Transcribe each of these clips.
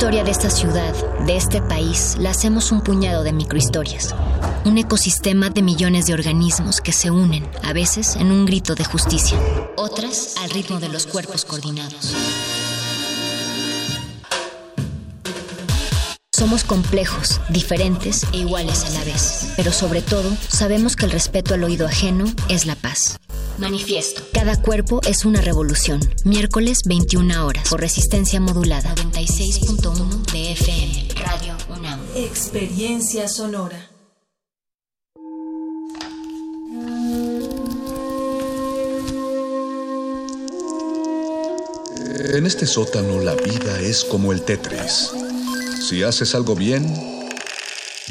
Historia de esta ciudad, de este país, la hacemos un puñado de microhistorias. Un ecosistema de millones de organismos que se unen, a veces en un grito de justicia, otras al ritmo de los cuerpos coordinados. Somos complejos, diferentes e iguales a la vez, pero sobre todo sabemos que el respeto al oído ajeno es la paz. Manifiesto. Cada cuerpo es una revolución. Miércoles 21 horas por resistencia modulada 96.1 de FM. Radio UNAM. Experiencia sonora. En este sótano la vida es como el Tetris. Si haces algo bien,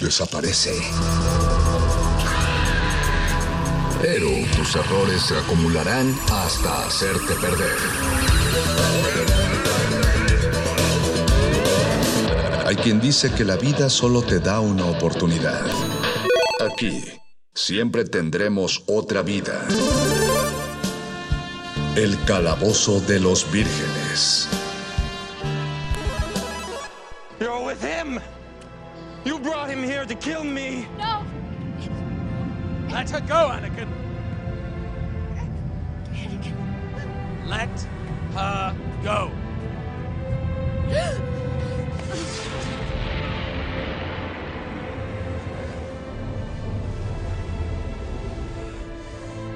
desaparece. Tus errores se acumularán hasta hacerte perder. Hay quien dice que la vida solo te da una oportunidad. Aquí, siempre tendremos otra vida. El calabozo de los vírgenes. You're with him! You brought him here to kill me! No! Let her go, Anakin! Let her go!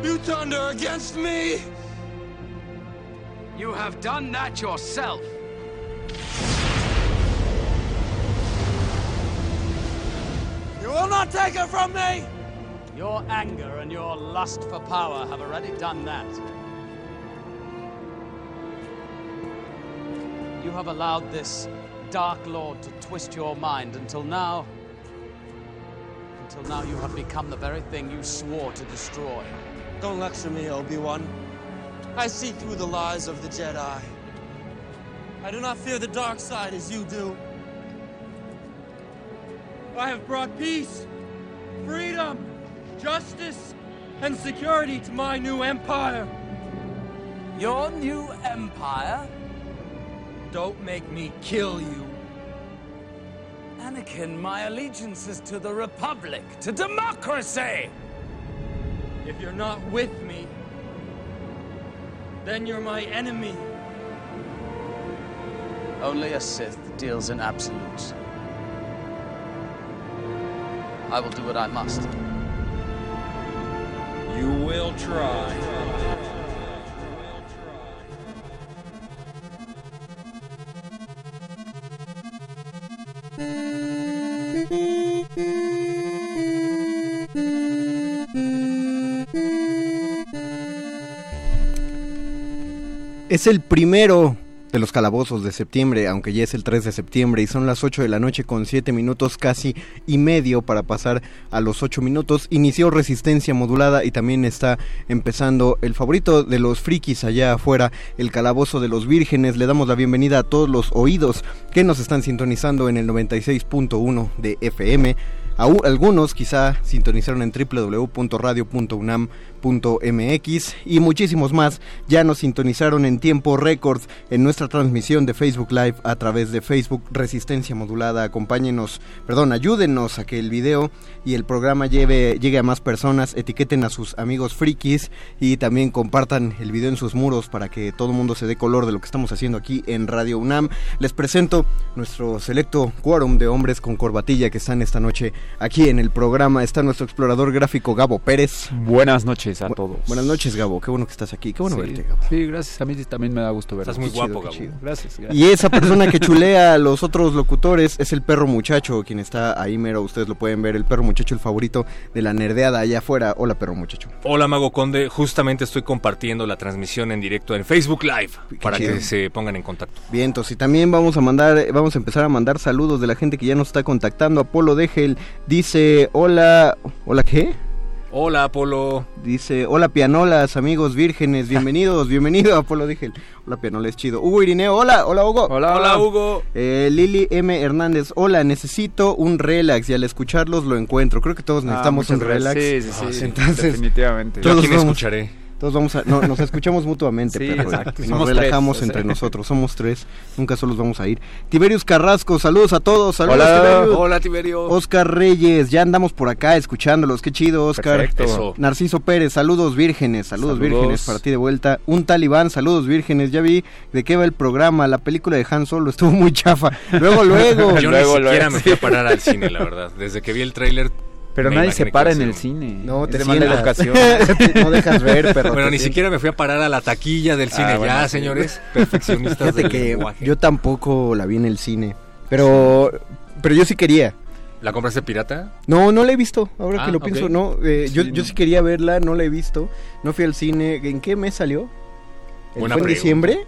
You turned her against me! You have done that yourself. You will not take her from me! Your anger and your lust for power have already done that. You have allowed this Dark Lord to twist your mind until now. Until now, you have become the very thing you swore to destroy. Don't lecture me, Obi-Wan. I see through the lies of the Jedi. I do not fear the dark side as you do. I have brought peace, freedom, justice, and security to my new empire. Your new empire? Don't make me kill you. Anakin, my allegiance is to the Republic, to democracy! If you're not with me, then you're my enemy. Only a Sith deals in absolutes. I will do what I must. You will try. Es el primero de los calabozos de septiembre, aunque ya es el 3 de septiembre y son las 8 de la noche con 7 minutos casi y medio para pasar a los 8 minutos. Inició resistencia modulada y también está empezando el favorito de los frikis allá afuera, el calabozo de los vírgenes. Le damos la bienvenida a todos los oídos que nos están sintonizando en el 96.1 de FM. Algunos quizá sintonizaron en www.radio.unam radio.unam.mx y muchísimos más ya nos sintonizaron en tiempo récord en nuestra transmisión de Facebook Live a través de Facebook Resistencia Modulada. Acompáñenos, perdón, ayúdenos a que el video y el programa lleve, llegue a más personas, etiqueten a sus amigos frikis y también compartan el video en sus muros para que todo el mundo se dé color de lo que estamos haciendo aquí en Radio UNAM. Les presento nuestro selecto quórum de hombres con corbatilla que están esta noche aquí en el programa. Está nuestro explorador gráfico Gabo Pérez. Buenas noches a todos. Buenas noches Gabo, qué bueno que estás aquí, qué bueno sí, verte Gabo. Sí, gracias, a mí también me da gusto verte. Estás muy guapo Gabo. Gracias, gracias, Y esa persona que chulea a los otros locutores es el perro muchacho, quien está ahí mero, ustedes lo pueden ver, el perro muchacho, el favorito de la nerdeada allá afuera. Hola perro muchacho. Hola Mago Conde, justamente estoy compartiendo la transmisión en directo en Facebook Live Qué para chido. que se pongan en contacto. Vientos, y también vamos a mandar, vamos a empezar a mandar saludos de la gente que ya nos está contactando. Apolo Degel dice, hola, ¿hola qué? Hola Apolo. Dice, hola pianolas, amigos vírgenes, bienvenidos, bienvenido Apolo Degel. Hola pianola, es chido. Hugo Irineo, hola, hola Hugo. Hola, Hola Hugo. Eh, Lili M. Hernández, hola, necesito un relax y al escucharlos lo encuentro. Creo que todos necesitamos Ah, un relax. Sí, sí, Ah, sí, Entonces, definitivamente. Yo a Todos quién vamos- escucharé. Todos vamos a, no, nos escuchamos mutuamente, Sí, exacto, Nos somos relajamos tres, o sea. entre nosotros, somos tres, nunca solos vamos a ir. Tiberius Carrasco, saludos a todos, saludos Hola. Tiberius. Hola Tiberio. Oscar Reyes, ya andamos por acá escuchándolos, qué chido, Oscar. Perfecto. Eso. Narciso Pérez, saludos vírgenes, saludos, Saludos. vírgenes para ti de vuelta. Un talibán, saludos vírgenes, ya vi de qué va el programa, la película de Han Solo estuvo muy chafa. Luego, luego. Yo Luego, ni siquiera luego. me fui a parar al cine, la verdad. Desde que vi el tráiler. Pero me nadie se para en el cine. No, es te de mala sientas. educación. no dejas ver, pero Bueno, ni siquiera me fui a parar a la taquilla del cine. Ah, bueno, ya, sí. señores, perfeccionistas Fíjate del que lenguaje. yo tampoco la vi en el cine, pero pero yo sí quería. ¿La compraste pirata? No, no la he visto, ahora Ah, que lo ok. pienso, no, eh, yo, Sí, yo no. sí quería verla, no la he visto, no fui al cine, ¿en qué mes salió? ¿El- Buena ¿Fue en diciembre?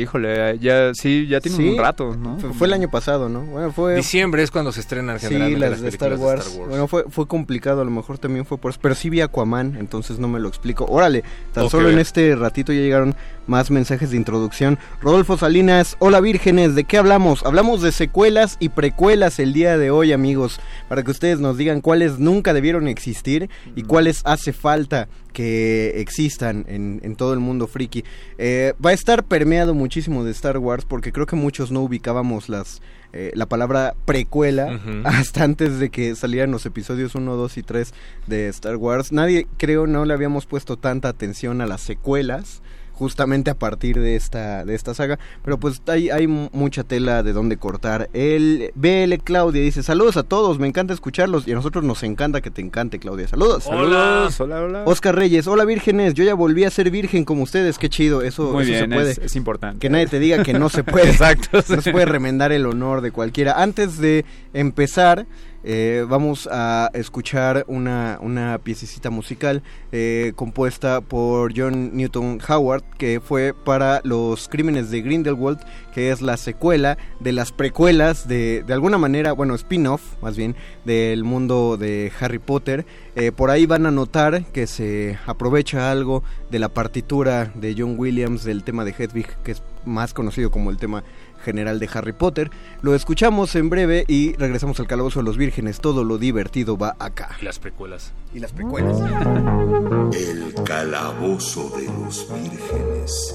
Híjole, ya sí, ya tiene Sí. un rato, ¿no? Fue, el año pasado, ¿no? Bueno, fue... Diciembre es cuando se estrenan Sí, generalmente las, de Star Wars. de Star Wars. Bueno, fue, fue complicado, a lo mejor también fue por eso. Pero sí vi Aquaman, entonces no me lo explico. Órale, tan solo en este ratito ya llegaron más mensajes de introducción. Rodolfo Salinas, hola vírgenes, ¿de qué hablamos? Hablamos de secuelas y precuelas el día de hoy, amigos. Para que ustedes nos digan cuáles nunca debieron existir y cuáles hace falta que existan en, en todo el mundo friki. Eh, va a estar permeado muchísimo de Star Wars porque creo que muchos no ubicábamos las eh, la palabra precuela hasta antes de que salieran los episodios 1, 2 y 3 de Star Wars. Nadie, creo, no le habíamos puesto tanta atención a las secuelas justamente a partir de esta de esta saga, pero pues hay, hay mu- mucha tela de donde cortar. El BL Claudia dice, "Saludos a todos, me encanta escucharlos y a nosotros nos encanta que te encante, Claudia. Saludos." Hola. Hola, hola. Oscar Reyes, "Hola vírgenes, yo ya volví a ser virgen como ustedes, qué chido, eso, Muy eso bien, se puede." es, es importante. Que nadie te diga que no se puede. Exacto. No se puede remendar el honor de cualquiera. Antes de empezar, eh, vamos a escuchar una, una musical eh, compuesta por John Newton Howard, que fue para Los Crímenes de Grindelwald, que es la secuela de las precuelas de, de alguna manera, bueno, spin-off más bien, del mundo de Harry Potter. Eh, por ahí van a notar que se aprovecha algo de la partitura de John Williams del tema de Hedwig, que es más conocido como el tema general de Harry Potter. Lo escuchamos en breve y regresamos al calabozo de los vírgenes. Todo lo divertido va acá. Y las precuelas. Y las precuelas. El calabozo de los vírgenes.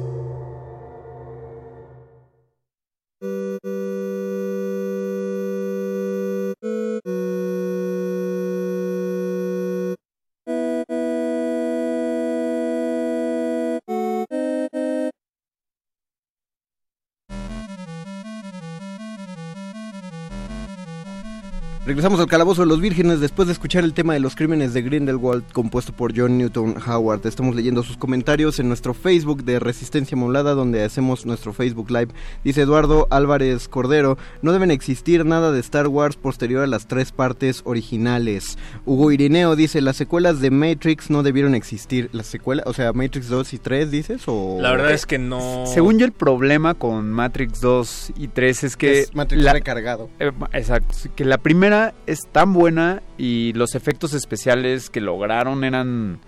Regresamos al Calabozo de los Vírgenes después de escuchar el tema de los crímenes de Grindelwald compuesto por John Newton Howard. Estamos leyendo sus comentarios en nuestro Facebook de Resistencia Modulada donde hacemos nuestro Facebook Live. Dice Eduardo Álvarez Cordero, no deben existir nada de Star Wars posterior a las tres partes originales. Hugo Irineo dice, las secuelas de Matrix no debieron existir. ¿Las secuelas? O sea, Matrix 2 y 3 dices o... La verdad es que no... Según yo el problema con Matrix 2 y 3 es que... Es Matrix la- recargado. Eh, exacto, que la primera es tan buena y los efectos especiales que lograron eran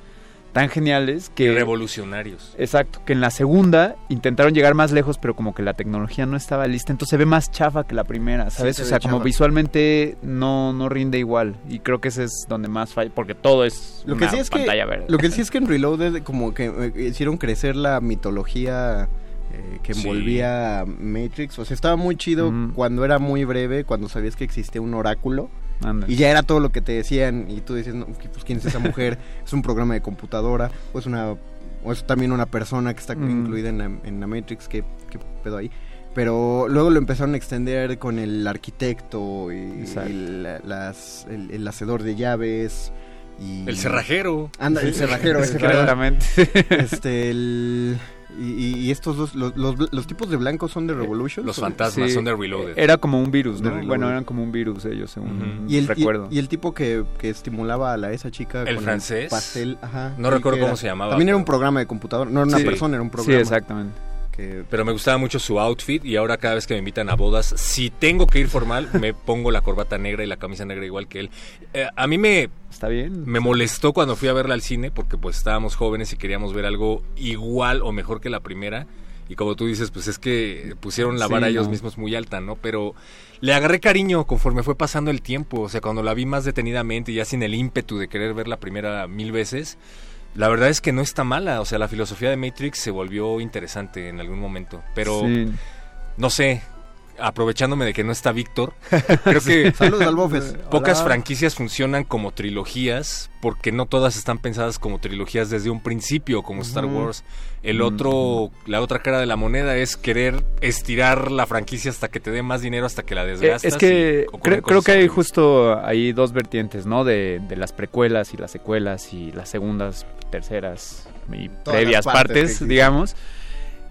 tan geniales que... Revolucionarios. Exacto, que en la segunda intentaron llegar más lejos, pero como que la tecnología no estaba lista, entonces se ve más chafa que la primera, ¿sabes? se o sea, como chafa. visualmente no, no rinde igual. Y creo que ese es donde más falla, porque todo es Lo que sí es que pantalla verde. lo que sí es que en Reloaded como que eh, hicieron crecer la mitología eh, que envolvía Matrix, o sea, estaba muy chido cuando era muy breve, cuando sabías que existía un oráculo Anda. y ya era todo lo que te decían y tú dices, no, pues quién es esa mujer, es un programa de computadora o es una o es también una persona que está Mm. incluida en la, en la Matrix, ¿qué, qué pedo ahí? Pero luego lo empezaron a extender con el arquitecto y, Exacto. y la- las, el, el hacedor de llaves y El cerrajero. Anda, el cerrajero, Exactamente. Este, el... Y, y- estos dos, los, los, los tipos de blancos son de Revolution. Los ¿O- fantasmas Sí, son de Reloaded. Era como un virus. Bueno, eran como un virus ellos, según. Y el, recuerdo. y el tipo que, que estimulaba a la, esa chica ¿El con francés? pastel, ajá. No recuerdo cómo era- se llamaba, También era un programa de computadora, no era una Sí. persona, era un sí, programa. exactamente. Que- Pero me gustaba mucho su outfit y ahora cada vez que me invitan a bodas, si tengo que ir formal, me pongo la corbata negra y la camisa negra igual que él. Eh, a mí me, Está bien. me molestó cuando fui a verla al cine porque pues estábamos jóvenes y queríamos ver algo igual o mejor que la primera. Y como tú dices, pues es que pusieron la Sí, vara ellos no. mismos muy alta, ¿no? Pero le agarré cariño conforme fue pasando el tiempo. O sea, cuando la vi más detenidamente y ya sin el ímpetu de querer ver la primera mil veces, la verdad es que no está mala. O sea, la filosofía de Matrix se volvió interesante en algún momento. Pero Sí. no sé, aprovechándome de que no está Víctor, creo que Saludos al Bofes. pocas Hola. franquicias funcionan como trilogías porque no todas están pensadas como trilogías desde un principio, como Star. Wars. El otro, la otra cara de la moneda es querer estirar la franquicia hasta que te dé más dinero, hasta que la Eh, desgastas. es que y creo, creo que hay justo ahí dos vertientes, ¿no? De, de las precuelas y las secuelas y las segundas, terceras y Todas previas partes digamos.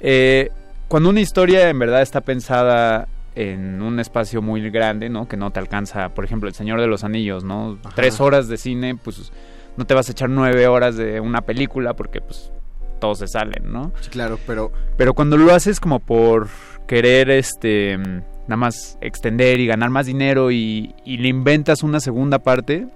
Eh, cuando una historia en verdad está pensada en un espacio muy grande, ¿no? Que no te alcanza, por ejemplo, El Señor de los Anillos, ¿no? Ajá. Tres horas de cine, pues no te vas a echar nueve horas de una película porque pues todos se salen, ¿no? Sí, claro, pero Pero cuando lo haces como por querer, este, nada más extender y ganar más dinero y, y le inventas una segunda parte,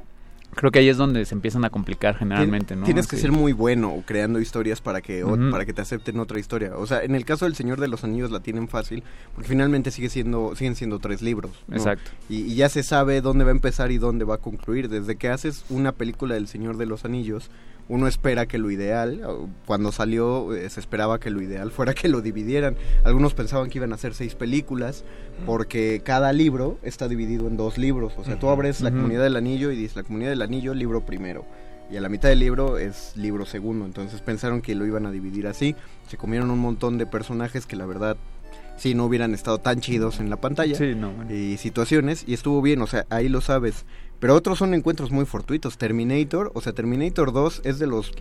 creo que ahí es donde se empiezan a complicar generalmente, ¿no? tienes que Sí. ser muy bueno creando historias para que, o- Ujú. para que te acepten otra historia. O sea, en el caso del Señor de los Anillos la tienen fácil porque finalmente sigue siendo, siguen siendo tres libros. ¿no? Exacto. Y, y ya se sabe dónde va a empezar y dónde va a concluir. Desde que haces una película del Señor de los Anillos, uno espera que lo ideal, cuando salió eh, se esperaba que lo ideal fuera que lo dividieran. Algunos pensaban que iban a hacer seis películas porque cada libro está dividido en dos libros. O sea, tú abres la comunidad del anillo y dices la comunidad del anillo, libro primero. Y a la mitad del libro es libro segundo. Entonces pensaron que lo iban a dividir así. Se comieron un montón de personajes que la verdad sí no hubieran estado tan chidos en la pantalla Sí, no, bueno. y situaciones y estuvo bien, o sea, ahí lo sabes. Pero otros son encuentros muy fortuitos. Terminator, o sea, Terminator 2 es de los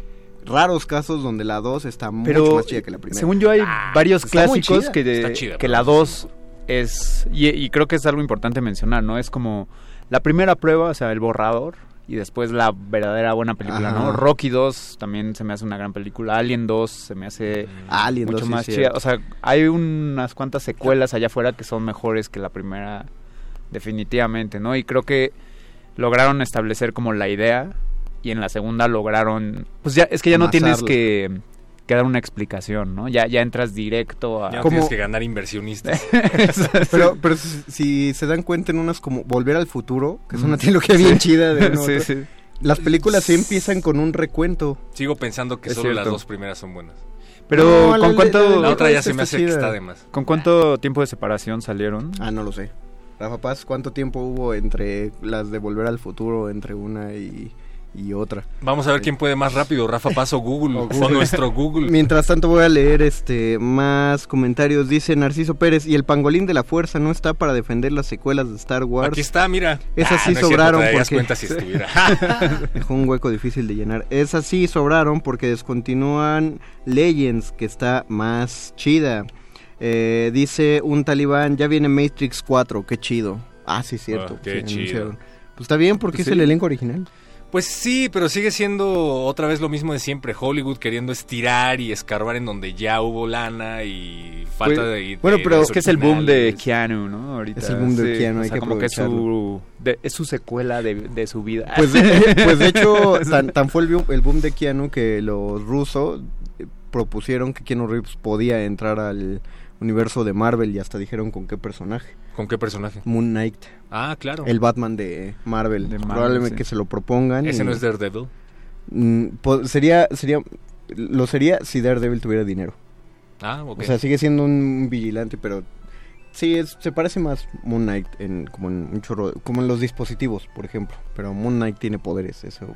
raros casos donde la 2 está mucho más chida que la primera. según yo hay varios está muy clásicos que, de- Está chida, que la no 2 es, y, y creo que es algo importante mencionar, ¿no? Es como la primera prueba, o sea, el borrador. Y después la verdadera buena película, Ajá. ¿no? Rocky 2 también se me hace una gran película. Alien 2 se me hace Alien mucho 2 sí más chida. O sea, hay unas cuantas secuelas allá afuera que son mejores que la primera, definitivamente, ¿no? Y creo que lograron establecer como la idea y en la segunda lograron, pues ya es que ya no tienes que, que dar una explicación, ¿no? Ya ya entras directo a Ya no ¿Cómo? tienes que ganar inversionistas. Pero, pero si, si se dan cuenta en unas como Volver al Futuro, que es una trilogía bien chida de uno a sí, otro, sí. Las películas sí empiezan con un recuento. Sigo pensando que Es solo las dos primeras son buenas. Pero No, ¿con la- cuánto La otra ya se me hace que está de más. con cuánto tiempo de separación salieron? Ah, no lo sé. Rafa Paz, ¿cuánto tiempo hubo entre las de Volver al Futuro, entre una y, y otra? Vamos a ver quién puede más rápido, Rafa Paz o Google, O nuestro Google. Mientras tanto voy a leer este más comentarios. Dice Narciso Pérez, y el pangolín de la fuerza no está para defender las secuelas de Star Wars. Aquí está, mira. Esas Ah, sí no es cierto, sobraron porque- cuenta si estuviera. Dejó un hueco difícil de llenar. Esas sí sobraron porque descontinúan Legends, que está más chida. Eh, dice un talibán, ya viene Matrix 4, qué chido. Ah, sí, cierto. Ah, qué sí, chido. anunciaron. Pues está bien porque Pues es sí. el elenco original. Pues sí, pero sigue siendo otra vez lo mismo de siempre. Hollywood queriendo estirar y escarbar en donde ya hubo lana y falta Pues, de. bueno, de pero- los Es que es el boom de. Keanu, ¿no? Ahorita. Es el boom de sí, Keanu, o hay que como que es su, de- es su secuela de, de su vida. Pues de, pues de hecho, tan, tan fue el boom, el boom de Keanu que los rusos eh, propusieron que Keanu Reeves podía entrar al universo de Marvel y hasta dijeron con qué personaje. ¿Con qué personaje? Moon Knight, Ah, claro. el Batman de Marvel. De Marvel, Probablemente sí. que se lo propongan. Ese y- no es Daredevil. Mm, sería, sería, lo sería si Daredevil tuviera dinero. Ah, ok. O sea, sigue siendo un vigilante, pero sí, es, se parece más Moon Knight en, como en un chorro, como en los dispositivos, por ejemplo. Pero Moon Knight tiene poderes, eso,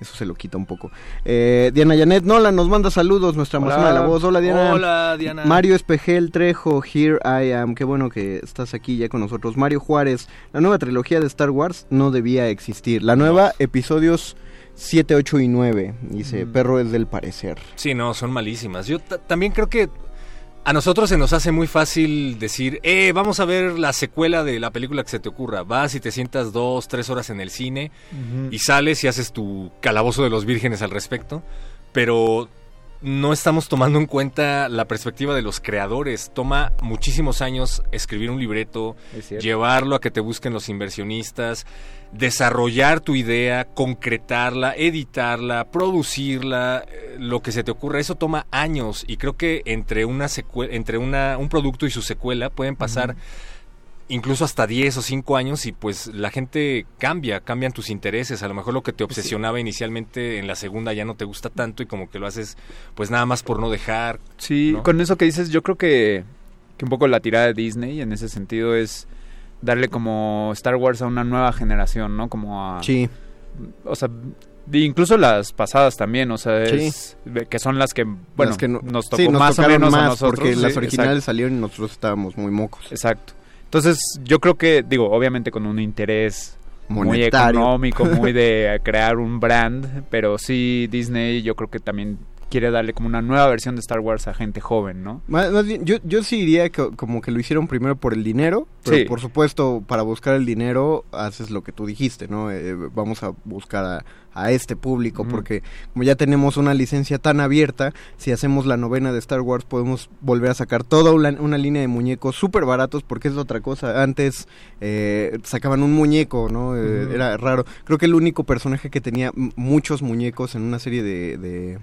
eso se lo quita un poco. Eh, Diana Janet Nola nos manda saludos, nuestra amazona de la voz. Hola Diana. Hola, Diana. Mario Espejel Trejo, Here I Am. Qué bueno que estás aquí ya con nosotros. Mario Juárez, la nueva trilogía de Star Wars no debía existir. La nueva, episodios 7, 8 y 9. Dice, Mm. perro es del parecer. Sí, no, son malísimas. Yo ta- también creo que a nosotros se nos hace muy fácil decir, eh, vamos a ver la secuela de la película que se te ocurra. Vas y te sientas dos, tres horas en el cine y sales y haces tu calabozo de los vírgenes al respecto. Pero no estamos tomando en cuenta la perspectiva de los creadores. Toma muchísimos años escribir un libreto, Es llevarlo a que te busquen los inversionistas, desarrollar tu idea, concretarla, editarla, producirla, eh, lo que se te ocurra, eso toma años y creo que entre una secue- entre una un producto y su secuela pueden pasar incluso hasta 10 o 5 años y pues la gente cambia, cambian tus intereses, a lo mejor lo que te obsesionaba inicialmente en la segunda ya no te gusta tanto y como que lo haces pues nada más por no dejar. Sí, ¿no? con eso que dices, yo creo que, que un poco la tirada de Disney en ese sentido es darle como Star Wars a una nueva generación, ¿no? Como a... Sí. O sea, incluso las pasadas también, o sea, Sí. es, que son las que, bueno, Las que no- nos tocó sí, nos más o menos a más nosotros. porque sí, las originales exacto. salieron y nosotros estábamos muy mocos. Exacto. Entonces, yo creo que, digo, obviamente con un interés muy económico, muy de crear un brand, pero sí Disney yo creo que también quiere darle como una nueva versión de Star Wars a gente joven, ¿no? Más, más bien, yo, yo sí diría que como que lo hicieron primero por el dinero, pero Sí. por supuesto para buscar el dinero haces lo que tú dijiste, ¿no? Eh, vamos a buscar a, a este público porque como ya tenemos una licencia tan abierta, si hacemos la novena de Star Wars podemos volver a sacar toda una, una línea de muñecos súper baratos porque es otra cosa. Antes eh, sacaban un muñeco, ¿no? Eh. Era raro. Creo que el único personaje que tenía muchos muñecos en una serie de- de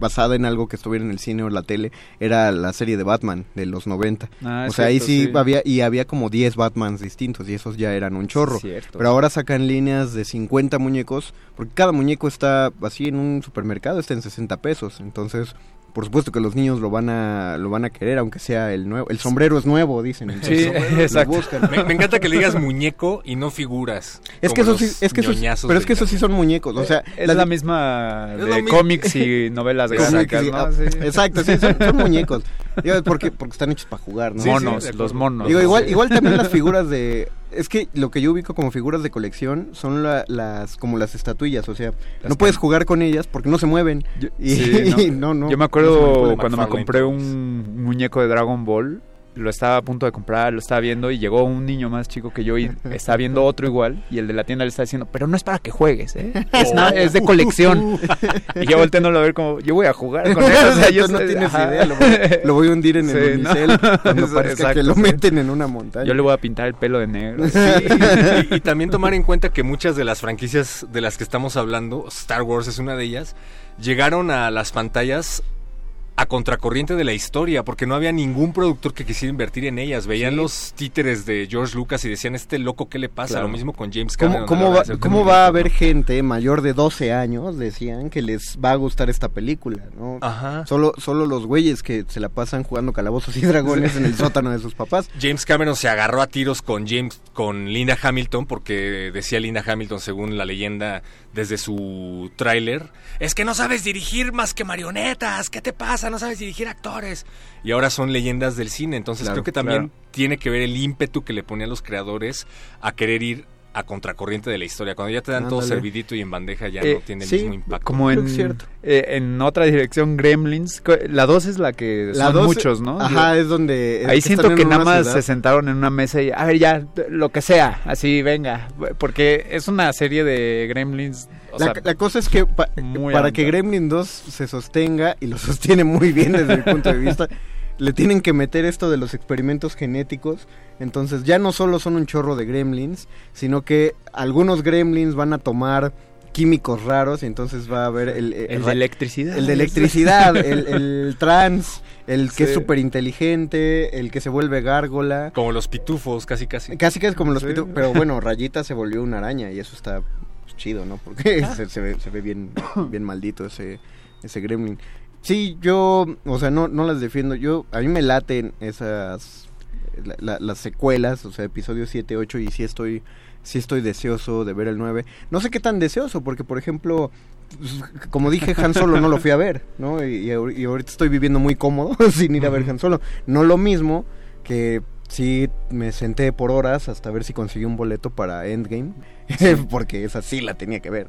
basada en algo que estuviera en el cine o en la tele, era la serie de Batman de los 90. Ah, o sea, ahí sí, sí. había y había como 10 Batmans distintos y esos ya eran un chorro. Cierto. Pero ahora sacan líneas de 50 muñecos, porque cada muñeco está así en un supermercado, está en 60 pesos. Entonces, por supuesto que los niños lo van a lo van a querer, aunque sea el nuevo. El sombrero es nuevo, dicen. Sí, exacto. buscan. Me, me encanta que le digas muñeco y no figuras. Es que eso sí, es que eso, pero es que esos sí son muñecos, o sea, es las- la misma Es de cómics y novelas gráficas, sí, ¿no? ah, Sí. Exacto, sí, son, son muñecos. Digo, porque, porque están hechos para jugar, ¿no? Sí, sí, monos, los monos. Digo, igual, igual también las figuras de... Es que lo que yo ubico como figuras de colección son la- las como las estatuillas, o sea, Las no puedes jugar con ellas porque no se mueven. Yo, Y- sí, y no, no, Yo me no acuerdo cuando me compré un muñeco de Dragon Ball, lo estaba a punto de comprar, lo estaba viendo y llegó un niño más chico que yo y estaba viendo otro igual y el de la tienda le estaba diciendo, pero no es para que juegues, ¿eh? Es, nada- es de colección. y yo volteándolo a ver como, yo voy a jugar con él. O sea, yo no sé- tienes ajá. idea, lo voy, lo voy a hundir en Sí, el no. unicel cuando Eso, parezca que lo sí. meten en una montaña. Yo le voy a pintar el pelo de negro. Sí, y, y también tomar en cuenta que muchas de las franquicias de las que estamos hablando, Star Wars es una de ellas, llegaron a las pantallas a contracorriente de la historia, porque no había ningún productor que quisiera invertir en ellas. Veían Sí. los títeres de George Lucas y decían, este loco, ¿qué le pasa? Claro. Lo mismo con James ¿Cómo, Cameron. cómo va, cómo a haber gente mayor de 12 años, decían, que les va a gustar esta película? ¿no? Ajá. Solo, solo los güeyes que se la pasan jugando calabozos y dragones en el sótano de sus papás. James Cameron se agarró a tiros con James, con Linda Hamilton, porque decía Linda Hamilton, según la leyenda, desde su tráiler, es que no sabes dirigir más que marionetas, ¿qué te pasa? No sabes dirigir actores. Y ahora son leyendas del cine, entonces Claro, creo que también claro. tiene que ver el ímpetu que le ponían los creadores a querer ir a contracorriente de la historia. Cuando ya te dan todo servidito y en bandeja ya Eh, no tiene el sí, mismo impacto. Como en, eh, en otra dirección, Gremlins. La 2 es la que La son dos- muchos, ¿no? ajá, es donde- es Ahí que siento que nada más ciudad. se sentaron en una mesa y, a ver, ya, lo que sea, así, venga. Porque es una serie de Gremlins. La, sea, la cosa es que pa- para alta. que Gremlin 2 se sostenga, y lo sostiene muy bien desde mi punto de vista, le tienen que meter esto de los experimentos genéticos. Entonces ya no solo son un chorro de gremlins, sino que algunos gremlins van a tomar químicos raros y entonces va a haber el, El de electricidad. el de electricidad, el, el trans, el que es súper inteligente, el que se vuelve gárgola. Como los pitufos, casi casi. Casi que es como los Sí. pitu- pero bueno, Rayita se volvió una araña y eso está chido, ¿no? Porque se, se ve, se ve bien, bien maldito ese, ese gremlin. Sí, yo, o sea, no, no las defiendo. Yo, a mí me laten esas, la- la- las secuelas, o sea, episodios 7, 8 y sí estoy, sí estoy deseoso de ver el 9. No sé qué tan deseoso, porque por ejemplo, pues, como dije, Han Solo no lo fui a ver, ¿no? Y, y ahorita estoy viviendo muy cómodo sin ir a ver Han Solo. No lo mismo que sí me senté por horas hasta ver si conseguí un boleto para Endgame, porque esa sí la tenía que ver.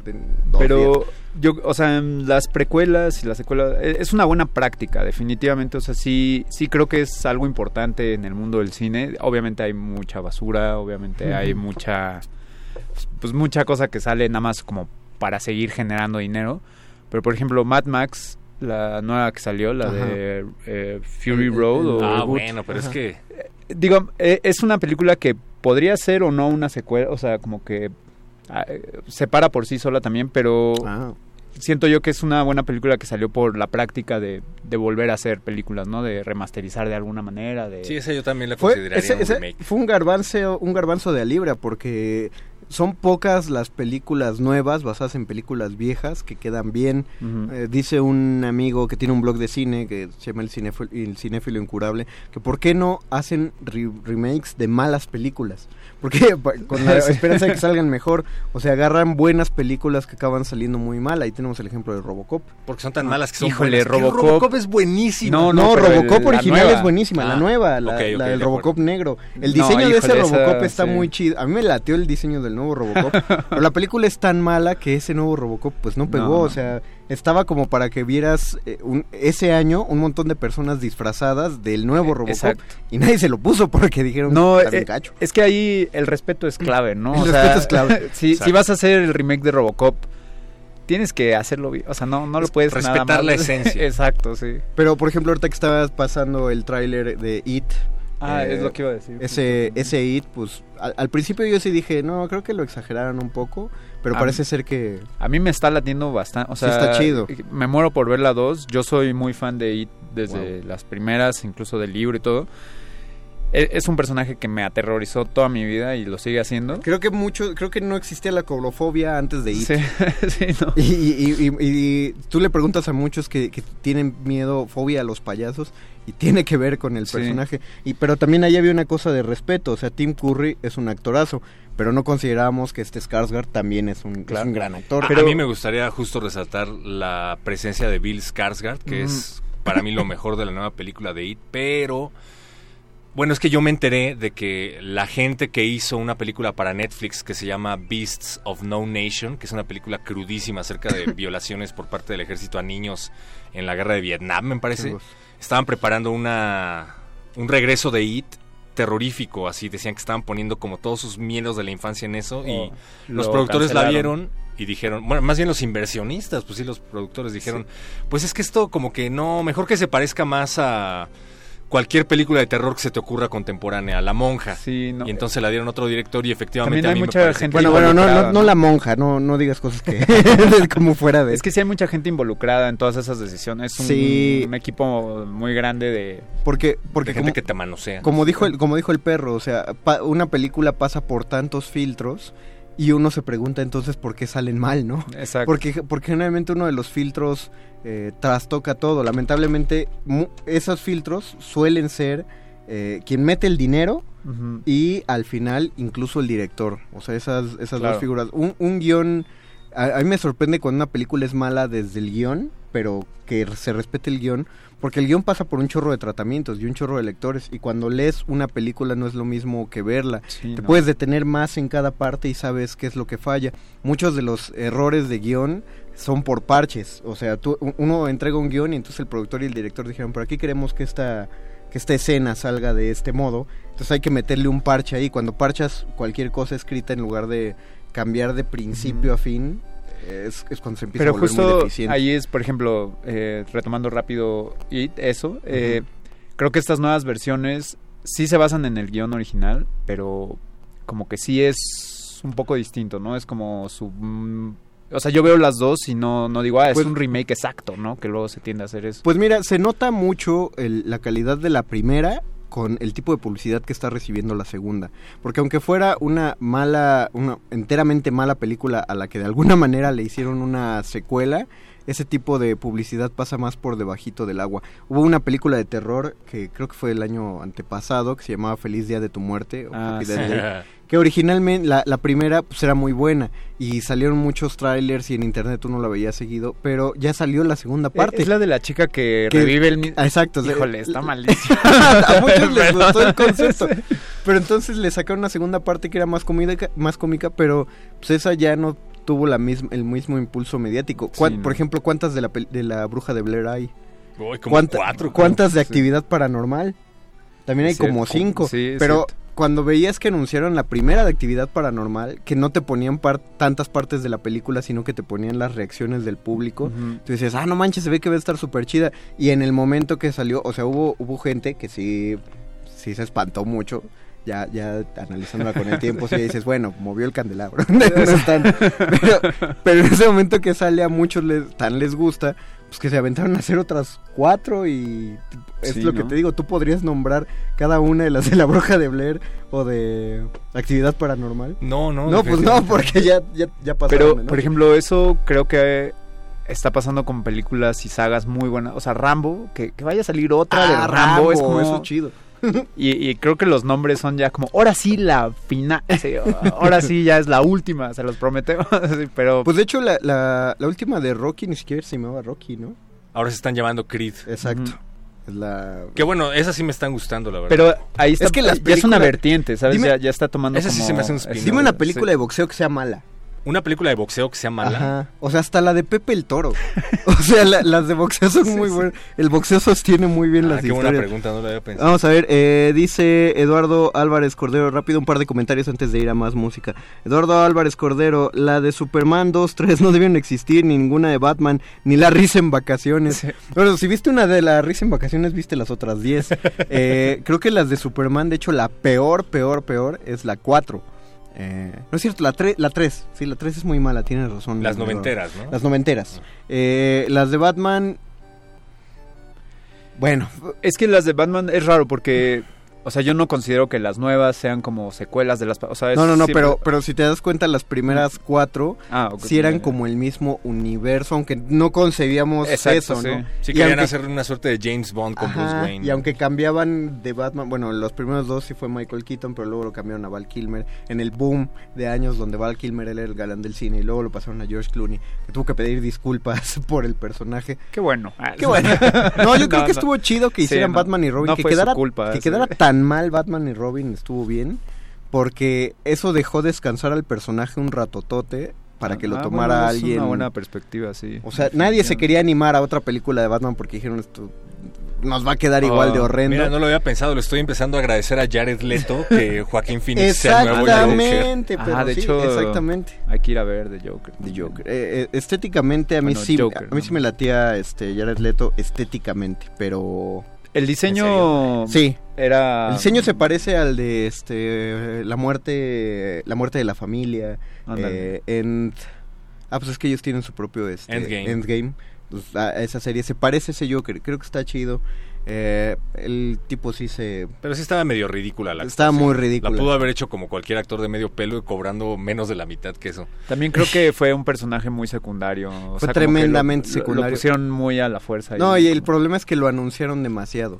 Pero días. yo, o sea, en las precuelas y las secuelas eh, es una buena práctica, definitivamente. O sea, sí, sí creo que es algo importante en el mundo del cine. Obviamente hay mucha basura, obviamente hay mucha, pues mucha cosa que sale nada más como para seguir generando dinero. Pero por ejemplo, Mad Max, la nueva que salió, la Ajá. de eh, Fury Road. o Ah, bueno, pero es que- digo, eh, es una película que podría ser o no una secuela, o sea, como que eh, se para por sí sola también, pero Ah. siento yo que es una buena película que salió por la práctica de, de volver a hacer películas, ¿no? De remasterizar de alguna manera, de... Sí, esa yo también la Fue, consideraría ese- un ese remake. fue un garbanzo, un garbanzo de a libra porque son pocas las películas nuevas basadas en películas viejas que quedan bien. Eh, dice un amigo que tiene un blog de cine que se llama el, Cinéfilo- el cinéfilo incurable que por qué no hacen re- remakes de malas películas porque con la esperanza de que salgan mejor o sea agarran buenas películas que acaban saliendo muy mal ahí tenemos el ejemplo de Robocop Porque son tan malas que son Híjole, Robocop- Robocop es buenísima. no, no, Robocop el- original es buenísima, la Ah, nueva, la, del de. Robocop negro. El No, diseño de ese Robocop esa, está sí. muy chido. A mí me latió el diseño del nuevo Robocop, pero la película es tan mala que ese nuevo Robocop pues no pegó, no. o sea, estaba como para que vieras eh, un- ese año un montón de personas disfrazadas del nuevo Robocop exacto. y nadie se lo puso porque dijeron No, "Está bien eh, cacho". es que ahí el respeto es clave, ¿no? El O respeto es clave. si, si vas a hacer el remake de Robocop, tienes que hacerlo bien. O sea, no, no lo Es puedes nada respetar más- la esencia. Exacto, sí. Pero por ejemplo, ahorita que estabas pasando el tráiler de It Ah, eh, es lo que iba a decir. Ese, ese It, pues al, al principio yo sí dije, no, creo que lo exageraron un poco, pero A parece ser que... A mí me está latiendo bastante. O Sí sea, está chido. Me muero por ver la 2. Yo soy muy fan de It desde las primeras, incluso del libro y todo. E- Es un personaje que me aterrorizó toda mi vida y lo sigue haciendo. Creo que mucho, creo que no existía la cobrofobia antes de It. Sí, sí, no. Y, y- y- y tú le preguntas a muchos que, que tienen miedo, fobia a los payasos, y tiene que ver con el Sí. personaje. Y pero también ahí había una cosa de respeto, o sea, Tim Curry es un actorazo, pero no consideramos que este Skarsgård también es un, es un gran actor. A- a mí me gustaría justo resaltar la presencia de Bill Skarsgård, que es para mí lo mejor de la nueva película de It, pero bueno, es que yo me enteré de que la gente que hizo una película para Netflix que se llama Beasts of No Nation, que es una película crudísima acerca de violaciones por parte del ejército a niños en la guerra de Vietnam, me parece, estaban preparando una un regreso de It terrorífico, así decían que estaban poniendo como todos sus miedos de la infancia en eso y Oh, los lo productores la vieron y dijeron, bueno, más bien los inversionistas, pues sí, los productores dijeron, pues es que esto como que no, mejor que se parezca más a cualquier película de terror que se te ocurra contemporánea, La Monja. Sí, no. Y entonces la dieron a otro director y efectivamente También hay a mí me mucha parece gente que- Bueno, bueno, no, no, no la monja, no, no digas cosas que como fuera de... Es que sí hay mucha gente involucrada en todas esas decisiones. Es un, Sí. un equipo muy grande de... Porque, porque Hay gente como, que te manosea. como dijo el, como dijo el perro, o sea, pa- una película pasa por tantos filtros y uno se pregunta entonces por qué salen mal, ¿no? Exacto. Porque, porque generalmente uno de los filtros eh, trastoca todo. Lamentablemente, mu- esos filtros suelen ser eh, quien mete el dinero y al final incluso el director. O sea, esas, esas Claro. dos figuras. Un, un guion, a, a mí me sorprende cuando una película es mala desde el guion, pero que se respete el guion, porque el guion pasa por un chorro de tratamientos y un chorro de lectores, y cuando lees una película no es lo mismo que verla. Sí, Te no. puedes detener más en cada parte y sabes qué es lo que falla. Muchos de los errores de guion son por parches. O sea, tú, uno entrega un guion y entonces el productor y el director dijeron, pero aquí queremos que esta, que esta escena salga de este modo. Entonces hay que meterle un parche ahí. Cuando parchas cualquier cosa escrita en lugar de cambiar de principio a fin, es, es cuando se empieza Pero a volver muy justo deficiente. ahí es, por ejemplo, eh, retomando rápido y eso, eh, creo que estas nuevas versiones sí se basan en el guion original, pero como que sí es un poco distinto, ¿no? Es como su... mm, o sea, yo veo las dos y no, no digo, ah, es Pues- un remake exacto, ¿no? Que luego se tiende a hacer eso. Pues mira, se nota mucho el- la calidad de la primera con el tipo de publicidad que está recibiendo la segunda. Porque aunque fuera una mala, una enteramente mala película a la que de alguna manera le hicieron una secuela, ese tipo de publicidad pasa más por debajito del agua. Hubo una película de terror que creo que fue el año antepasado que se llamaba Feliz Día de tu Muerte o Ah, Happy sí. Death Day, que originalmente la, la primera pues era muy buena y salieron muchos trailers y en internet uno la veía seguido, pero ya salió la segunda parte. Eh, Es la de la chica que, Que- revive el mismo... Ah, Exacto. Híjole, está malísimo. a muchos les gustó el concepto. Pero entonces le sacaron una segunda parte que era más cómica, más cómica pero pues esa ya no tuvo la misma, el mismo impulso mediático. ¿Cuán- Sí, no. Por ejemplo, ¿cuántas de la, de la bruja de Blair hay? Uy, como ¿Cuánta- cuatro. ¿Cuántas de Sí. actividad paranormal? También hay como cinco. sí, pero cuando veías que anunciaron la primera de actividad paranormal, que no te ponían par- tantas partes de la película, sino que te ponían las reacciones del público, Ujú. tú dices, ah, no manches, se ve que va a estar súper chida. Y en el momento que salió, o sea, hubo, hubo gente que sí, sí se espantó mucho. Ya, ya analizándola con el tiempo, sí dices, bueno, movió el candelabro. No es tan- pero, pero en ese momento que sale a muchos les, tan les gusta, pues que se aventaron a hacer otras cuatro y es Sí, lo que te digo, tú podrías nombrar cada una de las de la bruja de Blair o de actividad paranormal. No, no. No, pues no, porque ya, ya, ya pasaron. Pero, ¿no? por ejemplo, eso creo que está pasando con películas y sagas muy buenas. O sea, Rambo, que, que vaya a salir otra de Ah, Rambo, es como... eso es chido. Y, y creo que los nombres son ya como, ahora sí la final, sí, ahora sí ya es la última, se los prometemos. Pero Pues de hecho, la, la, la última de Rocky ni siquiera se llamaba Rocky, ¿no? Ahora se están llamando Creed. Exacto. La... Que bueno, esas sí me están gustando, la verdad. pero ahí está, Es que las ya es una películas- vertiente, ¿sabes? Dime- ya, ya está tomando Ese sí se me hace un. Dime una sí. película de boxeo que sea mala. Una película de boxeo que sea mala. Ajá. O sea, hasta la de Pepe el Toro. O sea, la- las de boxeo son muy buenas. El boxeo sostiene muy bien Ah, las qué historias. buena pregunta, no la había pensado. Vamos a ver, eh, dice Eduardo Álvarez Cordero, rápido un par de comentarios antes de ir a más música. Eduardo Álvarez Cordero, la de Superman 2, 3 no debieron existir, ni ninguna de Batman, ni la risa en vacaciones. Sí. Bueno, si viste una de la risa en vacaciones, viste las otras 10. Eh, creo que las de Superman, de hecho, la peor, peor, peor es la 4. Eh, no es cierto, la 3, la 3, sí, la 3 es muy mala, tienes razón. Las noventeras, ¿no? Las noventeras. Eh, las de Batman... Bueno, Es que las de Batman es raro porque, o sea, yo no considero que las nuevas sean como secuelas de las... O sea, es No, no, no, siempre- pero, pero si te das cuenta, las primeras cuatro Ah, sí eran como el mismo universo, aunque no concebíamos Exacto, eso, sí. ¿no? Sí Y querían aunque- hacer una suerte de James Bond con Bruce Ajá, Wayne. Y aunque cambiaban de Batman, bueno, los primeros dos sí fue Michael Keaton, pero luego lo cambiaron a Val Kilmer en el boom de años donde Val Kilmer era el galán del cine y luego lo pasaron a George Clooney, que tuvo que pedir disculpas por el personaje. Qué bueno. Qué bueno. No, yo creo que no. estuvo chido que Sí, hicieran no. Batman y Robin, No que fue su quedara culpa, que sí. quedara tan mal Batman y Robin estuvo bien, porque eso dejó descansar al personaje un ratotote para que lo Ah, tomara bueno, es alguien. una buena perspectiva, sí. O sea, nadie se quería animar a otra película de Batman porque dijeron esto nos va a quedar igual de Oh, horrendo. Mira, no lo había pensado, le estoy empezando a agradecer a Jared Leto que Joaquín Phoenix sea el nuevo Joker. Exactamente, pero Ah, de sí, hecho, exactamente. Hay que ir a ver The Joker. The Joker. Eh, eh, estéticamente a mí Bueno, sí, Joker, a mí ¿no? sí me latía este Jared Leto estéticamente, pero El diseño Sí. era El diseño se parece al de este la muerte la muerte de la familia eh, End- ah pues es que ellos tienen su propio este, Endgame. Endgame. Pues, a a esa serie se parece ese Joker creo que está chido Eh, el tipo sí se Pero sí estaba medio ridícula la Estaba muy ridícula. La pudo haber hecho como cualquier actor de medio pelo y cobrando menos de la mitad que eso. También creo que fue un personaje muy secundario. o Fue sea, tremendamente lo- secundario. Lo pusieron muy a la fuerza. no y el problema es que lo anunciaron demasiado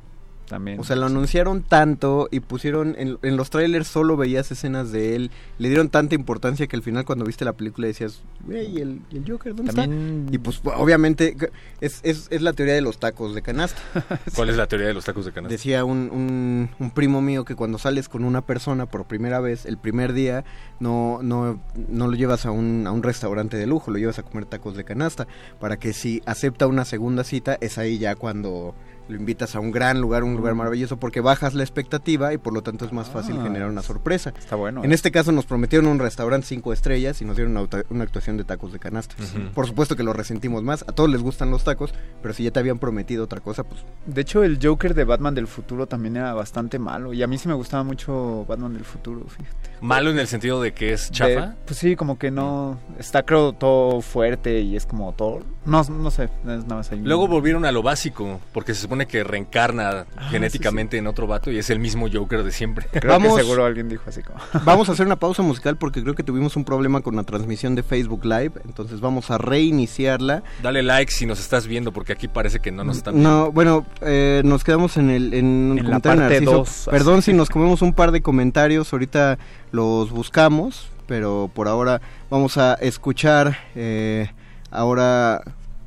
También. O sea, lo anunciaron tanto y pusieron en, en los trailers solo veías escenas de él. Le dieron tanta importancia que al final cuando viste la película decías, güey, ¿y el, el Joker dónde También- está? Y pues obviamente es, es, es la teoría de los tacos de canasta. ¿Cuál es la teoría de los tacos de canasta? Decía un, un, un primo mío que cuando sales con una persona por primera vez, el primer día, no, no, no lo llevas a un, a un restaurante de lujo, lo llevas a comer tacos de canasta. Para que si acepta una segunda cita, es ahí ya cuando lo invitas a un gran lugar, un lugar maravilloso, porque bajas la expectativa y por lo tanto es más fácil Ah, generar una sorpresa. Está bueno. En eh. este caso nos prometieron un restaurante cinco estrellas y nos dieron una, actuación de tacos de canasta. Por supuesto que lo resentimos más, a todos les gustan los tacos, pero si ya te habían prometido otra cosa, pues De hecho, el Joker de Batman del futuro también era bastante malo. Y a mí sí me gustaba mucho Batman del futuro, fíjate. Malo en el sentido de que es chafa. De- pues sí, como que no. Está, creo, todo fuerte y es como todo. No, no sé, es nada más ahí. Luego volvieron a lo básico, porque se supone que reencarna genéticamente en otro vato y es el mismo Joker de siempre. Creo Vamos- que seguro alguien dijo así como. Vamos a hacer una pausa musical porque creo que tuvimos un problema con la transmisión de Facebook Live, entonces vamos a reiniciarla. Dale like si nos estás viendo, porque aquí parece que no nos están viendo. No, bueno, eh, nos quedamos en el en un En la parte dos, Perdón así. si nos comemos un par de comentarios, ahorita los buscamos, pero por ahora vamos a escuchar eh, ahora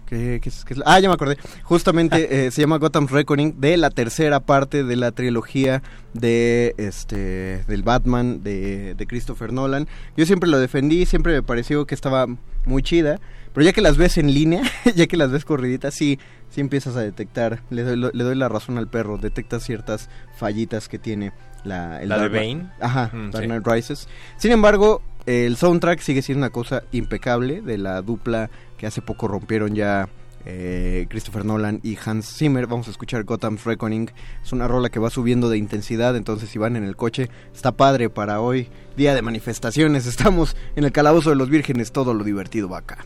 ¿qué- qué es- qué es? ah ya me acordé justamente eh, se llama Gotham's Reckoning de la tercera parte de la trilogía de este del Batman de, de Christopher Nolan yo siempre lo defendí siempre me pareció que estaba muy chida pero ya que las ves en línea ya que las ves corriditas sí sí empiezas a detectar le doy, lo- le doy la razón al perro detectas ciertas fallitas que tiene la el ¿La de Bane? ajá Mm, Dark sí. Rises sin embargo el soundtrack sigue siendo una cosa impecable de la dupla que hace poco rompieron ya eh, Christopher Nolan y Hans Zimmer. Vamos a escuchar Gotham's Reckoning. Es una rola que va subiendo de intensidad, entonces si van en el coche, está padre para hoy, día de manifestaciones. Estamos en el calabozo de los vírgenes, todo lo divertido va acá.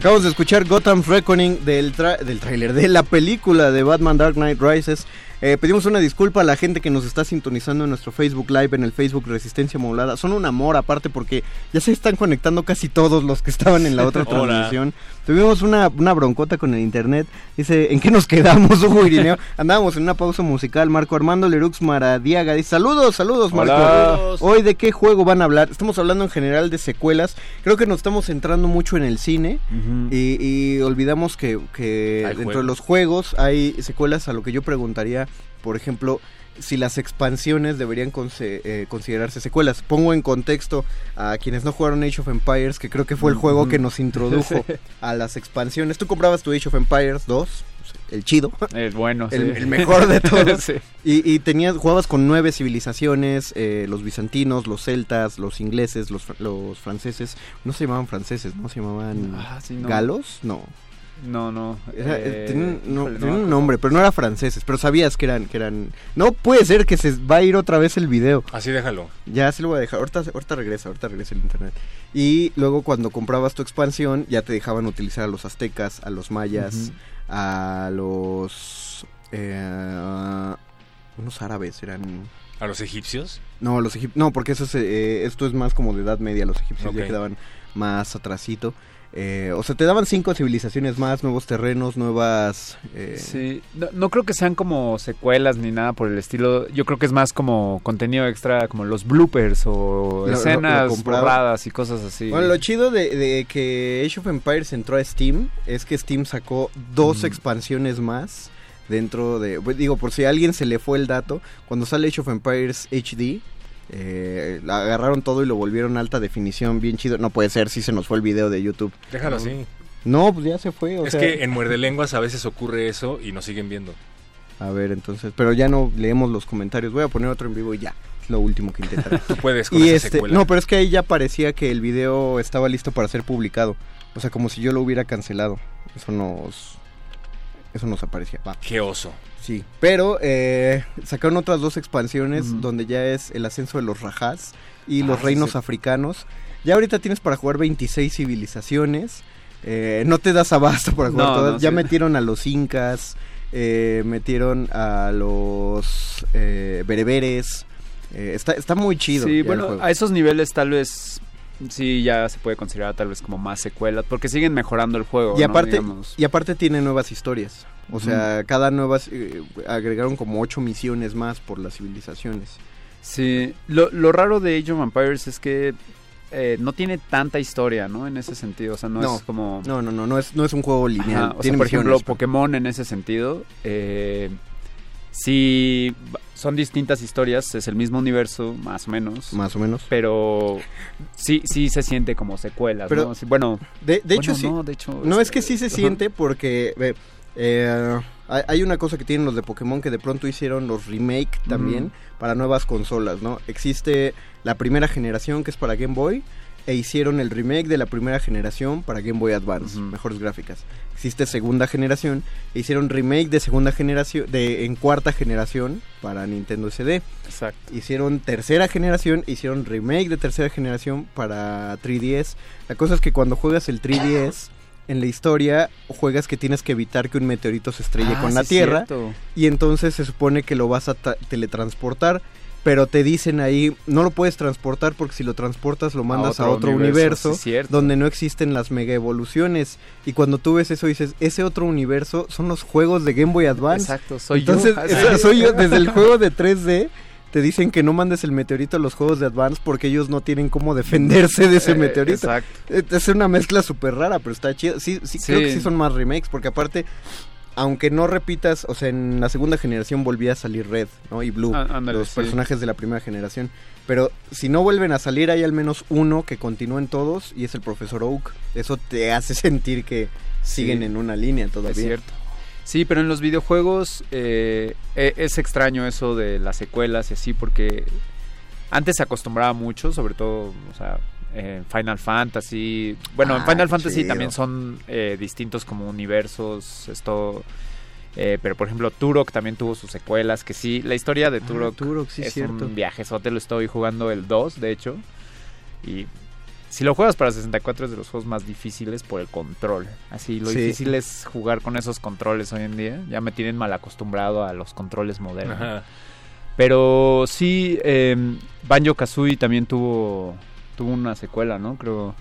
Acabamos de escuchar Gotham's Reckoning del, del tráiler de la película de Batman Dark Knight Rises. Eh, pedimos una disculpa a la gente que nos está sintonizando en nuestro Facebook Live, en el Facebook Resistencia Modulada. Son un amor aparte porque ya se están conectando casi todos los que estaban en la otra transmisión. Tuvimos una, una broncota con el internet. Dice, ¿en qué nos quedamos, Hugo Irineo? Andábamos en una pausa musical. Marco Armando Lerux Maradiaga dice, saludos, saludos, Marco. Hola. Hoy de qué juego van a hablar. Estamos hablando en general de secuelas. Creo que nos estamos centrando mucho en el cine y, y olvidamos que, que dentro juegos. de los juegos hay secuelas a lo que yo preguntaría, por ejemplo, si las expansiones deberían eh, considerarse secuelas. Pongo en contexto a quienes no jugaron Age of Empires, que creo que fue el juego que nos introdujo a las expansiones. Tú comprabas tu Age of Empires 2, el chido. El bueno, El, sí. el mejor de todos. Sí. y, y tenías, jugabas con nueve civilizaciones, eh, los bizantinos, los celtas, los ingleses, los, los franceses. No se llamaban franceses, ¿no? Se llamaban Ah, sí, no. galos, no. No, no. Era- eh, tenían, no, híjole, no tenían me un nombre, pero no era franceses, pero sabías que eran, que eran... No puede ser que se va a ir otra vez el video. Así déjalo. Ya se lo voy a dejar. Ahorita, ahorita regresa, ahorita regresa el internet. Y luego cuando comprabas tu expansión, ya te dejaban utilizar a los aztecas, a los mayas, a los... eh, unos árabes eran... ¿A los egipcios? No, los egipcios... No, porque eso es, eh, esto es más como de edad media. Los egipcios ya quedaban más atrasito. Eh, o sea, te daban cinco civilizaciones más, nuevos terrenos, nuevas... eh, Sí, no, no creo que sean como secuelas ni nada por el estilo. Yo creo que es más como contenido extra, como los bloopers o Lo- escenas borradas y cosas así. Bueno, lo chido de, de que Age of Empires entró a Steam es que Steam sacó dos Mm. expansiones más dentro de... Digo, por si a alguien se le fue el dato, cuando sale Age of Empires HD, eh, agarraron todo y lo volvieron alta definición, bien chido. No puede ser si se nos fue el video de YouTube. Déjalo No. así. No, pues ya se fue. O es sea, que en Muerde Lenguas a veces ocurre eso y nos siguen viendo. A ver, entonces, pero ya no leemos los comentarios. Voy a poner otro en vivo y ya. Es lo último que intentaré. Tú puedes con y esa este, secuela. no, pero es que ahí ya parecía que el video estaba listo para ser publicado. O sea, como si yo lo hubiera cancelado. Eso nos. Eso nos aparecía. Va. Qué oso. Sí. Pero eh, sacaron otras dos expansiones donde ya es el ascenso de los rajás y Ah, los sí, reinos sí. africanos. Ya ahorita tienes para jugar 26 civilizaciones. Eh, no te das abasto para jugar No, todas. no, ya sí. metieron a los incas. eh, metieron a los eh, bereberes. Eh, está, está muy chido. Sí, bueno, a esos niveles tal vez sí ya se puede considerar tal vez como más secuelas, porque siguen mejorando el juego. Y aparte, y aparte tiene nuevas historias. O sea, cada nueva eh, agregaron como ocho misiones más por las civilizaciones. Sí, lo, lo raro de Age of Empires es que eh, no tiene tanta historia, ¿no? En ese sentido, o sea, no, No, es como... No, no, no, no es, no es un juego lineal. Ajá, o sea, tiene por ejemplo, misiones, Pokémon en ese sentido, eh, sí son distintas historias, es el mismo universo, más o menos. Más o menos. Pero sí, sí se siente como secuelas, Pero- ¿no? Sí, bueno, De, de hecho, sí. no, de hecho, No, es este, que sí se siente porque eh, hay, una cosa que tienen los de Pokémon que de pronto hicieron los remake también para nuevas consolas, ¿no? Existe la primera generación que es para Game Boy e hicieron el remake de la primera generación para Game Boy Advance, mejores gráficas. Existe segunda generación e hicieron remake de segunda generación de en cuarta generación para Nintendo SD. Exacto. Hicieron tercera generación, hicieron remake de tercera generación para 3DS. La cosa es que cuando juegas el 3DS, en la historia juegas que tienes que evitar que un meteorito se estrelle Ah, con la Tierra. Y entonces se supone que lo vas a tra- teletransportar. Pero te dicen ahí, no lo puedes transportar porque si lo transportas lo mandas a otro otro, universo, donde no existen las mega evoluciones. Y cuando tú ves eso dices, ese otro universo son los juegos de Game Boy Advance. Exacto, soy Entonces, yo. eso- soy yo. Desde el juego de 3D te dicen que no mandes el meteorito a los juegos de Advance porque ellos no tienen cómo defenderse de ese Eh, meteorito. exacto. Es una mezcla súper rara, pero está chido. Sí, sí, creo que sí son más remakes porque aparte... Aunque no repitas, o sea, en la segunda generación volvía a salir Red, ¿no? Y Blue, Ah, ándale, los sí. personajes de la primera generación. Pero si no vuelven a salir, hay al menos uno que continúa en todos y es el Profesor Oak. Eso te hace sentir que siguen Sí. en una línea todavía. Es cierto. Sí, pero en los videojuegos eh, e- es extraño eso de las secuelas y así, porque antes se acostumbraba mucho, sobre todo, o sea, en Final Fantasy. Bueno, en Ah, Final Fantasy chido. también son eh, distintos como universos, esto... eh, pero por ejemplo, Turok también tuvo sus secuelas, que sí, la historia de Turok, Ah, Turok, sí, es cierto. un viajezote, lo estoy jugando el 2, de hecho. Y si lo juegas para 64 es de los juegos más difíciles por el control. Así, lo Sí. difícil es jugar con esos controles hoy en día. Ya me tienen mal acostumbrado a los controles modernos. Ajá. Pero sí, eh, Banjo Kazooie también tuvo tuvo una secuela, ¿no? Creo.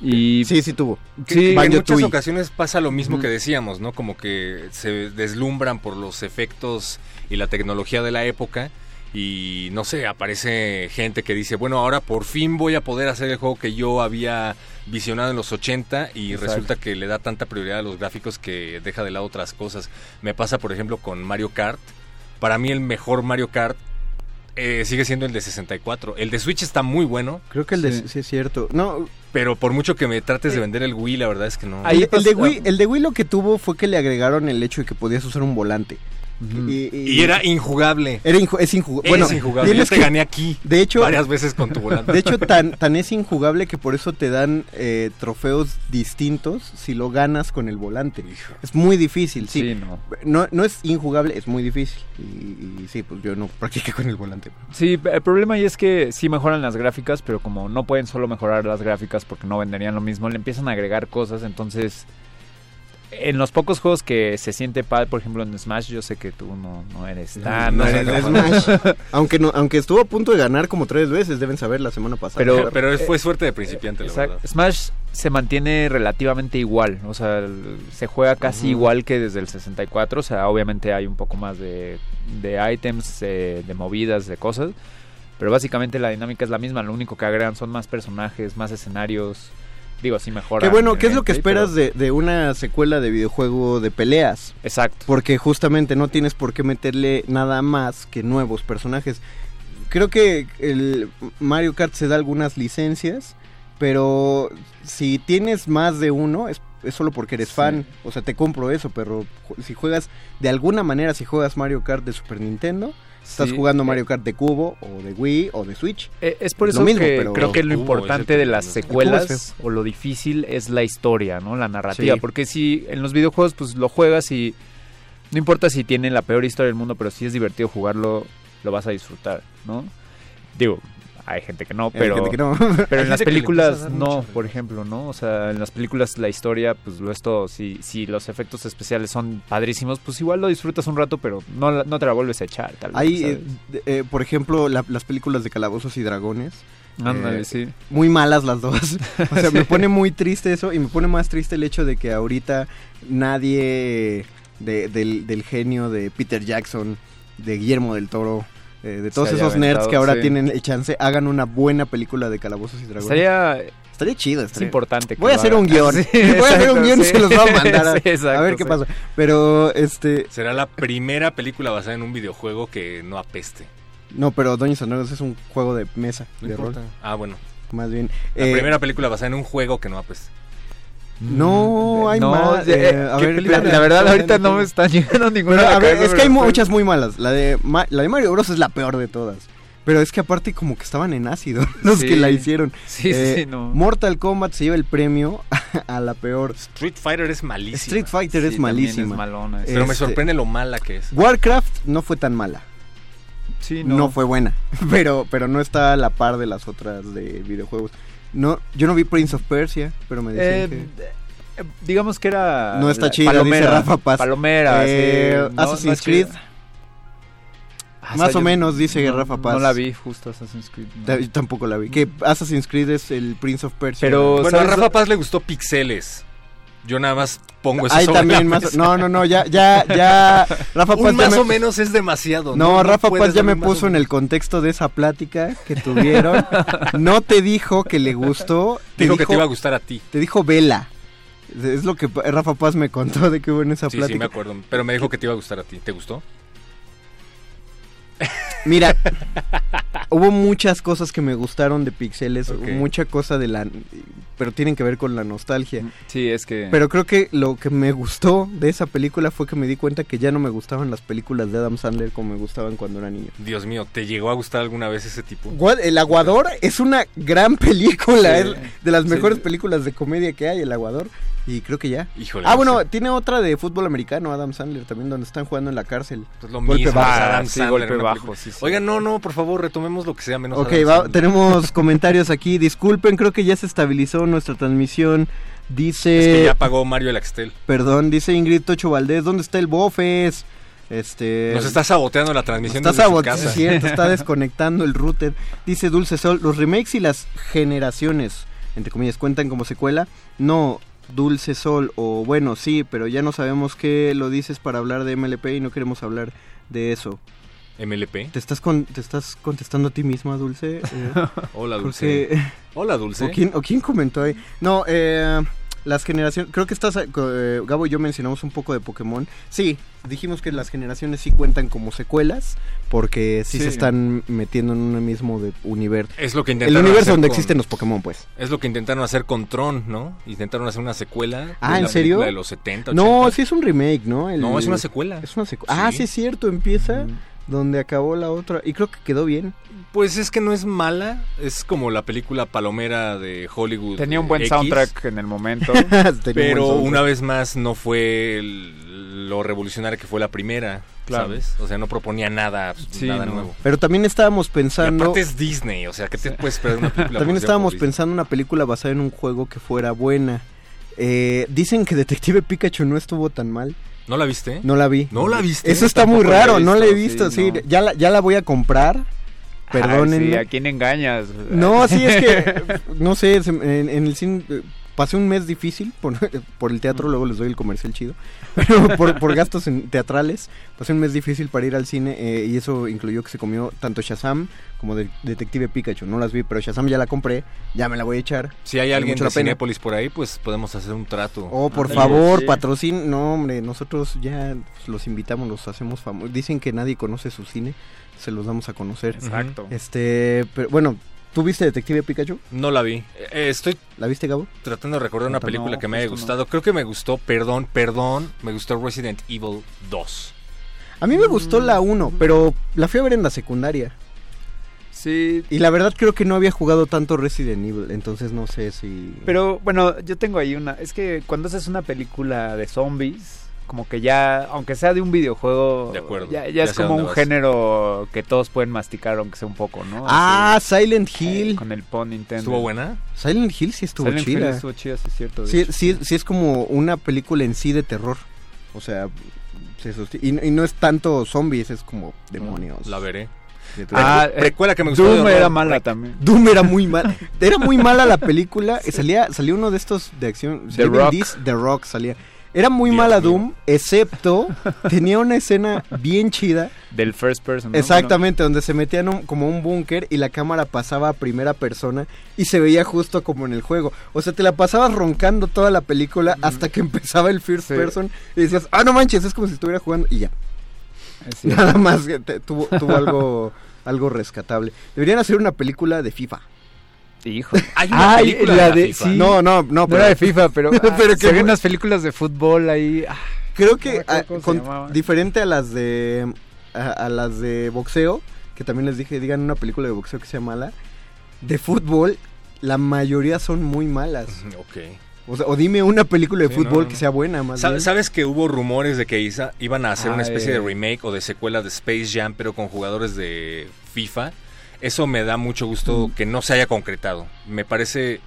Y Sí, sí tuvo. Que- Sí, que en muchas ocasiones pasa lo mismo que decíamos, ¿no? Como que se deslumbran por los efectos y la tecnología de la época y no sé, aparece gente que dice, bueno, ahora por fin voy a poder hacer el juego que yo había visionado en los 80 y Exacto. resulta que le da tanta prioridad a los gráficos que deja de lado otras cosas. Me pasa, por ejemplo, con Mario Kart. Para mí el mejor Mario Kart eh, sigue siendo el de 64. El de Switch está muy bueno, Creo que el de Sí. sí, es cierto. No, pero por mucho que me trates de vender el Wii, la verdad es que no. Ahí el, el de Wii, el de Wii lo que tuvo fue que le agregaron el hecho de que podías usar un volante. Y era injugable. era inju- es injugable. Es Bueno, injugable. Yo te que- gané aquí de hecho, varias veces con tu volante. de hecho tan, tan es injugable que por eso te dan eh, trofeos distintos si lo ganas con el volante. Hijo. Es muy difícil, sí. Sí, no. No, no es injugable, es muy difícil. Y, y sí, pues yo no practiqué con el volante. Sí, el problema ahí es que sí mejoran las gráficas, pero como no pueden solo mejorar las gráficas porque no venderían lo mismo, le empiezan a agregar cosas, entonces en los pocos juegos que se siente padre, por ejemplo en Smash, yo sé que tú no, no eres tan... No, o sea, en el como- Smash. aunque no, aunque estuvo a punto de ganar como tres veces, deben saber la semana pasada. Pero- Pero fue suerte de principiante, la verdad. Smash se mantiene relativamente igual, o sea, se juega casi igual que desde el 64, o sea, obviamente hay un poco más de, de items, eh, de movidas, de cosas, pero básicamente la dinámica es la misma, lo único que agregan son más personajes, más escenarios, digo, sí mejora. Qué bueno, ¿qué es lo que esperas de, de una secuela de videojuego de peleas? Exacto. Porque justamente no tienes por qué meterle nada más que nuevos personajes. Creo que el Mario Kart se da algunas licencias, pero si tienes más de uno es, es solo porque eres Sí. fan. O sea, te compro eso, pero si juegas de alguna manera, si juegas Mario Kart de Super Nintendo, estás Sí, jugando eh, Mario Kart de Cubo o de Wii o de Switch. Eh, Es por Es eso lo mismo, que pero- creo que lo Cubo, importante de las secuelas o lo difícil es la historia, ¿no? La narrativa. Sí. Porque si en los videojuegos pues lo juegas y no importa si tiene la peor historia del mundo, pero si es divertido jugarlo, lo vas a disfrutar, ¿no? Digo, hay gente que no, Hay pero, gente que no. pero Hay en las películas no, mucho. por ejemplo, ¿no? O sea, en las películas la historia pues lo es todo. Si, si los efectos especiales son padrísimos, pues igual lo disfrutas un rato, pero no, la- no te la vuelves a echar, tal vez, Hay, eh, eh, por ejemplo, la- las películas de Calabozos y Dragones. Ándale, eh, sí. muy malas las dos. O sea, me pone muy triste eso y me pone más triste el hecho de que ahorita nadie de- del, del genio de Peter Jackson, de Guillermo del Toro, eh, de todos esos nerds que ahora sí. tienen el chance, hagan una buena película de Calabozos y Dragones. Estaría Estaría chido. Es estaría- importante. que Voy a hacer un guion. Sí, Voy a hacer un guion y se los voy a mandar a, Sí, exacto, a ver qué sí. pasa. Pero, este... Será la primera película basada en un videojuego que no apeste. No, pero Doños and Dragons es un juego de mesa, No de importa. rol, Ah, bueno. más bien. La Eh, primera película basada en un juego que no apeste. No, hay No, más. eh, eh, a ¿qué ver, la verdad ahorita no me están llegando ninguna. Pero, a ver, cabeza, es que hay muchas muy malas. La de, Ma- la de Mario Bros es la peor de todas. Pero es que aparte como que estaban en ácido los Sí. que la hicieron. Sí, Eh, sí, no. Mortal Kombat se lleva el premio a la peor. Street Fighter es malísima. Street Fighter Sí, es malísima. Es malona, Pero me Este- sorprende lo mala que es. Warcraft no fue tan mala. Sí, No. no. fue buena. Pero, pero no está a la par de las otras de videojuegos. No, yo no vi Prince of Persia, pero me decían Eh, que... eh, digamos que era. No está Palomera, dice Rafa Paz. Palomera, Eh, sí, no- Assassin's no Creed. Ah, Más o yo- menos, dice no- Rafa Paz. No la vi, justo Assassin's Creed. no. Ta- yo tampoco la vi. Que Assassin's Creed es el Prince of Persia. Pero- Bueno, a. Rafa Paz le gustó Pixeles. Yo nada más pongo eso Ahí sobre también la más... mesa. No, no, no, ya, ya, ya... Rafa Un Paz más me- o menos es demasiado. No, Rafa puedes Paz ya me puso en el contexto de esa plática que tuvieron. No te dijo que le gustó. Te Dijo que te iba a gustar a ti. Te dijo vela. Es lo que Rafa Paz me contó de que hubo en esa Sí, sí, plática. me acuerdo. Pero me dijo que te iba a gustar a ti. ¿Te gustó? Mira, hubo muchas cosas que me gustaron de Pixeles, mucha cosa de la... Pero tienen que ver con la nostalgia. Sí, es que... Pero creo que lo que me gustó de esa película fue que me di cuenta que ya no me gustaban las películas de Adam Sandler como me gustaban cuando era niño. Dios mío, ¿te llegó a gustar alguna vez ese tipo? El Aguador es una gran película, Sí. es de las Sí. mejores películas de comedia que hay, El Aguador. Y creo que ya. Híjole, ah, no bueno, tiene otra de fútbol americano, Adam Sandler, también donde están jugando en la cárcel. Pues lo Golpe mismo, bajo. Adam sí, golpe bajo, sí, sí. Oigan, no, no, por favor, retomemos lo que sea menos Ok, Adam va- tenemos comentarios aquí. Disculpen, creo que ya se estabilizó nuestra transmisión. Dice. Es que ya pagó Mario el Axtel. Perdón, dice Ingrid Tocho Valdés. ¿Dónde está el Bofes? Este. Nos está saboteando la transmisión Está saboteando, es cierto, está desconectando el router. Dice Dulce Sol, los remakes y las generaciones, entre comillas, cuentan como secuela. No, Dulce Sol, o bueno, sí, pero ya no sabemos qué lo dices para hablar de MLP y no queremos hablar de eso. MLP. ¿Te estás, con- te estás contestando a ti misma, Dulce? Eh, Hola, Dulce. porque- Hola, Dulce. ¿O quién, o quién comentó ahí? No, eh, las generaciones, creo que estás, eh, Gabo y yo mencionamos un poco de Pokémon. Sí, dijimos que las generaciones sí cuentan como secuelas, porque sí, Sí. se están metiendo en un mismo de universo. Es lo que El intentaron universo hacer donde con- existen los Pokémon, pues. Es lo que intentaron hacer con Tron, ¿no? Intentaron hacer una secuela. de Ah, ¿en la serio? De los 70, No, 80. sí es un remake, ¿no? El- No, es una secuela. Es una secuela. Ah, Sí. sí es cierto, empieza donde acabó la otra. Y creo que quedó bien. Pues es que no es mala, es como la película palomera de Hollywood. Tenía un buen X, soundtrack en el momento. Pero una vez más no fue el- lo revolucionario que fue la primera, Claro. ¿sabes? O sea, no proponía nada, Sí, nada no. nuevo. Pero también estábamos Y pensando... aparte es Disney, o sea, ¿qué te puedes esperar de una película? También estábamos pensando en una película basada en un juego que fuera buena. Eh, dicen que Detective Pikachu no estuvo tan mal. ¿No la viste? No la vi. ¿No la viste? Eso está muy Tampoco raro, no la he visto, sí, Sí, no. ya, la, ya la voy a comprar. Perdónenme. Ay, sí, ¿a quién engañas? No, sí, es que, no sé, se- en, en el cine pasé un mes difícil por, por el teatro, luego les doy el comercial chido, pero por, por gastos en- teatrales, pasé un mes difícil para ir al cine eh, y eso incluyó que se comió tanto Shazam como de- Detective Pikachu. No las vi, pero Shazam ya la compré, ya me la voy a echar. Si hay alguien de. Cinépolis por ahí, pues podemos hacer un trato. Oh, por favor, Sí. patrocin. No, hombre, nosotros ya pues, los invitamos, los hacemos famosos. Dicen que nadie conoce su cine, se los damos a conocer. Exacto. Este, pero bueno, ¿tú viste Detective Pikachu? No la vi. Eh, estoy ¿La viste, Gabo? tratando de recordar una No, película que me haya no. gustado. Creo que me gustó, perdón, perdón, me gustó Resident Evil 2. A mí me gustó la 1, pero la fui a ver en la secundaria. Sí, Y la verdad creo que no había jugado tanto Resident Evil, entonces no sé si... pero bueno, yo tengo ahí una... Es que cuando haces una película de zombies, como que ya, aunque sea de un videojuego, De acuerdo, ya, ya ya es como un vas. género que todos pueden masticar, aunque sea un poco, ¿no? ah, Así, Silent eh, Hill. con el pon Nintendo. ¿Estuvo buena? Silent Hill sí estuvo Silent Hill chida. estuvo chida, sí es cierto. Sí, hecho. sí, sí es como una película en sí de terror. O sea, se y, no- y no es tanto zombies, es como demonios. La veré. Ah, eh, recuerda que me gustó Doom era mala también. Doom era muy mala. Era muy mala la película. y Salía, salía uno de estos de acción. The Rock. The Rock salía. Era muy Dios mala mío. Doom, excepto tenía una escena bien chida. Del first person. ¿no? Exactamente, donde se metían un- como un búnker y la cámara pasaba a primera persona y se veía justo como en el juego. O sea, te la pasabas roncando toda la película hasta que empezaba el first Sí. person y decías, ah, no manches, es como si estuviera jugando y ya. Nada más que te- tuvo, tuvo algo, algo rescatable. Deberían hacer una película de FIFA. Hijo. Hay una Ay, película la de, de- FIFA. sí. No, no, no, No pero era de FIFA, pero, Pero pero que se ven unas películas de fútbol ahí. ah, creo que ah, con- diferente a las de a, a las de boxeo, que también les dije, digan una película de boxeo que sea mala. De fútbol, la mayoría son muy malas. Ok. O sea, o dime una película de Sí, fútbol no, que sea buena, más Sa- bien. ¿Sabes que hubo rumores de que isa- iban a hacer una Ah, especie eh. de remake o de secuela de Space Jam, pero con jugadores de FIFA? Eso me da mucho gusto Mm. que no se haya concretado. Me parece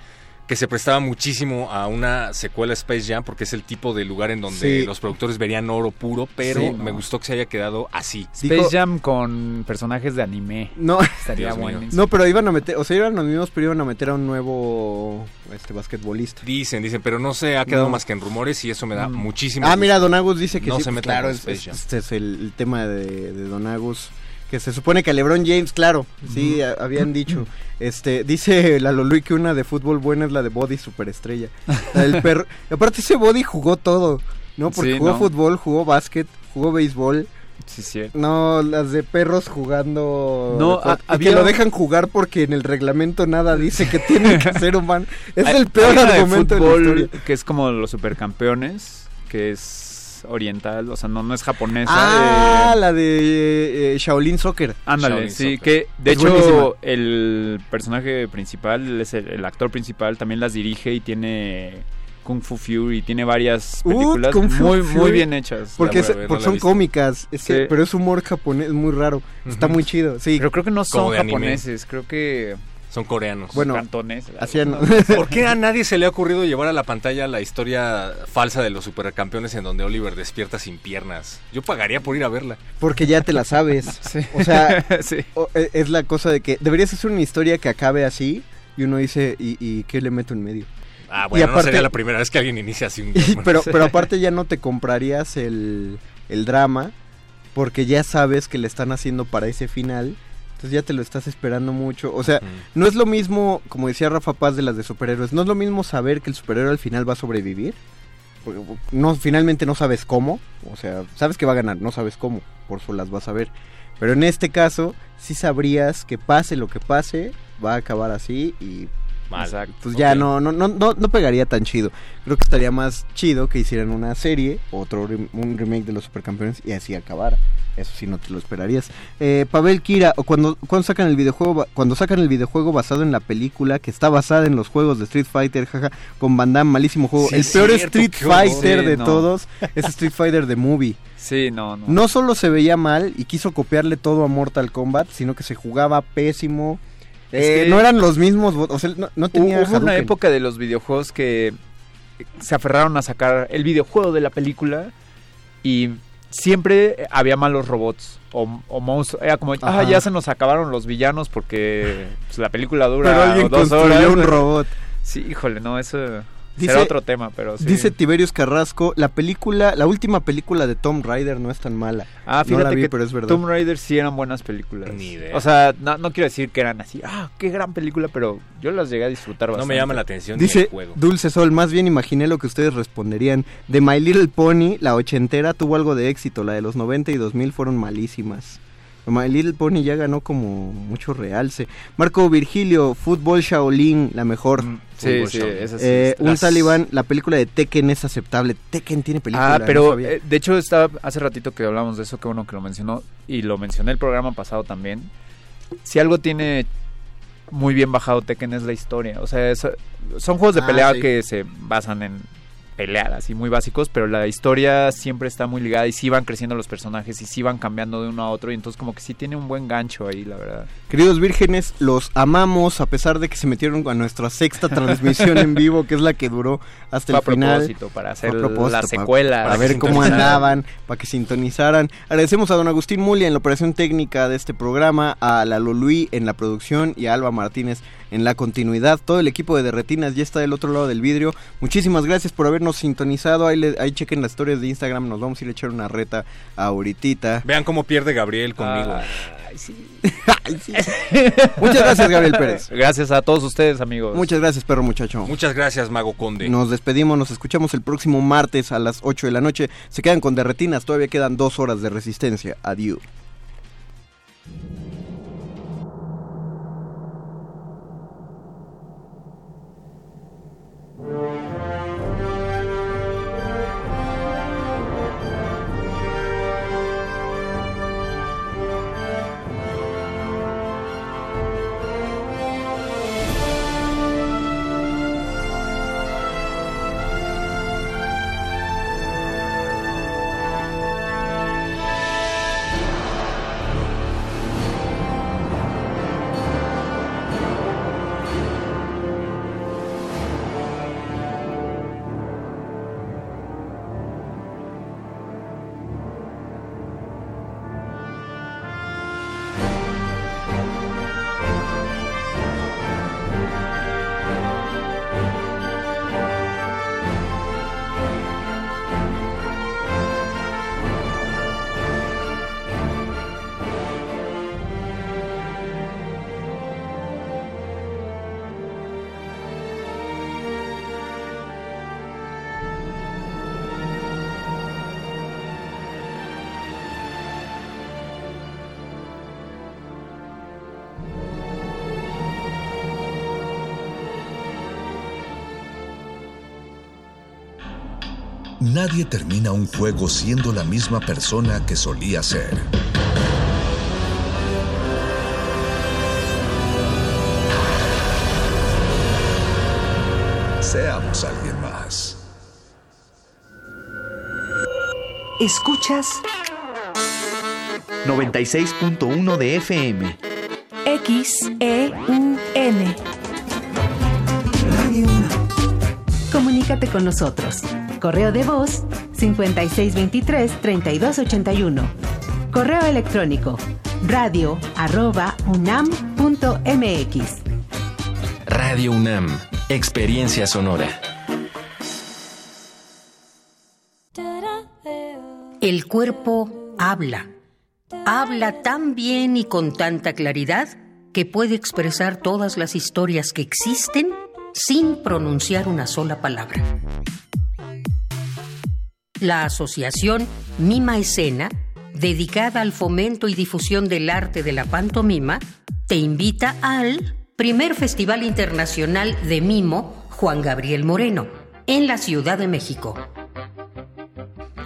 que se prestaba muchísimo a una secuela Space Jam porque es el tipo de lugar en donde Sí. los productores verían oro puro, pero Sí, me gustó que se haya quedado así. Space Jam con personajes de anime. No, Estaría buenísimo. no, pero iban a meter, o sea, iban los mismos, pero iban a meter a un nuevo este basquetbolista. Dicen, dicen, pero no se ha quedado No. más que en rumores y eso me da Mm. muchísimo Ah, gusto. mira, Don Agus dice que No sí, se pues, metan claro, es- Space Jam. este es el, el tema de, de Don Agus. Que se supone que a LeBron James, claro, sí, a- habían dicho. Este, dice la Lolui que una de fútbol buena es la de Body Superestrella. La del perro. Aparte ese Body jugó todo, ¿no? Porque Sí, jugó ¿no? fútbol, jugó básquet, jugó béisbol, Sí, sí. No, las de perros jugando. No, a- había- que lo dejan jugar porque en el reglamento nada dice que tienen que ser humanos. Es el peor de argumento de, la fútbol historia. que es como los supercampeones, que es oriental, o sea, no, no es japonesa. Ah, eh, la de eh, Shaolin Soccer. Ándale, Shaolin sí, Soccer. que de Es hecho buenísima. el personaje principal, es el, el actor principal, también las dirige y tiene Kung Fu Fury, tiene varias películas muy, Fury. muy bien hechas. Porque, es- ver, son visto. cómicas, es que- Sí. pero es humor japonés muy raro. Está muy chido, sí. Pero creo que no son anime. japoneses, creo que Son coreanos. Bueno, cantoneses. hacían-. ¿Por qué a nadie se le ha ocurrido llevar a la pantalla la historia falsa de los supercampeones en donde Oliver despierta sin piernas? Yo pagaría por ir a verla. Porque ya te la sabes. Sí. O sea, sí. e- es la cosa de que deberías hacer una historia que acabe así y uno dice, ¿y, y qué le meto en medio? Ah, bueno, aparte- no sería la primera vez que alguien inicia así un Y- pero, pero aparte ya no te comprarías el, el drama porque ya sabes que le están haciendo para ese final. Entonces ya te lo estás esperando mucho. O sea, no es lo mismo, como decía Rafa Paz de las de superhéroes, no es lo mismo saber que el superhéroe al final va a sobrevivir. No, finalmente no sabes cómo. O sea, sabes que va a ganar, no sabes cómo. Por eso las vas a ver. Pero en este caso, sí sabrías que pase lo que pase, va a acabar así y Mal. Exacto. pues ya Ok. no, no, no, no, no pegaría tan chido. Creo que estaría más chido que hicieran una serie, otro un remake de los supercampeones y así acabara. Eso sí no te lo esperarías. Eh, Pavel Kira, cuando, cuando sacan el videojuego, cuando sacan el videojuego basado en la película que está basada en los juegos de Street Fighter, jaja, con Van Damme, malísimo juego. Sí, el peor cierto, Street. Fighter Sí, de no. todos es Street Fighter de Movie. Sí, no, no. No solo se veía mal y quiso copiarle todo a Mortal Kombat, sino que se jugaba pésimo. Es Eh, que- no eran los mismos, o sea, no, no tenía Hubo una época de los videojuegos que se aferraron a sacar el videojuego de la película y siempre había malos robots o, o monstruos. Era como, ah, ya se nos acabaron los villanos porque pues, la película dura Pero alguien dos construyó horas. un robot. Sí, híjole, no, eso Dice- será otro tema, pero sí. Dice Tiberius Carrasco, la película, la última película de Tom Raider no es tan mala. Ah, no fíjate la vi, que pero es verdad. Tomb Raider sí eran buenas películas. Ni idea. O sea, no, no quiero decir que eran así, ah, qué gran película, pero yo las llegué a disfrutar No bastante. me llama la atención ni Dice el juego. Dulce Sol, más bien imaginé lo que ustedes responderían. De My Little Pony, la ochentera tuvo algo de éxito, la de los 90 y 2000 fueron malísimas. My Little Pony ya ganó como mucho realce. Marco Virgilio, Fútbol Shaolin, la mejor. Mm, Sí, sí, esa sí. Eh, un talibán, la película de Tekken es aceptable. Tekken tiene película. Ah, pero eh, de hecho estaba hace ratito que hablamos de eso, qué bueno que lo mencionó y lo mencioné el programa pasado también. Si algo tiene muy bien bajado Tekken es la historia, o sea, es- son juegos de Ah, pelea sí. que se basan en pelear así muy básicos, pero la historia siempre está muy ligada y sí van creciendo los personajes y sí van cambiando de uno a otro y entonces como que sí tiene un buen gancho ahí, la verdad. Queridos vírgenes, los amamos a pesar de que se metieron a nuestra sexta transmisión en vivo, que es la que duró hasta Fue el a final. propósito, para hacer la secuela. Para, ver cómo andaban, para que sintonizaran. Agradecemos a don Agustín Mulia en la operación técnica de este programa, a la Loluí en la producción y a Alba Martínez en la continuidad. Todo el equipo de Derretinas ya está del otro lado del vidrio. Muchísimas gracias por habernos sintonizado. Ahí, le- ahí chequen las historias de Instagram. Nos vamos a ir a echar una reta ahorita. Vean cómo pierde Gabriel conmigo. Ay, sí. Ay, sí. Muchas gracias, Gabriel Pérez. Gracias a todos ustedes, amigos. Muchas gracias, perro muchacho. Muchas gracias, Mago Conde. Nos despedimos, nos escuchamos el próximo martes a las 8 de la noche. Se quedan con derretinas, todavía quedan dos horas de resistencia. Adiós. Nadie termina un juego siendo la misma persona que solía ser. Seamos alguien más. Escuchas 96.1 de FM. XEUN. Comunícate con nosotros. Correo de voz 5623-3281. Correo electrónico radio arroba unam.mx. Radio UNAM. Experiencia sonora. El cuerpo habla. Habla tan bien y con tanta claridad que puede expresar todas las historias que existen sin pronunciar una sola palabra. La asociación Mima Escena, dedicada al fomento y difusión del arte de la pantomima, te invita al primer Festival Internacional de Mimo Juan Gabriel Moreno, en la Ciudad de México.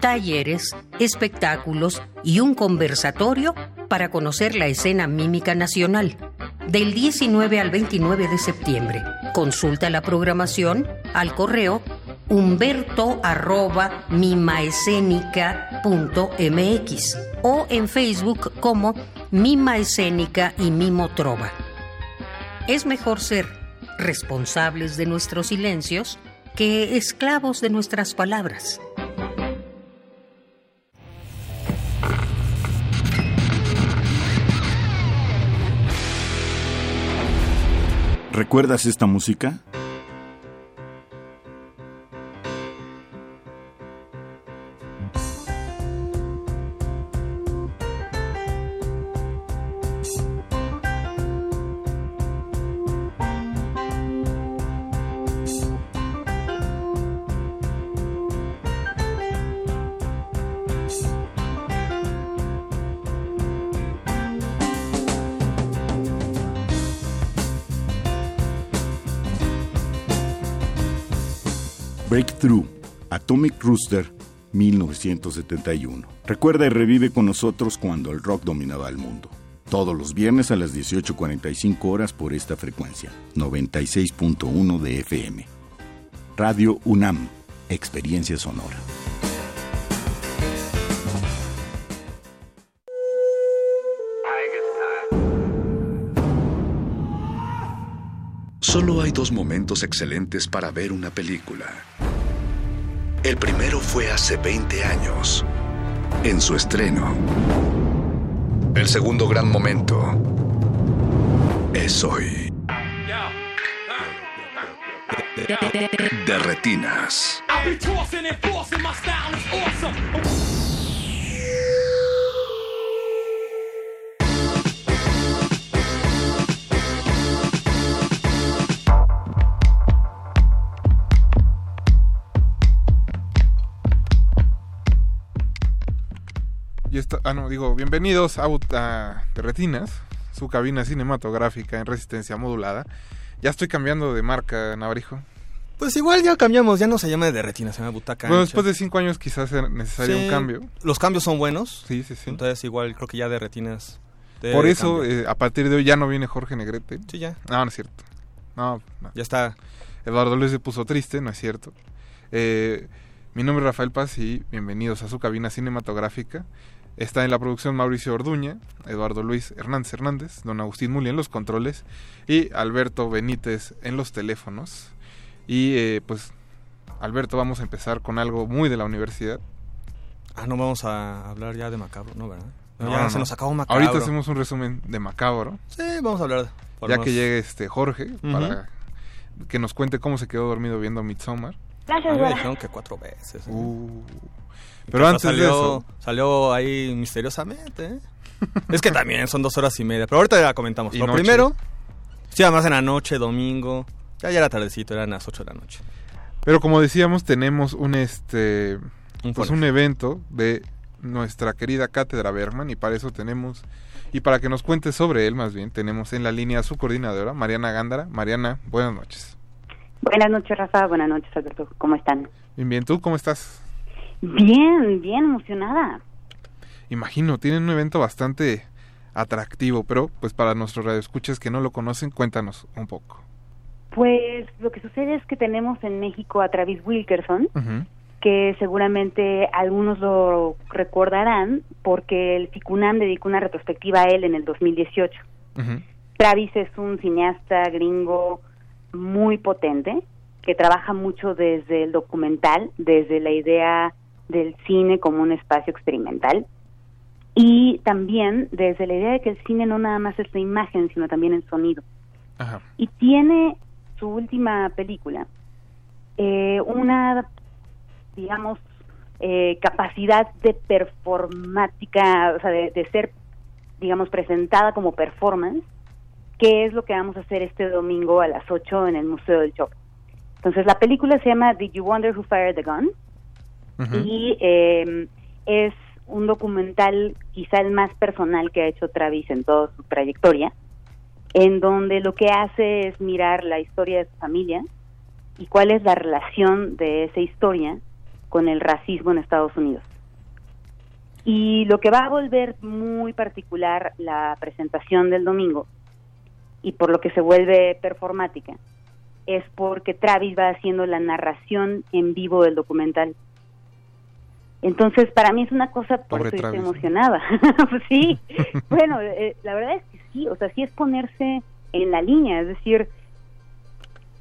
Talleres, espectáculos y un conversatorio para conocer la escena mímica nacional. Del 19 al 29 de septiembre. Consulta la programación al correo humberto arroba mimaescénica.mx o en Facebook como Mima Escénica y Mimo Trova. Es mejor ser responsables de nuestros silencios que esclavos de nuestras palabras. ¿Recuerdas esta música? Breakthrough, Atomic Rooster, 1971. Recuerda y revive con nosotros cuando el rock dominaba el mundo. Todos los viernes a las 18.45 horas por esta frecuencia, 96.1 de FM. Radio UNAM, Experiencia Sonora. Solo hay dos momentos excelentes para ver una película. El primero fue hace 20 años, en su estreno. El segundo gran momento es hoy. De retinas. Y esto, ah, no, digo, bienvenidos a, a de Retinas, su cabina cinematográfica en resistencia modulada. Ya estoy cambiando de marca, Navarijo. Pues igual ya cambiamos, ya no se llama de retina, se llama butaca. Bueno, después de cinco años quizás sea necesario Sí, un cambio. Los cambios son buenos. Sí, sí, sí. Entonces igual creo que ya de retinas. Por eso, eh, a partir de hoy ya no viene Jorge Negrete. Sí, ya. No, no es cierto. No, no. Ya está. Eduardo Luis se puso triste, no es cierto. Eh, mi nombre es Rafael Paz y bienvenidos a su cabina cinematográfica. Está en la producción Mauricio Orduña, Eduardo Luis Hernández Hernández, don Agustín Muli en los controles y Alberto Benítez en los teléfonos. Y eh, pues, Alberto, vamos a empezar con algo muy de la universidad. Ah, no vamos a hablar ya de macabro, ¿no, verdad? No, ya no, se no. nos acabó macabro. Ahorita hacemos un resumen de Macabro. Sí, vamos a hablar. por Ya más- que llegue este Jorge para que nos cuente cómo se quedó dormido viendo Midsommar. A mí me dijeron que cuatro veces. ¿eh? Uh. Pero antes de salió, eso- Salió ahí misteriosamente, ¿eh? es que también son dos horas y media. Pero ahorita ya comentamos. Y Lo noche. primero, sí, además en la noche, domingo. Ya, ya era tardecito, eran las 8 de la noche. Pero como decíamos, tenemos un este Un pues un evento de nuestra querida cátedra Bergman y para eso tenemos y para que nos cuente sobre él más bien tenemos en la línea a su coordinadora Mariana Gándara. Mariana, buenas noches. Buenas noches, Rafa. Buenas noches, Alberto. ¿Cómo están? Bien, bien. ¿Tú cómo estás? Bien, bien emocionada. Imagino, tienen un evento bastante atractivo, pero pues para nuestros radioescuchas que no lo conocen, cuéntanos un poco. Pues lo que sucede es que tenemos en México a Travis Wilkerson, que seguramente algunos lo recordarán porque el FICUNAM dedicó una retrospectiva a él en el 2018. Travis es un cineasta gringo muy potente que trabaja mucho desde el documental, desde la idea del cine como un espacio experimental y también desde la idea de que el cine no nada más es la imagen, sino también el sonido. Y tiene su última película eh, una, digamos, eh, capacidad de performática, o sea, de, ser, digamos, presentada como performance, que es lo que vamos a hacer este domingo a las 8 en el Museo del Chopo. Entonces, la película se llama Did You Wonder Who Fired the Gun? Y eh, es un documental quizá el más personal que ha hecho Travis en toda su trayectoria, en donde lo que hace es mirar la historia de su familia y cuál es la relación de esa historia con el racismo en Estados Unidos. Y lo que va a volver muy particular la presentación del domingo, y por lo que se vuelve performática, es porque Travis va haciendo la narración en vivo del documental. Entonces, para mí es una cosa, por eso estoy emocionada. Pues sí, bueno, eh, la verdad es que sí, o sea, sí es ponerse en la línea, es decir,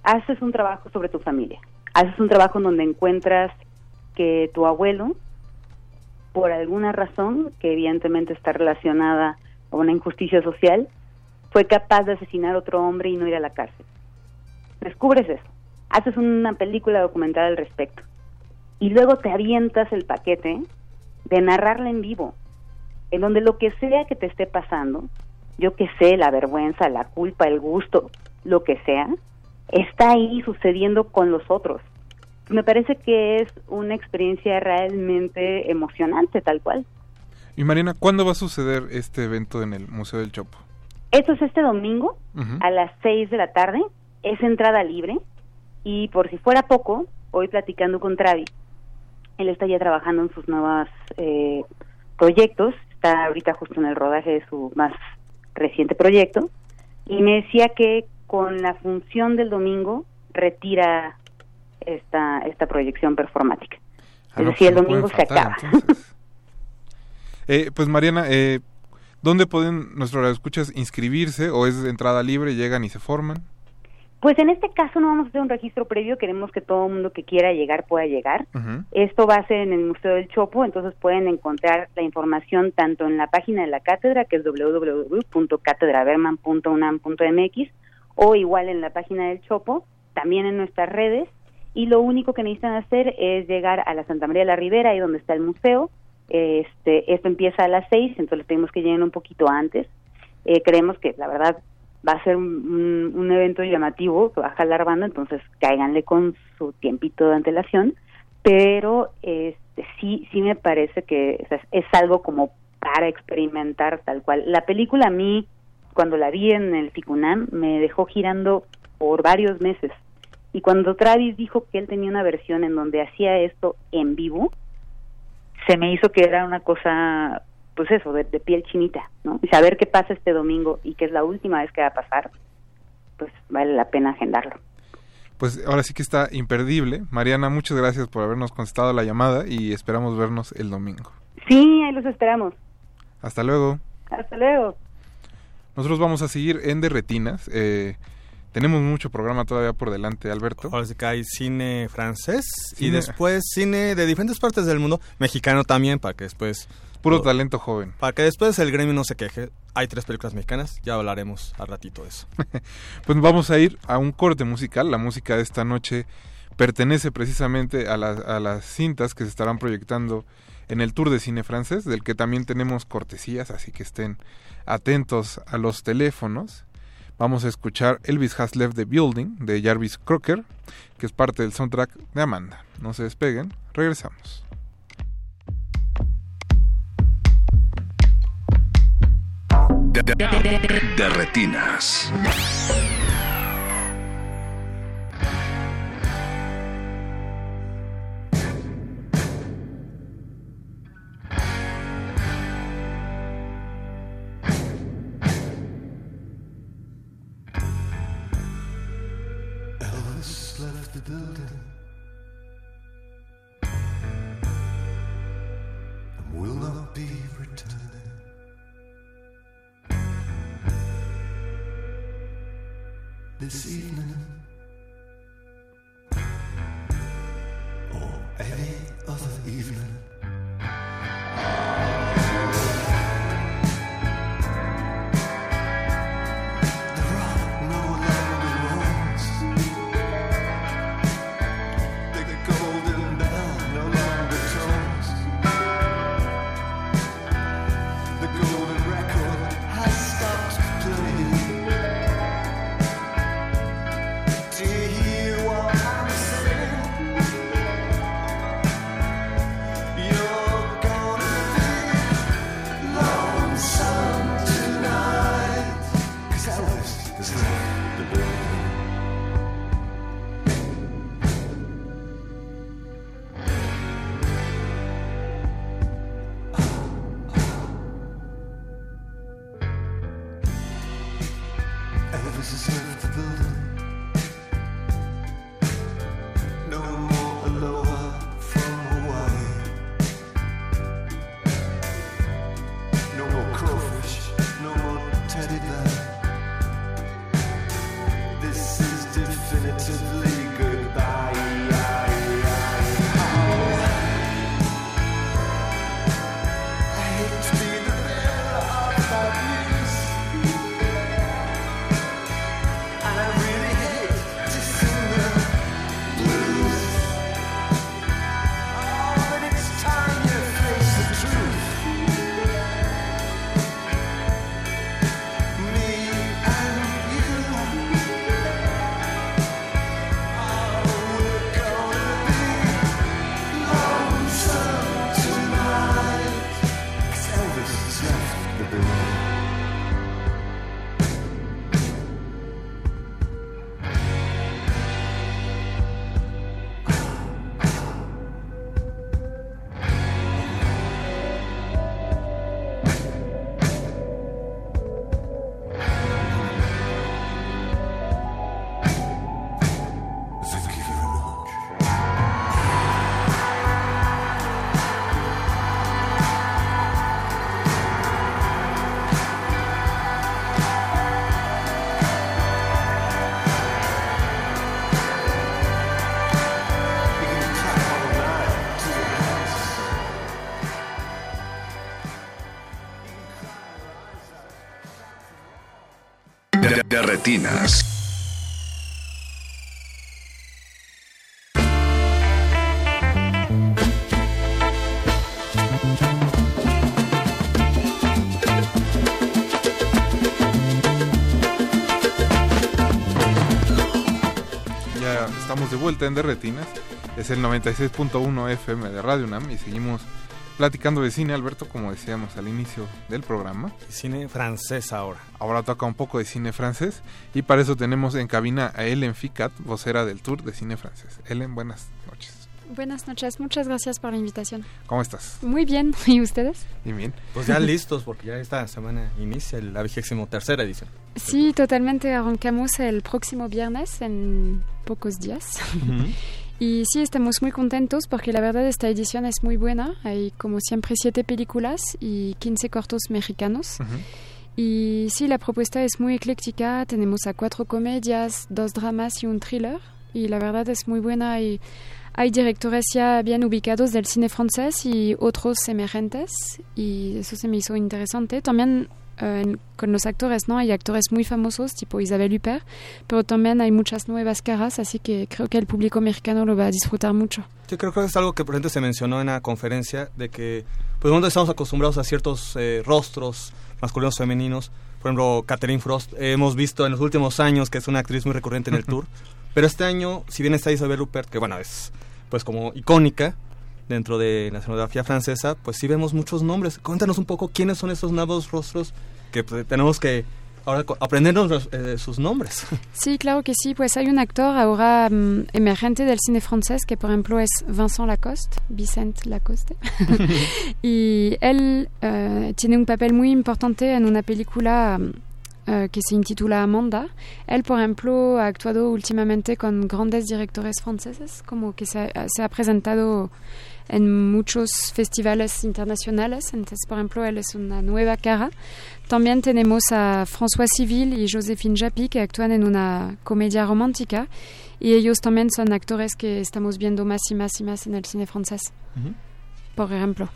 haces un trabajo sobre tu familia, haces un trabajo en donde encuentras que tu abuelo, por alguna razón, que evidentemente está relacionada a una injusticia social, fue capaz de asesinar a otro hombre y no ir a la cárcel. Descubres eso, haces una película documental al respecto y luego te avientas el paquete de narrarla en vivo, en donde lo que sea que te esté pasando, yo que sé, la vergüenza, la culpa, el gusto, lo que sea, está ahí sucediendo con los otros. Me parece que es una experiencia realmente emocionante, tal cual. Y Mariana, ¿cuándo va a suceder este evento en el Museo del Chopo? Esto es este domingo a las 6 de la tarde, es entrada libre y por si fuera poco, hoy platicando con Travis, él está ya trabajando en sus nuevos eh, proyectos, está ahorita justo en el rodaje de su más reciente proyecto, y me decía que con la función del domingo retira esta, esta proyección performática. Ah, es decir, el domingo se acaba. eh, pues Mariana, eh, ¿dónde pueden nuestros escuchas inscribirse o es entrada libre, llegan y se forman? Pues en este caso no vamos a hacer un registro previo, queremos que todo el mundo que quiera llegar pueda llegar. Esto va a ser en el Museo del Chopo, entonces pueden encontrar la información tanto en la página de la cátedra, que es www.catedraberman.unam.mx, o igual en la página del Chopo, también en nuestras redes. Y lo único que necesitan hacer es llegar a la Santa María de la Ribera, ahí donde está el museo. Este, esto empieza a las seis, entonces tenemos que llegar un poquito antes. Eh, creemos que la verdad va a ser un, evento llamativo que va a jalar banda, entonces cáiganle con su tiempito de antelación, pero este sí sí me parece que es algo como para experimentar tal cual. La película a mí, cuando la vi en el Ficunam, me dejó girando por varios meses. Y cuando Travis dijo que él tenía una versión en donde hacía esto en vivo, se me hizo que era una cosa pues eso, de, piel chinita, ¿no? Y saber qué pasa este domingo y que es la última vez que va a pasar, pues vale la pena agendarlo. Pues ahora sí que está imperdible. Mariana, muchas gracias por habernos contestado la llamada y esperamos vernos el domingo. Sí, ahí los esperamos. Hasta luego. Hasta luego. Nosotros vamos a seguir en Derretinas. Eh, tenemos mucho programa todavía por delante, Alberto. Ahora sí que hay cine francés y después cine de diferentes partes del mundo, mexicano también, para que después Puro talento joven. Para que después el gremio no se queje. Hay tres películas mexicanas, ya hablaremos al ratito de eso. pues vamos a ir a un corte musical. La música de esta noche pertenece precisamente a, a las cintas que se estarán proyectando en el Tour de Cine Francés, del que también tenemos cortesías, así que estén atentos a los teléfonos. Vamos a escuchar Elvis Has Left the Building de Jarvis Crocker, que es parte del soundtrack de Amanda. No se despeguen, regresamos. de, retinas. Ya estamos de vuelta en Derretinas. Es el 96.1 FM de Radio UNAM y seguimos platicando de cine, Alberto, como decíamos al inicio del programa. Cine francés ahora. Ahora toca un poco de cine francés y para eso tenemos en cabina a Ellen Ficat, vocera del Tour de Cine Francés. Ellen, buenas noches. Buenas noches, muchas gracias por la invitación. ¿Cómo estás? Muy bien, ¿y ustedes? Bien, bien. Pues ya listos, porque ya esta semana inicia la vigésimo tercera edición. Sí, totalmente, arrancamos el próximo viernes en pocos días. Y sí, estamos muy contentos porque la verdad esta edición es muy buena. Hay como siempre siete películas y 15 cortos mexicanos. Y sí, la propuesta es muy ecléctica. Tenemos a cuatro comedias, dos dramas y un thriller. Y la verdad es muy buena. Y hay directores ya bien ubicados del cine francés y otros emergentes. Y eso se me hizo interesante. También eh, con los actores, ¿no? Hay actores muy famosos, tipo Isabel Huppert, pero también hay muchas nuevas caras, así que creo que el público mexicano lo va a disfrutar mucho. Yo creo que es algo que por ejemplo se mencionó en la conferencia de que pues donde estamos acostumbrados a ciertos eh, rostros masculinos femeninos. Por ejemplo, Catherine Frost eh, hemos visto en los últimos años que es una actriz muy recurrente en el tour. Pero este año, si bien está Isabel Rupert, que bueno, es pues como icónica dentro de la escenografía francesa, pues sí vemos muchos nombres. Cuéntanos un poco quiénes son esos nuevos rostros que pues, tenemos que ahora aprendernos los- eh, sus nombres. Sí, claro que sí. Pues hay un actor ahora mm, emergente del cine francés que, por ejemplo, es Vincent Lacoste, Vicent Lacoste. y él eh, tiene un papel muy importante en una película mm, eh, que se intitula Amanda. Él, por ejemplo, ha actuado últimamente con grandes directores franceses, como que se ha, se ha presentado en muchos festivales internacionales. Entonces, por ejemplo, él es una nueva cara. También tenemos a François Civil y Joséphine Japy que actúan en una comedia romántica y ellos también son actores que estamos viendo más y más y más en el cine francés, Ujú. por ejemplo.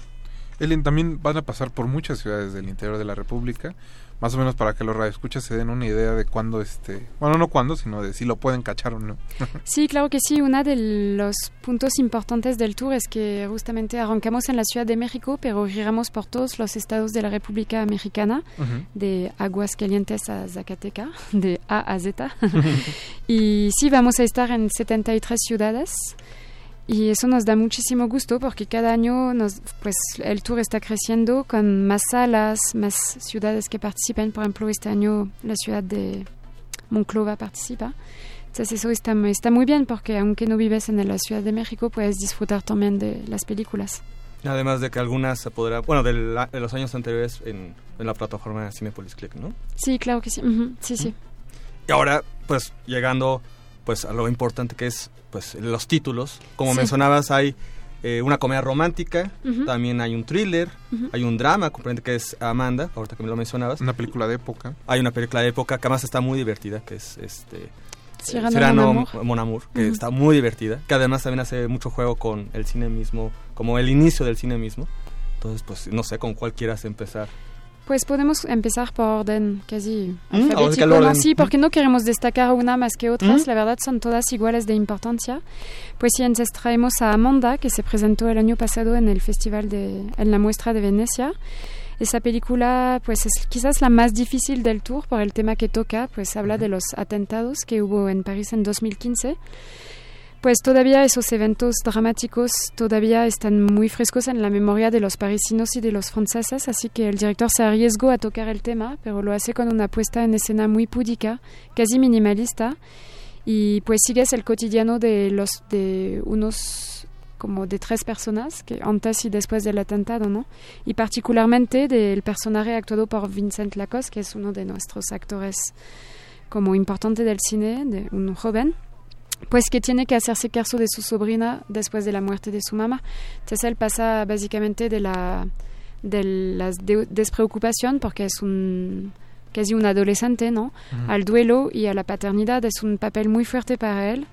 Ellen, también van a pasar por muchas ciudades del interior de la República, más o menos para que los radioescuchas se den una idea de cuándo, este, bueno, no cuándo, sino de si lo pueden cachar o no. Sí, claro que sí. Uno de los puntos importantes del tour es que justamente arrancamos en la Ciudad de México, pero giramos por todos los estados de la República Mexicana, Ujú. de Aguascalientes a Zacatecas, de A a Z. y sí, vamos a estar en 73 ciudades. Y eso nos da muchísimo gusto porque cada año nos, pues, el tour está creciendo con más salas, más ciudades que participan. Por ejemplo, este año la ciudad de Monclova participa. Entonces eso está, está muy bien porque aunque no vives en la Ciudad de México, puedes disfrutar también de las películas. Además de que algunas se podrá, bueno, de, la- de los años anteriores en, en la plataforma Cinepolis Click, ¿no? Sí, claro que sí. Ujú, Sí, sí. Y ahora, pues, llegando pues a lo importante que es pues los títulos. Como Sí. mencionabas, hay eh, una comedia romántica, también hay un thriller, hay un drama, comprende que es Amanda, ahorita que me lo mencionabas. Una película de época. Hay una película de época que además está muy divertida, que es este Cyrano Cyrano Mon Amour. Mon Amour, que está muy divertida, que además también hace mucho juego con el cine mismo, como el inicio del cine mismo. Entonces, pues no sé con cuál quieras empezar. Pues podemos empezar por orden casi Mm, alfabético, ¿no? orden. Sí, porque no queremos destacar una más que otras. Mm. La verdad son todas iguales de importancia. Pues sí, entonces traemos a Amanda, que se presentó el año pasado en el festival de, en la muestra de Venecia. Esa película, pues es quizás la más difícil del tour por el tema que toca, pues habla de los atentados que hubo en París en 2015. Pues todavía esos eventos dramáticos todavía están muy frescos en la memoria de los parisinos y de los franceses, así que el director se arriesgó a tocar el tema, pero lo hace con una puesta en escena muy púdica, casi minimalista, y pues sigues el cotidiano de los de unos como de tres personas que antes y después del atentado, ¿no? Y particularmente del personaje actuado por Vincent Lacoste, que es uno de nuestros actores como importante del cine, de un joven pues que tiene que hacerse caso de su sobrina después de la muerte de su mamá. Entonces él pasa básicamente de la, de la de- despreocupación, porque es un casi un adolescente, ¿no? Ujú. Al duelo y a la paternidad. Es un papel muy fuerte para él.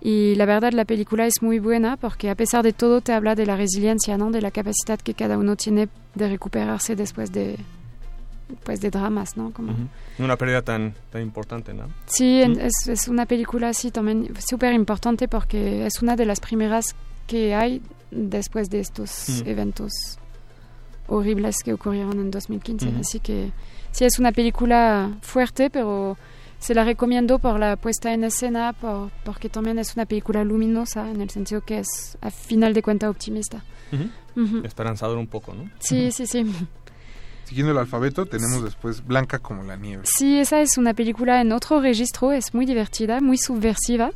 Y la verdad la película es muy buena porque a pesar de todo te habla de la resiliencia, ¿no? De la capacidad que cada uno tiene de recuperarse después de pues de dramas, ¿no? Como Una pérdida tan, tan importante, ¿no? Sí, en- Mm. es, es una película así también súper importante porque es una de las primeras que hay después de estos Mm. eventos horribles que ocurrieron en 2015. Ujú. Así que sí, es una película fuerte, pero se la recomiendo por la puesta en escena, por, porque también es una película luminosa en el sentido que es, a final de cuenta, optimista. Esperanzador un poco, ¿no? Sí, sí, sí. Siguiendo el alfabeto, tenemos después Blanca como la nieve. Sí, esa es una película en otro registro, es muy divertida, muy subversiva,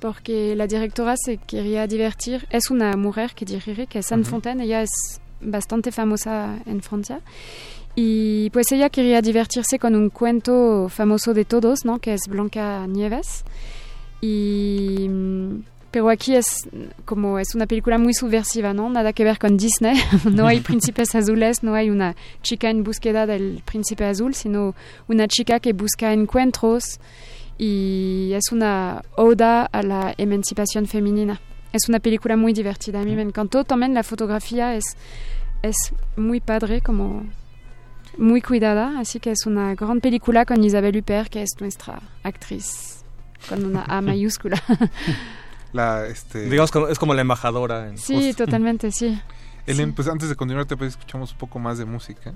porque la directora se quería divertir. Es una mujer que dirige, que es Anne Ujú. Fontaine, ella es bastante famosa en Francia. Y pues ella quería divertirse con un cuento famoso de todos, ¿no? Que es Blanca Nieves. Y mm, pero aquí es como es una película muy subversiva, ¿no? Nada que ver con Disney. no hay príncipes azules, no hay una chica en búsqueda del príncipe azul, sino una chica que busca encuentros y es una oda a la emancipación femenina. Es una película muy divertida, a mí me encantó. También la fotografía es, es muy padre, como muy cuidada, así que es una gran película con Isabelle Huppert, que es nuestra actriz con una A mayúscula. La, este... Digamos que es como la embajadora. En, sí, totalmente, sí. Ellen, pues antes de continuar, te escuchamos un poco más de música.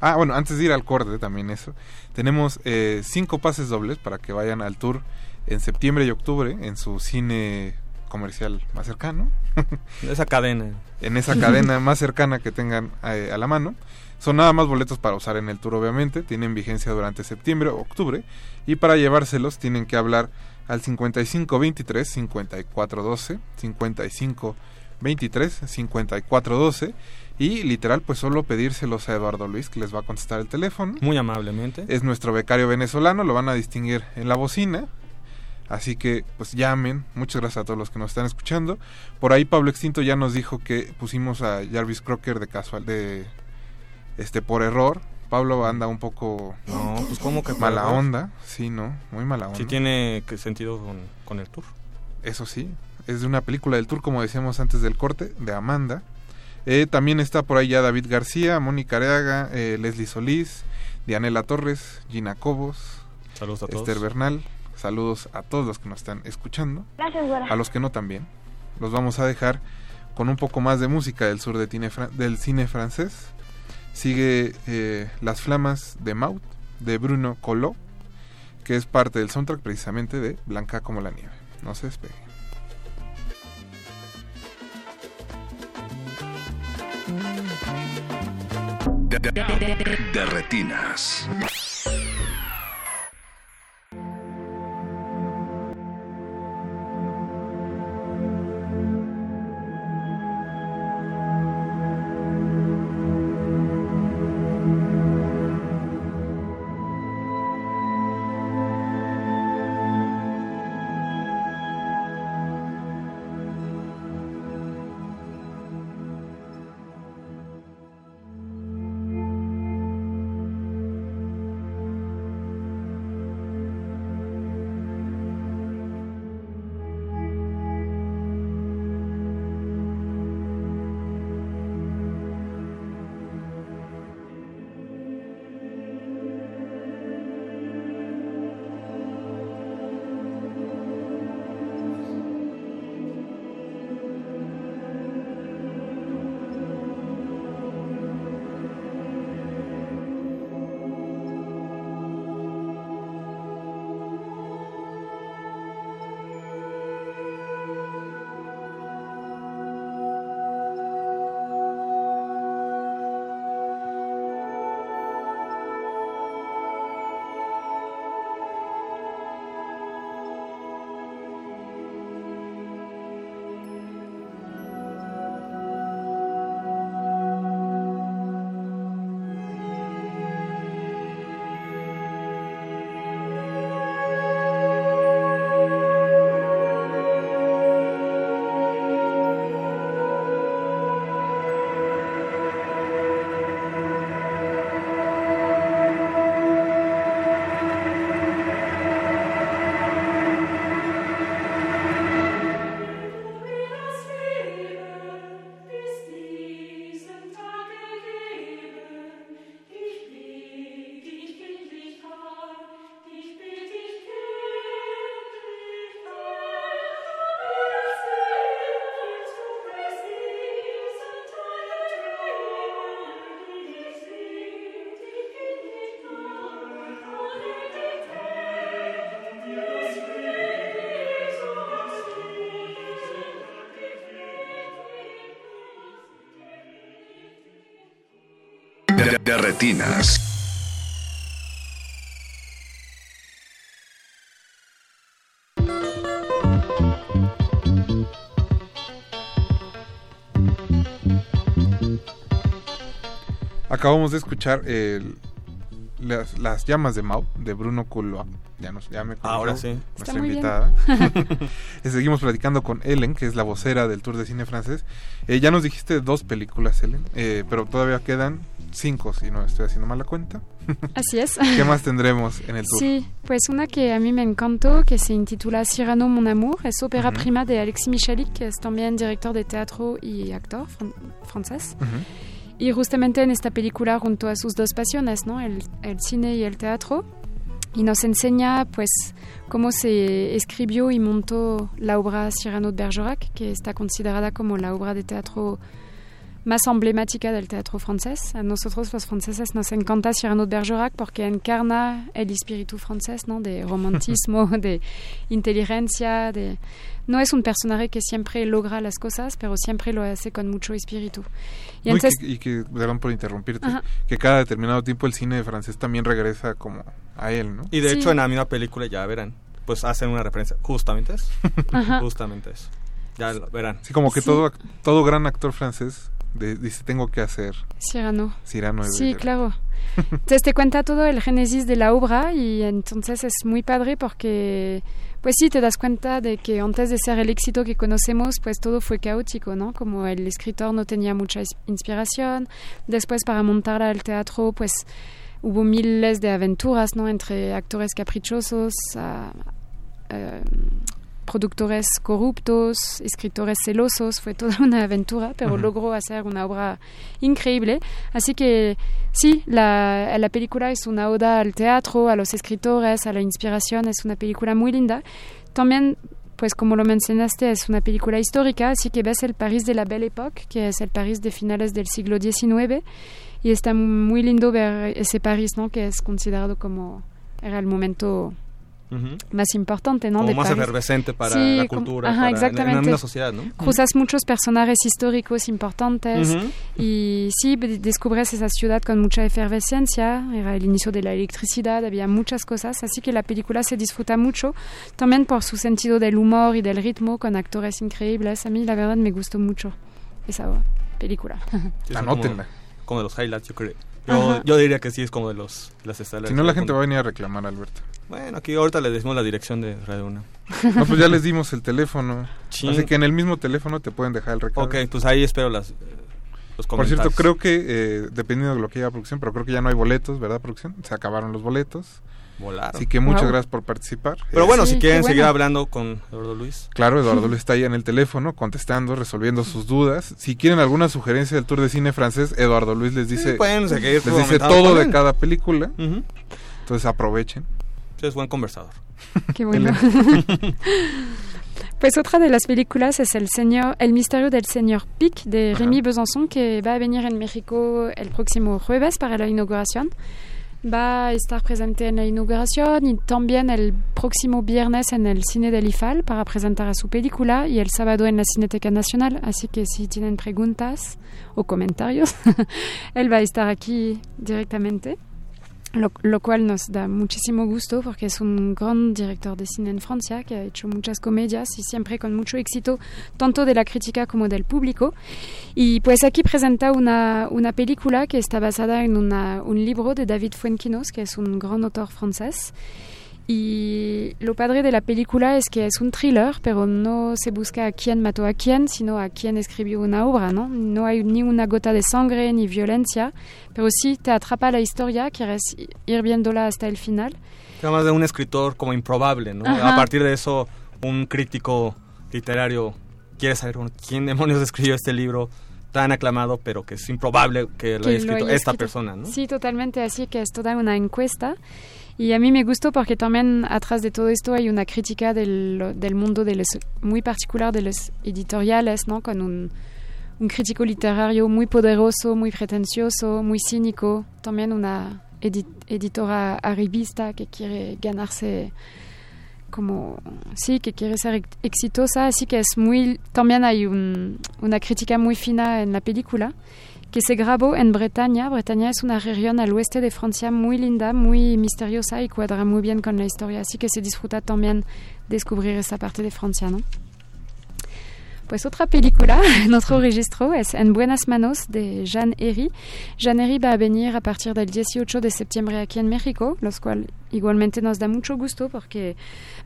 Ah, bueno, antes de ir al corte también eso. Tenemos eh, cinco pases dobles para que vayan al tour en septiembre y octubre en su cine comercial más cercano. Esa cadena. en esa cadena más cercana que tengan eh, a la mano. Son nada más boletos para usar en el tour, obviamente. Tienen vigencia durante septiembre o octubre. Y para llevárselos tienen que hablar al 5523 5412 55 23 54 12 y literal pues solo pedírselos a Eduardo Luis que les va a contestar el teléfono. Muy amablemente. Es nuestro becario venezolano, lo van a distinguir en la bocina. Así que pues llamen, muchas gracias a todos los que nos están escuchando. Por ahí Pablo Extinto ya nos dijo que pusimos a Jarvis Crocker de casual de este por error. Pablo anda un poco No, pues como que mala onda, sí, no, muy mala onda. Sí tiene que sentido con, con el tour. Eso sí, es de una película del tour, como decíamos antes del corte, de Amanda. Eh, también está por ahí ya David García, Mónica Areaga, eh, Leslie Solís, Dianela Torres, Gina Cobos, Saludos a todos. Esther Bernal. Saludos a todos los que nos están escuchando. Gracias. A los que no también. Los vamos a dejar con un poco más de música del sur de del cine francés. Sigue eh, Las Flamas de Maut, de Bruno Collot, que es parte del soundtrack precisamente de Blanca como la nieve. No se despegue. De. Acabamos de escuchar el- las, llamas de Mau de Bruno Couloir. Ya nos ya me corrigió Ahora sí. Nuestra Está invitada. Seguimos platicando con Ellen, que es la vocera del Tour de Cine Francés. Eh, ya nos dijiste dos películas, Ellen, eh, pero todavía quedan cinco, si no estoy haciendo mala cuenta. Así es. ¿Qué más tendremos en el tour? Sí, pues una que a mí me encantó, que se intitula Cyrano Mon Amour, es ópera Ujú. prima de Alexis Michalik, que es también director de teatro y actor fran- francés. Ujú. Y justamente en esta película junto a sus dos pasiones, ¿no? el, el cine y el teatro, y nos enseña pues cómo se escribió y montó la obra Cyrano de Bergerac, que está considerada como la obra de teatro más emblemática del teatro francés. A nosotros los franceses nos encanta Cyrano de Bergerac porque encarna el espíritu francés, ¿no? De romantismo, de inteligencia, de... No es un personaje que siempre logra las cosas, pero siempre lo hace con mucho espíritu. Y No, y, entonces... que, y que, perdón por interrumpirte, Ajá. que cada determinado tiempo el cine francés también regresa como a él, ¿no? Y de Sí. hecho en la misma película, ya verán, pues hacen una referencia justamente. Ajá. justamente a eso. Ya lo verán. Sí, como que Sí. todo, todo gran actor francés de- dice, tengo que hacer Cyrano. Cyrano de Sí, Bergerac". claro. Entonces te cuenta todo el génesis de la obra y entonces es muy padre porque, pues sí, te das cuenta de que antes de ser el éxito que conocemos, pues todo fue caótico, ¿no? Como el escritor no tenía mucha inspiración, después para montar al teatro, pues hubo miles de aventuras, ¿no? Entre actores caprichosos, a- eh, productores corruptos, escritores celosos, fue toda una aventura, pero Ujú. logró hacer una obra increíble. Así que sí, la, la película es una oda al teatro, a los escritores, a la inspiración, es una película muy linda. También, pues como lo mencionaste, es una película histórica, así que ves el París de la Belle Époque, que es el París de finales del siglo XIX, y está muy lindo ver ese París, ¿no? Que es considerado como era el momento Más importante, ¿no? Como de más París. efervescente para Sí, la como- cultura, ajá, para- en- en la exactamente. misma sociedad, ¿no? Cruzas muchos personajes históricos importantes y sí, de- descubres esa ciudad con mucha efervescencia, era el inicio de la electricidad, había muchas cosas, así que la película se disfruta mucho, también por su sentido del humor y del ritmo, con actores increíbles. A mí la verdad me gustó mucho esa película. Sí, Anótenla. Como, como de los highlights, yo creo. Yo diría que sí es como de los las estelares. Si no, la gente va a venir a reclamar, Alberto. Bueno, aquí ahorita le decimos la dirección de Radio Una. No, pues ya les dimos el teléfono. Sí. Así que en el mismo teléfono te pueden dejar el recado. Ok, pues ahí espero las, eh, los Por comentarios. cierto, creo que, eh, dependiendo de lo que haya producción, pero creo que ya no hay boletos, ¿verdad, producción? Se acabaron los boletos. Volaron. Así que muchas Wow. gracias por participar. Pero bueno, Sí, si quieren bueno. seguir hablando con Eduardo Luis. Claro, Eduardo Luis está ahí en el teléfono contestando, resolviendo sus dudas. Si quieren alguna sugerencia del tour de cine francés, Eduardo Luis les dice, pueden seguir les dice todo de cada película. Entonces aprovechen. Es buen conversador. Qué bueno. Pues otra de las películas es El señor, El misterio del señor Pic de Rémi Besançon que va a venir en México el próximo jueves para la inauguración. Va a estar presente en la inauguración y también el próximo viernes en el cine del IFAL para presentar a su película y el sábado en la Cineteca Nacional. Así que si tienen preguntas o comentarios, él va a estar aquí directamente. Lo, cual nos da muchísimo gusto porque es un gran director de cine en Francia que ha hecho muchas comedias y siempre con mucho éxito, tanto de la crítica como del público. Y pues aquí presenta una, una película que está basada en una- un libro de David Fuenquinos, que es un gran autor francés. Y lo padre de la película es que es un thriller, pero no se busca a quién mató a quién, sino a quién escribió una obra, ¿no? No hay ni una gota de sangre ni violencia, pero sí te atrapa la historia, quieres ir viéndola hasta el final. Además de un escritor como improbable, ¿no? Ajá. A partir de eso, un crítico literario quiere saber bueno, quién demonios escribió este libro tan aclamado, pero que es improbable que lo que haya lo escrito haya esta escrito. persona, ¿no? Sí, totalmente, así que es toda una encuesta. Y a mí me gustó porque también atrás de todo esto hay una crítica del, del mundo de los, muy particular de los editoriales, ¿no? Con un, un crítico literario muy poderoso, muy pretencioso, muy cínico. También una edi- editora arribista que quiere ganarse como sí que quiere ser ex- exitosa así que es muy también hay un- una crítica muy fina en la película que se grabó en Bretaña. Bretaña es una región al oeste de Francia muy linda, muy misteriosa y cuadra muy bien con la historia, así que se disfruta también descubrir esa parte de Francia, ¿no? Pues otra película en otro registro es En buenas manos de Jean Herry. Jean Herry va a venir a partir del 18 de septiembre aquí en México, los cual igualmente nos da mucho gusto porque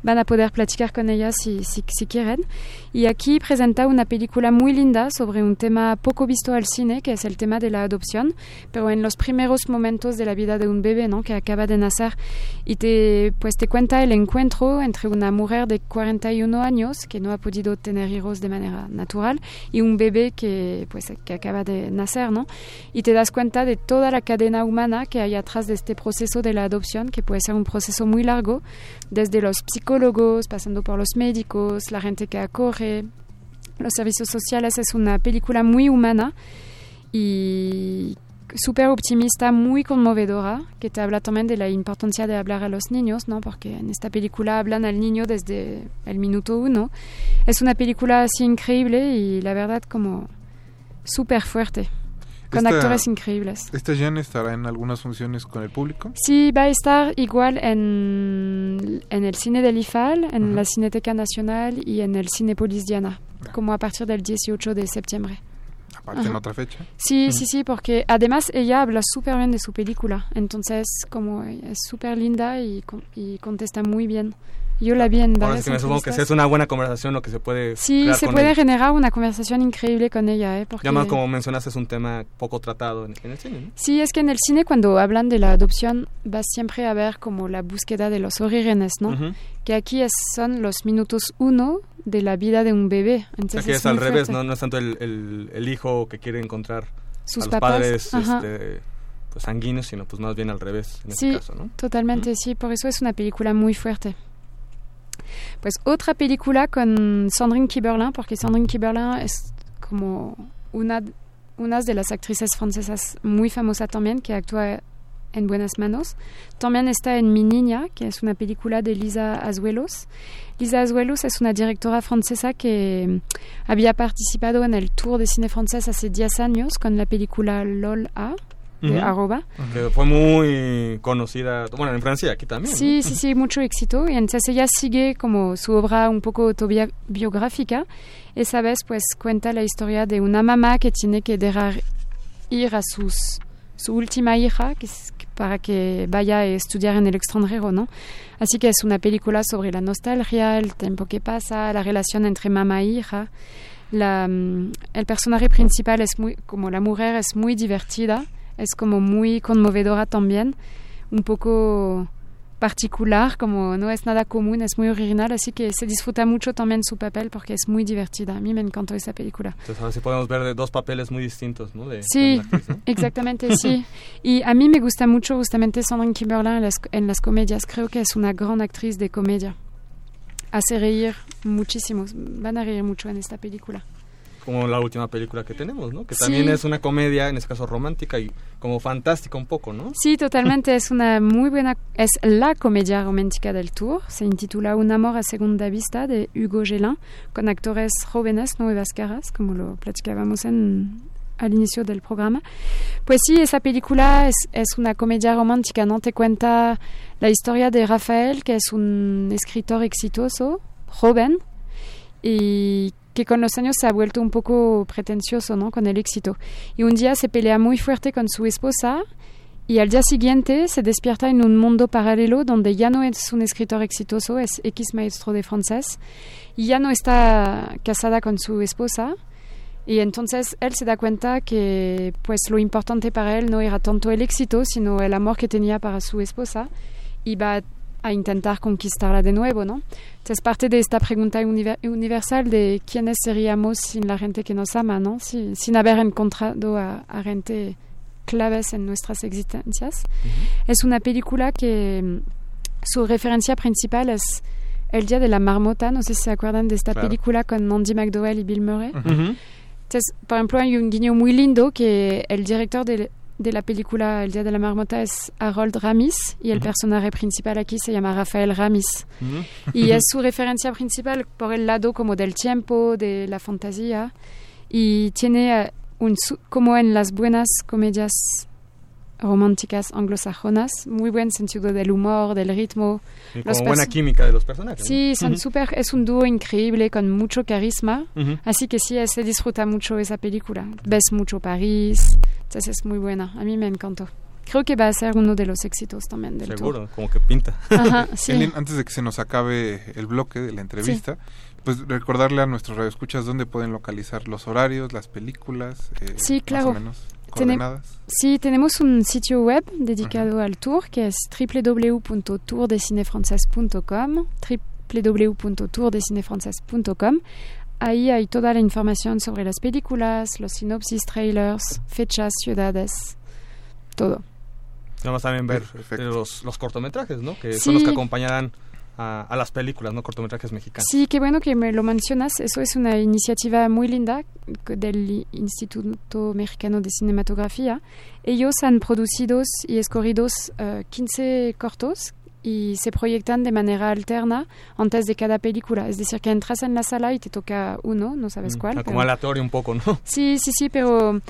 van a poder platicar con ella si, si, si quieren. Y aquí presenta una película muy linda sobre un tema poco visto al cine, que es el tema de la adopción, pero en los primeros momentos de la vida de un bebé ¿no? que acaba de nacer. Y te, pues te cuenta el encuentro entre una mujer de 41 años que no ha podido tener hijos de manera natural y un bebé que, pues, que acaba de nacer. ¿no? Y te das cuenta de toda la cadena humana que hay atrás de este proceso de la adopción, que puede ser un proceso muy largo, desde los psicólogos, pasando por los médicos, la gente que acoge, los servicios sociales. Es una película muy humana y súper optimista, muy conmovedora, que te habla también de la importancia de hablar a los niños, ¿no? Porque en esta película hablan al niño desde el minuto uno. Es una película así increíble y la verdad como súper fuerte, con Esta- actores increíbles. ¿Esta Jen estará en algunas funciones con el público? Sí, va a estar igual en, en el cine del IFAL, en la Cineteca Nacional y en el Cinepolis Diana. como a partir del 18 de septiembre. Aparte en Ajá. otra fecha. Sí, sí, sí, porque además ella habla súper bien de su película, entonces como es súper linda y, y contesta muy bien. Yo la vi en Ahora varias sí que me supongo que es una buena conversación lo que se puede Sí, se puede ella. generar una conversación increíble con ella, ¿eh? Porque... Ya más como mencionaste es un tema poco tratado en, en el cine, ¿no? Sí, es que en el cine cuando hablan de la adopción va siempre a ver como la búsqueda de los orígenes, ¿no? Ujú. Que aquí es, son los minutos uno de la vida de un bebé. O sea Entonces que es, muy al revés. ¿no? No es tanto el, el- el hijo que quiere encontrar Sus a los papás, padres ajá. este, pues, sanguíneos, sino pues más bien al revés en Sí, este caso, ¿no? totalmente, sí, por eso es una película muy fuerte. Pues otra película con Sandrine Kiberlin, porque Sandrine Kiberlin es como una, una de las actrices francesas muy famosa también, que actúa en buenas manos. También está en Mi Niña, que es una película de Lisa Azuelos. Lisa Azuelos es una directora francesa que había participado en el Tour de Cine francés hace 10 años con la película LOL A, de. Arroba. Que fue muy conocida, bueno, en Francia aquí también. Sí, ¿no? sí, sí, mucho éxito. Y entonces ella sigue como su obra un poco autobiográfica. Esa vez pues cuenta la historia de una mamá que tiene que dejar ir a sus, su última hija que es- para que vaya a estudiar en el extranjero, ¿no? Así que es una película sobre la nostalgia, el tiempo que pasa, la relación entre mamá e hija. La, mm, el personaje principal es muy, como la mujer es muy divertida, es como muy conmovedora también, un poco particular, como no es nada común, es muy original, así que se disfruta mucho también su papel porque es muy divertida. A mí me encantó esa película. Entonces ahora sí podemos ver de dos papeles muy distintos, ¿no? De, Sí, de una actriz, ¿no? exactamente, sí. Y a mí me gusta mucho justamente Sandrine Kiberlin en las, en las comedias. Creo que es una gran actriz de comedia. Hace reír muchísimo. Van a reír mucho en esta película. Como la última película que tenemos, ¿no? Que Sí. también es una comedia, en este caso romántica y como fantástica un poco, ¿no? Sí, totalmente. Es una muy buena. Es la comedia romántica del tour. Se intitula Un amor a segunda vista de Hugo Gelin, con actores jóvenes, nuevas caras, como lo platicábamos en, al inicio del programa. Pues sí, esa película es, es una comedia romántica, ¿no? Te cuenta la historia de Rafael, que es un escritor exitoso, joven, y que con los años se ha vuelto un poco pretencioso, ¿no? Con el éxito. Y un día se pelea muy fuerte con su esposa y al día siguiente se despierta en un mundo paralelo donde ya no es un escritor exitoso, es X maestro de francés y ya no está casada con su esposa. Y entonces él se da cuenta que pues lo importante para él no era tanto el éxito, sino el amor que tenía para su esposa y va a intentar conquistarla de nuevo, ¿no? Entonces parte de esta pregunta univer- universal de quiénes seríamos sin la gente que nos ama, ¿no? Si- sin haber encontrado a, a gente claves en nuestras existencias. Es una película que mm, su referencia principal es El Día de la Marmota, no sé si se acuerdan de esta Claro. película con Andy McDowell y Bill Murray. Ujú. Entonces, por ejemplo, hay un guiño muy lindo que el director de, de la película El Día de la Marmota es Harold Ramis y el personaje principal aquí se llama Rafael Ramis. Y es su referencia principal por el lado como del tiempo, de la fantasía. Y tiene eh, un, como en las buenas comedias románticas anglosajonas, muy buen sentido del humor, del ritmo. Y como buena química de los personajes. ¿no? Sí, son Ujú. súper, es un dúo increíble con mucho carisma. Ujú. Así que sí, se disfruta mucho esa película. Ves mucho París, entonces es muy buena. A mí me encantó. Creo que va a ser uno de los éxitos también del Seguro, tour. como que pinta. Ajá, sí. Elin, antes de que se nos acabe el bloque de la entrevista, pues recordarle a nuestros radioescuchas dónde pueden localizar los horarios, las películas, eh, Sí, claro. más o menos coordenadas. Sí, tenemos un sitio web dedicado al tour que es www.tourdecinefrances.com www.tourdecinefrances.com Ahí hay toda la información sobre las películas, los sinopsis, trailers, fechas, ciudades, todo. Vamos también ver los, los cortometrajes, ¿no? Que Sí. son los que acompañarán a, a las películas, ¿no? Cortometrajes mexicanos. Sí, qué bueno que me lo mencionas. Eso es una iniciativa muy linda del Instituto Mexicano de Cinematografía. Ellos han producido y escogido eh, 15 cortos y se proyectan de manera alterna antes de cada película. Es decir, que entras en la sala y te toca uno, no sabes Mm, cuál. Como pero- aleatorio un poco, ¿no? Sí, sí, sí, pero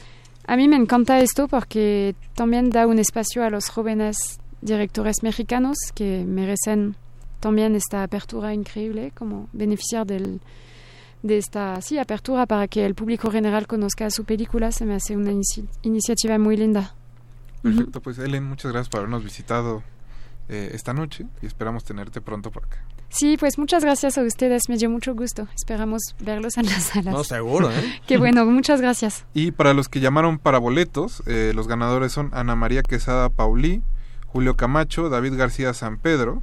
a mí me encanta esto porque también da un espacio a los jóvenes directores mexicanos que merecen también esta apertura increíble, como beneficiar del, de esta sí, apertura para que el público general conozca su película, se me hace una inici- iniciativa muy linda. Perfecto, pues Ellen, muchas gracias por habernos visitado eh, esta noche y esperamos tenerte pronto por acá. Sí, pues muchas gracias a ustedes, me dio mucho gusto. Esperamos verlos en las salas. No, seguro, ¿eh? Qué bueno, muchas gracias. Y para los que llamaron para boletos, eh, los ganadores son Ana María Quesada Paulí, Julio Camacho, David García San Pedro.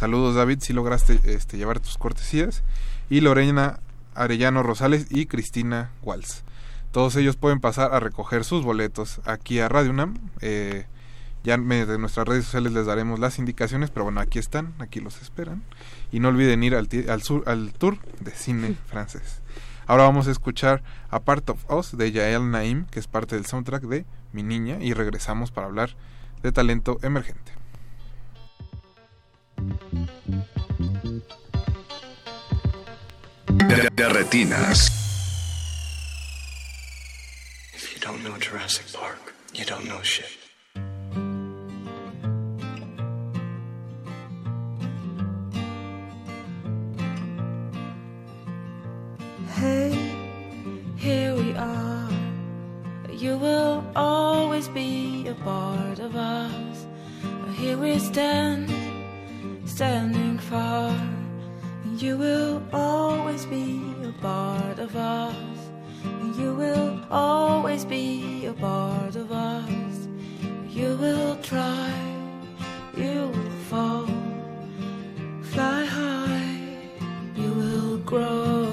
Saludos David, si lograste este, llevar tus cortesías. Y Lorena Arellano Rosales y Cristina Walls. Todos ellos pueden pasar a recoger sus boletos aquí a Radio UNAM. Eh, ya mediante nuestras redes sociales les daremos las indicaciones, pero bueno, aquí están, aquí los esperan. Y no olviden ir al, sur, al tour de cine francés. Ahora vamos a escuchar A Part of Us de Yael Naim, que es parte del soundtrack de Mi Niña, y regresamos para hablar de talento emergente. De, de retinas. If you don't know Jurassic Park, you don't know shit. Hey, here we are. You will always be a part of us. Here we stand, standing far. You will always be a part of us. You will always be a part of us. You will try, you will fall, fly high, you will grow.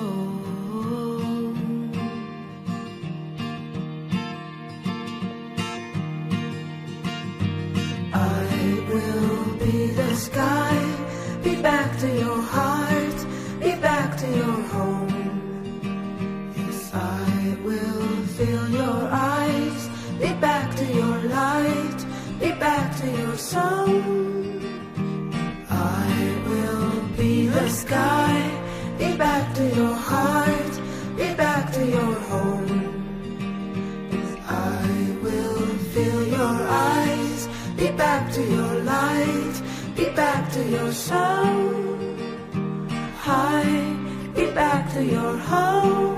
I will be the sky, be back to your heart, be back to your home. Yes, I will fill your eyes, be back to your light, be back to your song. I will be the sky, be back to your heart, be back to your home. Yes, I will fill your eyes, be back to your be back to your song. Hi, be back to your home.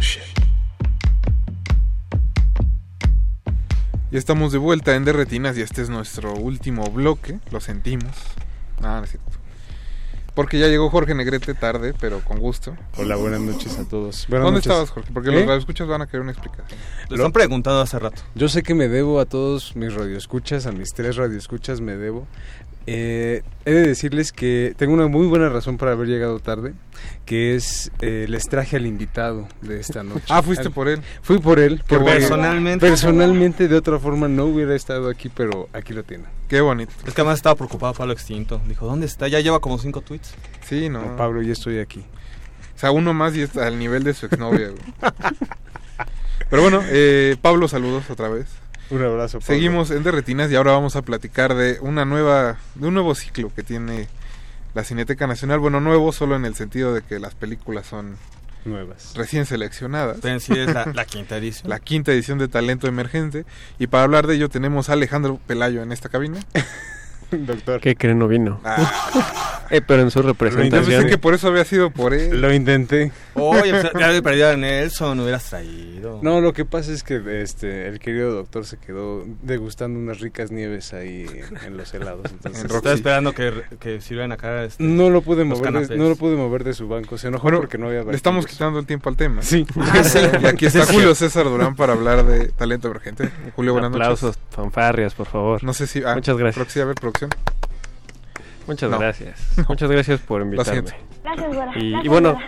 Shit. Ya estamos de vuelta en Derretinas y este es nuestro último bloque. Lo sentimos. Ah, no es cierto. Porque ya llegó Jorge Negrete tarde, pero con gusto. Hola, buenas noches a todos. Buenas ¿Dónde noches. estabas, Jorge? Porque ¿Eh? los radioescuchas van a querer una explicación. Lo están preguntando hace rato. Yo sé que me debo a todos mis radioescuchas, a mis tres radioescuchas me debo. Eh, he de decirles que tengo una muy buena razón para haber llegado tarde, que es eh, les traje al invitado de esta noche. Ah, fuiste Al- por él. Fui por él. Qué porque. Personalmente. Personalmente, de otra forma, no hubiera estado aquí, pero aquí lo tienen. Qué bonito. Es que además estaba preocupado Pablo Extinto. Dijo, ¿dónde está? Ya lleva como cinco tweets. Sí, no. No, Pablo, ya estoy aquí. O sea, uno más y está al nivel de su exnovia. Pero bueno, eh, Pablo, saludos otra vez. Un abrazo, Pablo. Seguimos en Derretinas y ahora vamos a platicar de una nueva, de un nuevo ciclo que tiene la Cineteca Nacional. Bueno, nuevo solo en el sentido de que las películas son Nuevas. recién seleccionadas. Sí es la, la quinta edición. La quinta edición de Talento Emergente. Y para hablar de ello tenemos a Alejandro Pelayo en esta cabina. Doctor. ¿Qué creen? No vino. Ah. Eh, pero en su Yo representación. pensé que por eso había sido por él. Lo intenté. Oye, pues, ya había perdido a Nelson, no hubieras traído. No, lo que pasa es que este el querido doctor se quedó degustando unas ricas nieves ahí en, en los helados. Entonces, Estaba esperando que, que sirvan acá. Este, no lo pude mover, de, no lo pude mover de su banco. Se enojó Bueno, porque no había le estamos quitando el tiempo al tema. Sí. Ah, sí. Y aquí está Julio. César Durán para hablar de Talento Emergente. Julio, buenas Aplausos, noches. fanfarrias, por favor. No sé si... ah, Muchas gracias. proxy, a ver, Muchas No. gracias. Muchas gracias por invitarme. Gracias. Y, bueno,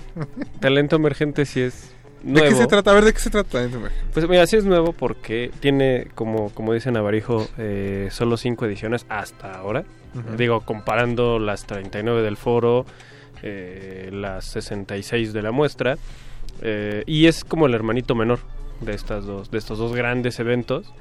talento emergente sí es ¿De nuevo. qué se trata? A ver, ¿de qué se trata Talento Emergente? Pues mira, sí es nuevo porque tiene, como, como dice Navarijo, eh, solo cinco ediciones hasta ahora. Digo, comparando las 39 del foro, eh, las 66 de la muestra. eh, y es como el hermanito menor de, estas dos, de estos dos grandes eventos.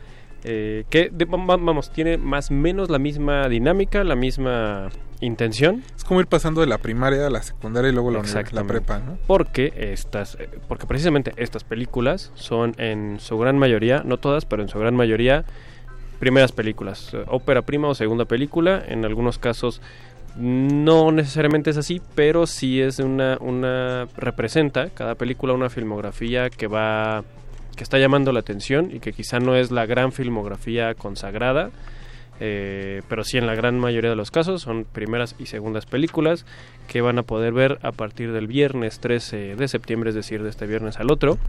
Eh, que, de- vamos, tiene más o menos la misma dinámica, la misma intención. Es como ir pasando de la primaria a la secundaria y luego la, la prepa, ¿no? Porque estas, eh, porque precisamente estas películas son en su gran mayoría, no todas, pero en su gran mayoría, primeras películas, eh, ópera prima o segunda película. En algunos casos no necesariamente es así, pero sí es una, una representa cada película una filmografía que va que está llamando la atención y que quizá no es la gran filmografía consagrada, eh, pero sí en la gran mayoría de los casos son primeras y segundas películas que van a poder ver a partir del viernes 13 de septiembre, es decir, de este viernes al otro,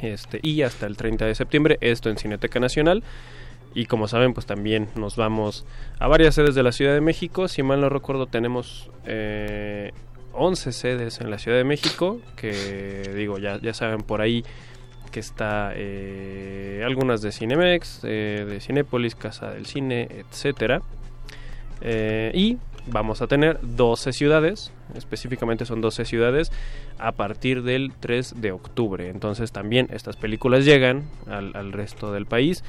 este y hasta el 30 de septiembre, esto en Cineteca Nacional. Y como saben, pues también nos vamos a varias sedes de la Ciudad de México. Si mal no recuerdo, tenemos eh, 11 sedes en la Ciudad de México, que digo, ya, ya saben por ahí que está eh, algunas de Cinemex, eh, de Cinépolis, Casa del Cine, etcétera. Eh, y vamos a tener 12 ciudades, específicamente son 12 ciudades, a partir del 3 de octubre. Entonces también estas películas llegan al, al resto del país.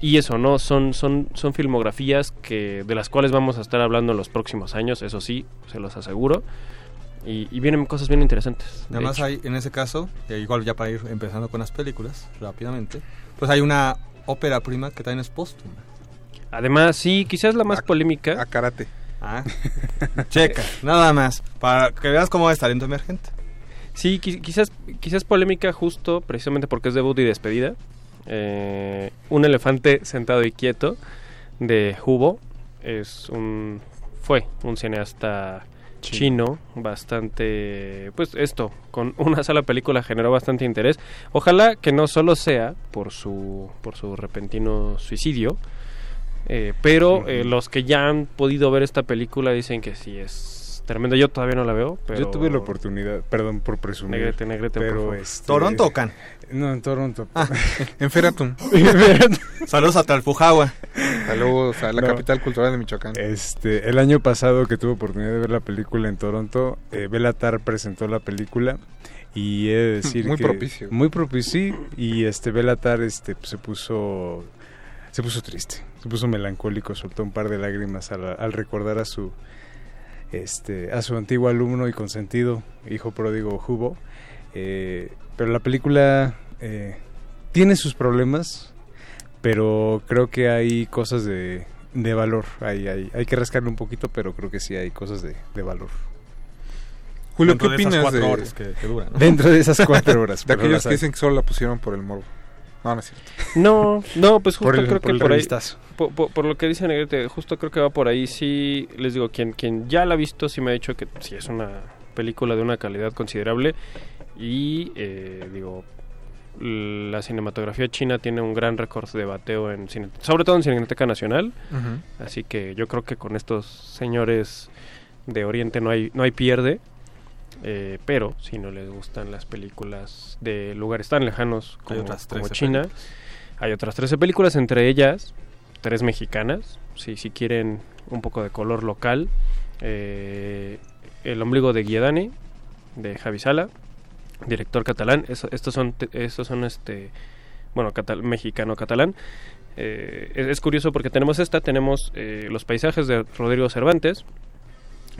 Y eso, ¿no? Son, son, son filmografías que, de las cuales vamos a estar hablando en los próximos años, eso sí, se los aseguro. Y, y vienen cosas bien interesantes. de Además hay, en ese caso, eh, igual ya para ir empezando con las películas, rápidamente, pues hay una ópera prima que también es póstuma. Además, sí, quizás la más polémica. A karate. Ah, checa, nada más, para que veas cómo es talento emergente. Sí, qui- quizás, quizás polémica justo precisamente porque es debut y despedida. Eh, un elefante sentado y quieto de Hubo es un fue un cineasta chino bastante pues esto con una sola película generó bastante interés. Ojalá que no solo sea por su por su repentino suicidio eh, pero eh, los que ya han podido ver esta película dicen que sí es tremendo yo todavía no la veo pero Yo tuve la oportunidad, perdón por presumir. Negrete, negrete, por pero favor. este, ¿Toronto o Cannes? No, en Toronto. En Feratum. Saludos a Talfujagua. Saludos a la No. capital cultural de Michoacán. Este, el año pasado que tuve oportunidad de ver la película en Toronto, eh, Belatar presentó la película Y he de decir Muy que- propicio. Muy propicio, sí. Y este Belatar este, se puso se puso triste, se puso melancólico, soltó un par de lágrimas al, al recordar a su este a su antiguo alumno y consentido, hijo pródigo Hugo. Eh, pero la película eh, tiene sus problemas, pero creo que hay cosas de, de valor. Hay, hay, hay que rascarle un poquito, pero creo que sí hay cosas de, de valor. Julio, Dentro ¿qué de esas opinas cuatro de... horas que- que duran, ¿no? Dentro de esas cuatro horas, De aquellos que dicen que solo la pusieron por el morbo. No, no es cierto. No, no, pues justo Por el- creo por que por ahí, por, por- por lo que dice Negrete, justo creo que va por ahí. Sí, les digo, quien, quien ya la ha visto sí me ha dicho que sí es una película de una calidad considerable y eh, digo, la cinematografía china tiene un gran récord de bateo en cine, sobre todo en Cineteca Nacional. Así que yo creo que con estos señores de Oriente no hay no hay pierde. Eh, pero si no les gustan las películas de lugares tan lejanos como, otras como 13 China, películas. hay otras 13 películas, entre ellas tres mexicanas. Si, si quieren un poco de color local, eh, El ombligo de Guiedani, de Javi Sala, director catalán. Estos son, estos son este, bueno, catal- mexicano-catalán. Eh, es, es curioso porque tenemos esta, tenemos eh, los paisajes de Rodrigo Cervantes,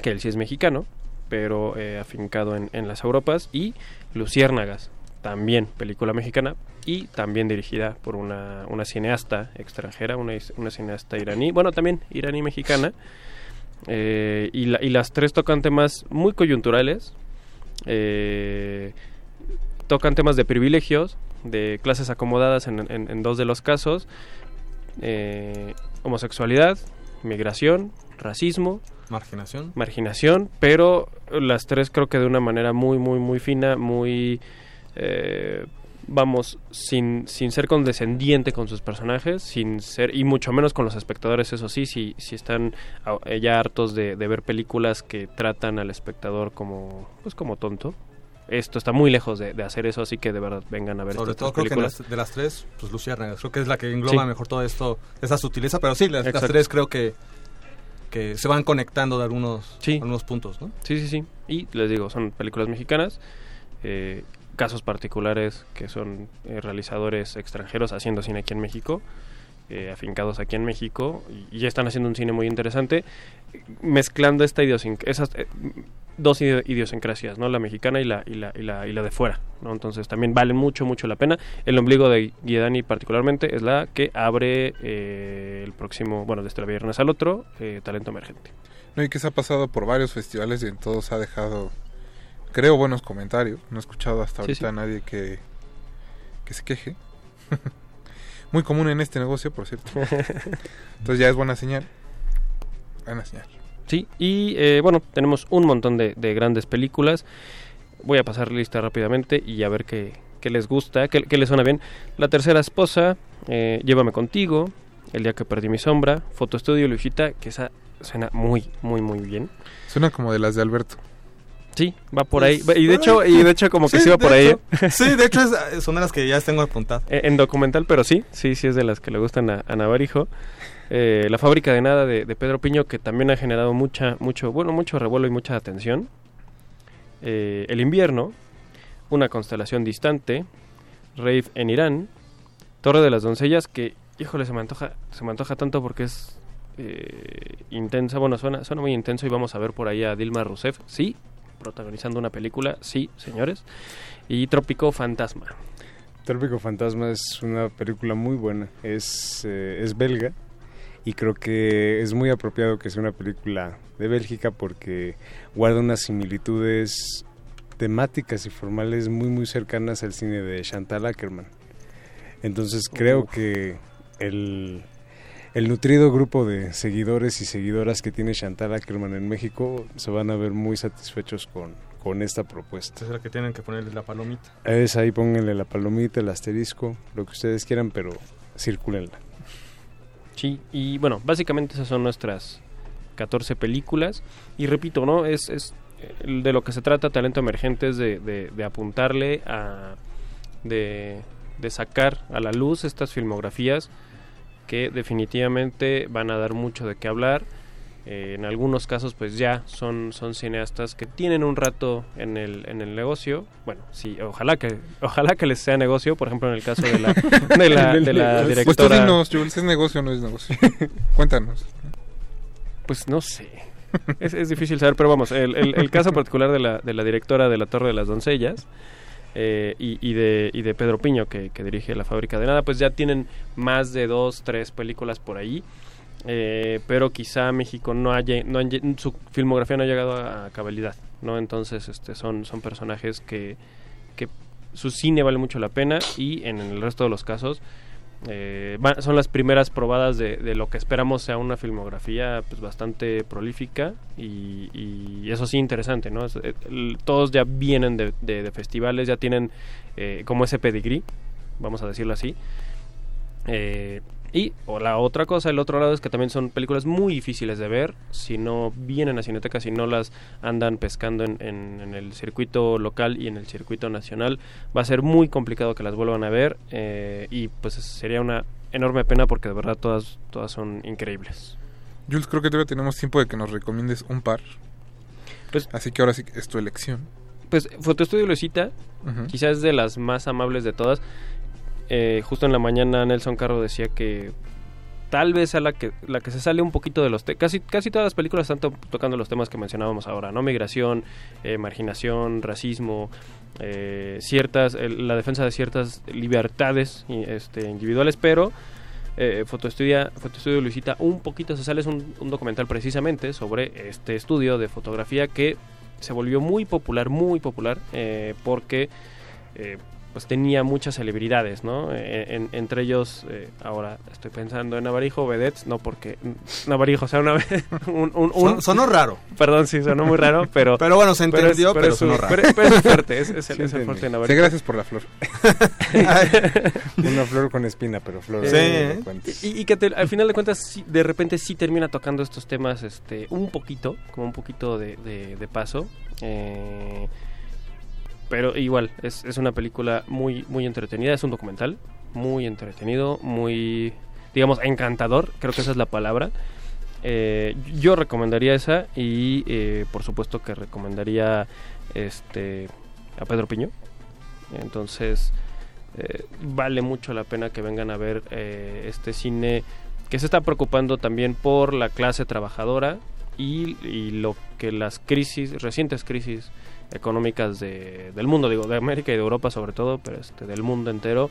que él sí es mexicano, pero eh, afincado en, en las Europas, y Luciérnagas, también película mexicana, y también dirigida por una, una cineasta extranjera, una, una cineasta iraní, bueno, también iraní-mexicana, eh, y, la- y las tres tocan temas muy coyunturales, eh, tocan temas de privilegios, de clases acomodadas en, en- en dos de los casos, homosexualidad, migración, racismo, Marginación. marginación, pero las tres creo que de una manera muy, muy, muy fina, muy, eh, vamos, sin, sin ser condescendiente con sus personajes, sin ser, y mucho menos con los espectadores, eso sí, si, si están ah, ya hartos de, de ver películas que tratan al espectador como, pues como tonto. Esto está muy lejos de, de hacer eso, así que de verdad vengan a ver Sobre estas todo creo que en películas. las- de las tres, pues Luciérnagas, creo que es la que engloba Sí. mejor todo esto, esa sutileza, pero sí, las, tres creo que, que se van conectando de algunos, algunos puntos, ¿no? Sí, sí, sí. Y les digo, son películas mexicanas, eh, casos particulares que son eh, realizadores extranjeros haciendo cine aquí en México, eh, afincados aquí en México, y, están haciendo un cine muy interesante, mezclando esta idiosincrasia, esas dos idi- idiosincrasias, ¿no? La mexicana y la, y la, y la, y la de fuera, ¿no? Entonces también vale mucho, mucho la pena. El ombligo de Guiedani particularmente es la que abre eh, el próximo, bueno, desde el viernes al otro, eh, Talento Emergente. No, y que se ha pasado por varios festivales y en todos ha dejado, creo, buenos comentarios. No he escuchado hasta Sí, ahorita sí. a nadie que, que se queje. Muy común en este negocio, por cierto. Entonces ya es buena señal. Buena señal. Sí, y eh, bueno, tenemos un montón de, de grandes películas. Voy a pasar lista rápidamente y a ver qué, qué les gusta, qué, qué les suena bien. La tercera esposa, eh, Llévame contigo, El día que perdí mi sombra, Foto Estudio Luisita, que esa suena muy, muy, muy bien. Suena como de las de Alberto. Sí, va por ahí. Y de hecho, y de hecho como que sí, va de por ahí. hecho. ¿eh? Sí, de hecho es- son de las que ya tengo apuntadas. Eh, En documental, pero sí, sí, sí es de las que le gustan a, a Navarijo. Eh, la fábrica de nada de, Pedro Piño, que también ha generado mucha, mucho, bueno, mucho revuelo y mucha atención. Eh, el invierno, una constelación distante, Rave en Irán, Torre de las doncellas, que, híjole, se me antoja, se me antoja tanto porque es eh, intensa, bueno, suena, suena muy intenso y vamos a ver por ahí a Dilma Rousseff, sí, protagonizando una película, sí, señores, y Trópico Fantasma. Trópico Fantasma es una película muy buena. Es, es belga y creo que es muy apropiado que sea una película de Bélgica porque guarda unas similitudes temáticas y formales muy muy cercanas al cine de Chantal Ackerman. Entonces creo Uf. que el, el nutrido grupo de seguidores y seguidoras que tiene Chantal Ackerman en México se van a ver muy satisfechos con, con esta propuesta. Es la que tienen que ponerle la palomita. Es ahí pónganle la palomita, el asterisco, lo que ustedes quieran, pero circúlenla. Y bueno, básicamente esas son nuestras 14 películas. Y repito, ¿no? Es, es eh, de lo que se trata Talento Emergente es de, de- de apuntarle a... De, de sacar a la luz estas filmografías que definitivamente van a dar mucho de qué hablar Eh, en algunos casos pues ya son, son cineastas que tienen un rato en el, en el negocio. Bueno, sí, ojalá que, ojalá que les sea negocio, por ejemplo en el caso de la, de la, de la directora... Pues tú dinos, Jules, ¿es negocio o no es negocio? Cuéntanos. Pues no sé. Es, es difícil saber, pero vamos, el, el, el caso particular de la, de la directora de La Torre de las Doncellas eh, y, y de, y de Pedro Piño, que, que dirige La Fábrica de Nada, pues ya tienen más de dos, tres películas por ahí. Eh, pero quizá México no haya, su filmografía no ha llegado a, cabalidad, ¿no? Entonces, este, son, son personajes que, su cine vale mucho la pena y en el resto de los casos eh, son las primeras probadas de, lo que esperamos sea una filmografía pues bastante prolífica y, y eso sí interesante, ¿no? Eh, todos ya vienen de, festivales, ya tienen como ese pedigrí, vamos a decirlo así. Y o la otra cosa, el otro lado es que también son películas muy difíciles de ver si no vienen a Cineteca, si no las andan pescando en, en- en el circuito local y en el circuito nacional. Va a ser muy complicado que las vuelvan a ver eh, y pues sería una enorme pena porque de verdad todas, todas son increíbles. Jules, creo que todavía tenemos tiempo de que nos recomiendes un par. Pues, Así que ahora sí es tu elección. Pues Fotoestudio Luisita, Ujú. quizás es de las más amables de todas. Eh, justo en la mañana Nelson Carro decía que tal vez a la que la que se sale un poquito de los te- casi casi todas las películas están to- tocando los temas que mencionábamos ahora no migración eh, marginación racismo eh, ciertas la defensa de ciertas libertades este individuales pero eh, Fotoestudia, Fotoestudio Luisita un poquito se sale es un, documental precisamente sobre este estudio de fotografía que se volvió muy popular muy popular eh, porque pues tenía muchas celebridades, ¿no? Eh, en- entre ellos, eh, ahora estoy pensando en Navarijo, Vedettes, no porque mm, Navarijo sea una vez un, un- un- Son- sonó raro. Perdón, sí, sonó muy raro, pero... Pero bueno, se entendió, pero es su- sonó raro. Pero, pero es fuerte, es, es el, Sí, es el fuerte de Sí, Navarijo. gracias por la flor. Una flor con espina, pero flor. Eh, de- de cuentos. y, y que te- al final de cuentas sí, de repente sí termina tocando estos temas este un poquito como un poquito de, de- de paso eh, pero igual es, es una película muy muy entretenida es un documental muy entretenido muy digamos encantador creo que esa es la palabra. Eh, yo recomendaría esa y eh, por supuesto que recomendaría este a Pedro Piño. Entonces eh, vale mucho la pena que vengan a ver eh, este cine que se está preocupando también por la clase trabajadora y, y lo que las crisis, recientes crisis económicas de- del mundo, digo, de América y de Europa sobre todo, pero este, del mundo entero,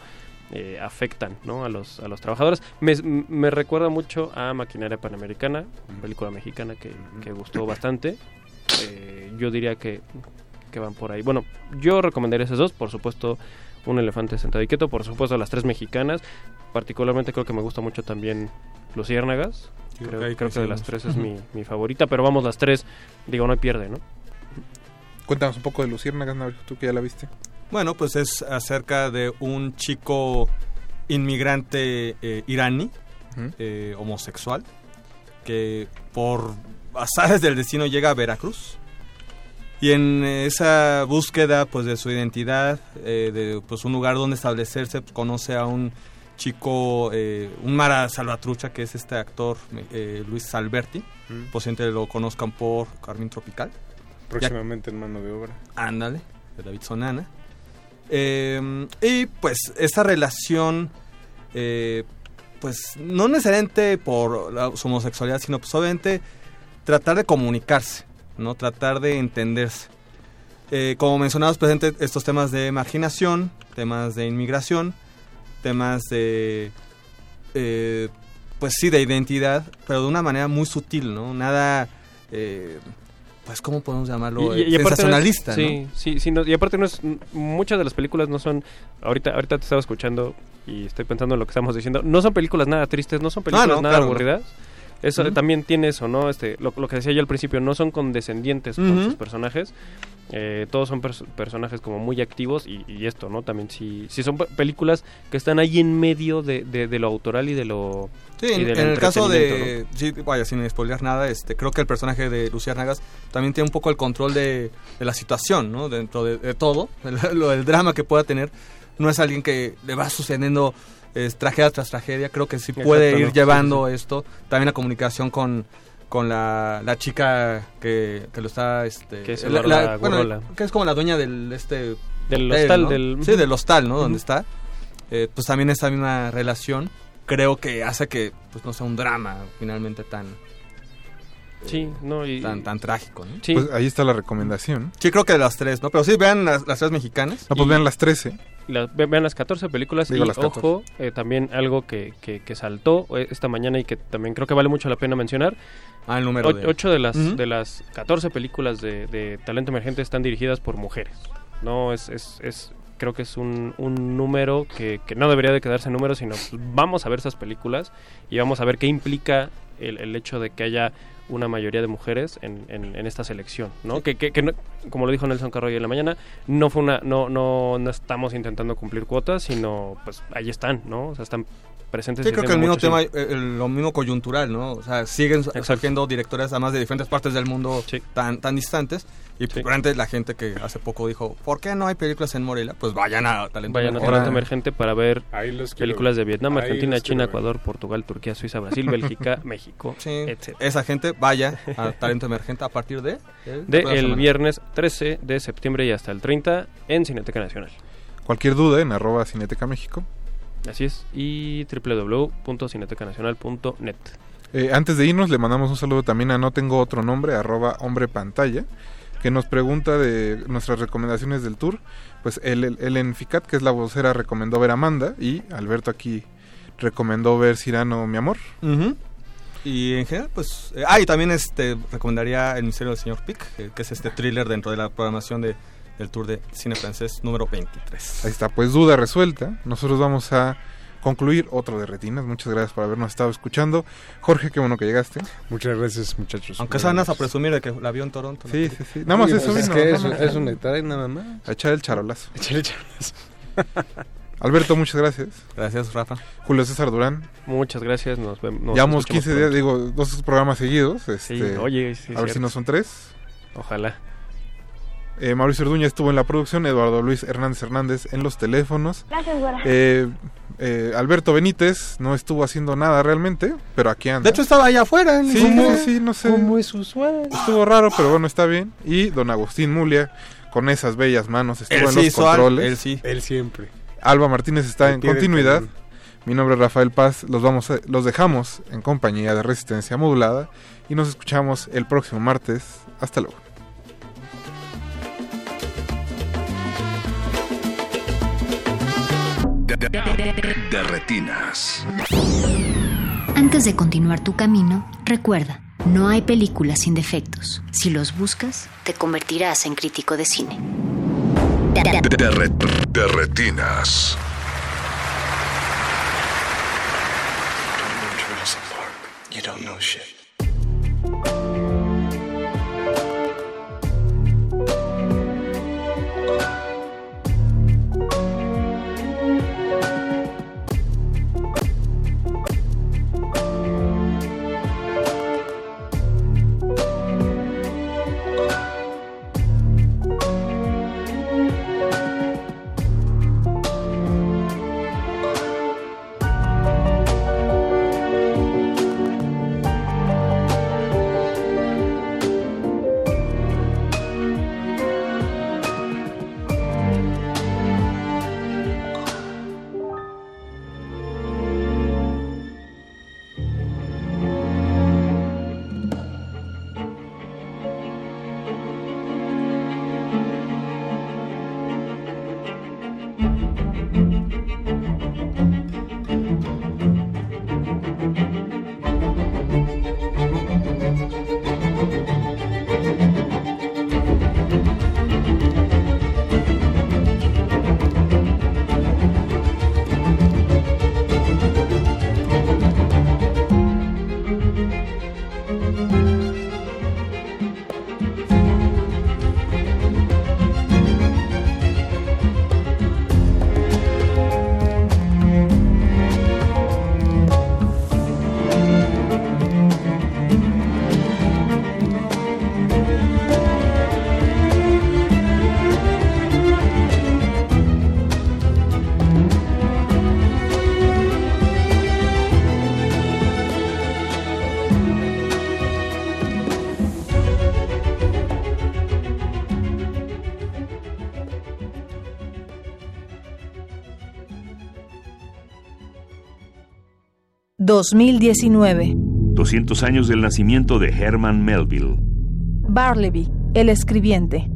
eh, afectan ¿no? a, los, a los trabajadores. Me, me recuerda mucho a Maquinaria Panamericana, película mexicana que, que gustó bastante. Eh, yo diría que, que van por ahí. Bueno, yo recomendaría esas dos, por supuesto, Un elefante sentado y quieto, por supuesto las tres mexicanas, particularmente creo que me gusta mucho también Luciérnagas, Sí, creo, creo que de las tres es mi, mi favorita, pero vamos, las tres, digo, no hay pierde, ¿no? Cuéntanos un poco de Luciérnagas, Navarijo, tú que ya la viste. Bueno, pues es acerca de un chico inmigrante eh, iraní, eh, homosexual, que por azares del destino llega a Veracruz. Y en esa búsqueda pues de su identidad, eh, de pues un lugar donde establecerse, pues, conoce a un chico, eh, un Mara Salvatrucha, que es este actor eh, Luis Salberti. Mm. Posiblemente lo conozcan por Carmín Tropical. Próximamente en mano de obra. Ándale, de David Sonana. Eh, y pues esa relación, eh, pues no necesariamente por la, su homosexualidad, sino pues obviamente tratar de comunicarse, ¿no? Tratar de entenderse. Eh, como mencionabas, presente estos temas de marginación, temas de inmigración, temas de, eh, pues sí, de identidad, pero de una manera muy sutil, ¿no? Nada, eh, pues, ¿cómo podemos llamarlo? Y- y- y aparte no es- Sensacionalista, sí, ¿no? Sí, sí, no- y aparte no es, muchas de las películas no son, ahorita, ahorita te estaba escuchando y estoy pensando en lo que estamos diciendo, no son películas nada tristes, no son películas no, nada claro, aburridas. Eso también tiene eso, ¿no? Este, lo, lo que decía yo al principio, no son condescendientes con Ujú. sus personajes. Eh, todos son pers- personajes como muy activos y, y esto, ¿no? También sí, sí son pe- películas que están ahí en medio de, de- de lo autoral y de lo... Sí, y en, del en el caso de, sí, vaya, sin spoilear nada, este, creo que el personaje de Luciérnagas también tiene un poco el control de, de la situación, ¿no? Dentro de, de todo, el- lo del drama que pueda tener, no es alguien que le va sucediendo es, tragedia tras tragedia, creo que sí puede Exacto, ir ¿no? llevando Sí, esto, también la comunicación con, con la, la chica que, que lo está este Que es la- la- bueno, que es como la dueña del este Del hotel, hostal, ¿no? del- sí del hostal no Ujú. donde está Eh, pues también esta misma relación creo que hace que pues no sea un drama finalmente tan Sí, no, y... tan, tan trágico ¿no? Sí. Pues ahí está la recomendación. sí creo que de las tres no pero sí vean las, las tres mexicanas No, pues Y- vean las 13. La- vean las 14 películas Digo, y las 14. ojo, eh, también algo que, que, que saltó eh, esta mañana y que también creo que vale mucho la pena mencionar. Ah, el número O- de- Ocho de las, de las 14 películas de, de talento emergente están dirigidas por mujeres. No, es, es, es creo que es un, un número que, que no debería de quedarse en número, sino vamos a ver esas películas y vamos a ver qué implica el, el hecho de que haya una mayoría de mujeres en, en, en esta selección, ¿no? Que, que, que no- como lo dijo Nelson Carroy en la mañana, no fue una, no, no, no estamos intentando cumplir cuotas, sino pues ahí están, ¿no? O sea, están presentes. Sí, creo que el mismo tema, el- lo mismo coyuntural, ¿no? O sea, siguen surgiendo directores además de diferentes partes del mundo tan, tan distantes. Y probablemente la gente que hace poco dijo, ¿por qué no hay películas en Morelia? Pues vayan a Talento Vayan a Emergente. Talento Emergente para ver películas de. Vietnam, Ahí Argentina, China, ver. Ecuador, Portugal, Turquía, Suiza, Brasil, Bélgica, México, Sí, etc. esa gente vaya a Talento Emergente a partir de... De la próxima el semana. viernes 13 de septiembre y hasta el 30 en Cineteca Nacional. Cualquier duda en arroba Cineteca México. Así es. Y www.cinetecanacional.net. Eh, antes de irnos, le mandamos un saludo también a No Tengo Otro Nombre, arroba Hombre Pantalla, que nos pregunta de nuestras recomendaciones del tour. Pues el, el, Ellen Ficat, que es la vocera, recomendó ver Amanda y Alberto aquí recomendó ver Cirano, mi amor. Y en general, pues... eh, ah, y también este, recomendaría El misterio del señor Pic, que, que es este thriller dentro de la programación de, del Tour de Cine Francés número 23. Ahí está, pues duda resuelta. Nosotros vamos a concluir otro de Retinas. Muchas gracias por habernos estado escuchando. Jorge, qué bueno que llegaste. Muchas gracias, muchachos. Aunque se van a presumir de que la vio en Toronto. ¿no? Sí, sí, sí. Nada más Oye, eso pues es que es, un detalle nada más. A echar el charolazo. Echar el charolazo. Alberto, muchas gracias. Gracias, Rafa. Julio César Durán. Muchas gracias. Nos vemos. Llevamos escuchamos 15 días, pronto. digo, dos programas seguidos. Sí, Este, oye, sí, a ver si no son tres. Ojalá. Eh, Mauricio Orduña estuvo en la producción, Eduardo Luis Hernández Hernández en los teléfonos. Gracias, Güera. Eh, eh, Alberto Benítez no estuvo haciendo nada realmente, pero aquí anda. De hecho, estaba allá afuera. en sí, ¿Cómo? sí, no sé. ¿Cómo es usual? Estuvo raro, pero bueno, está bien. Y don Agustín Mulia, con esas bellas manos, estuvo Él en sí los hizo controles. él sí. Él siempre. Alba Martínez está en continuidad. Mi nombre es Rafael Paz. Los, vamos a- los dejamos en compañía de Resistencia Modulada y nos escuchamos el próximo martes. Hasta luego. De retinas. Antes de continuar tu camino, recuerda, no hay películas sin defectos. Si los buscas, te convertirás en crítico de cine. De, re- de retinas. Don't know Jurassic Park. You don't know shit. 2019. 200 años del nacimiento de Herman Melville. Barleby, el escribiente.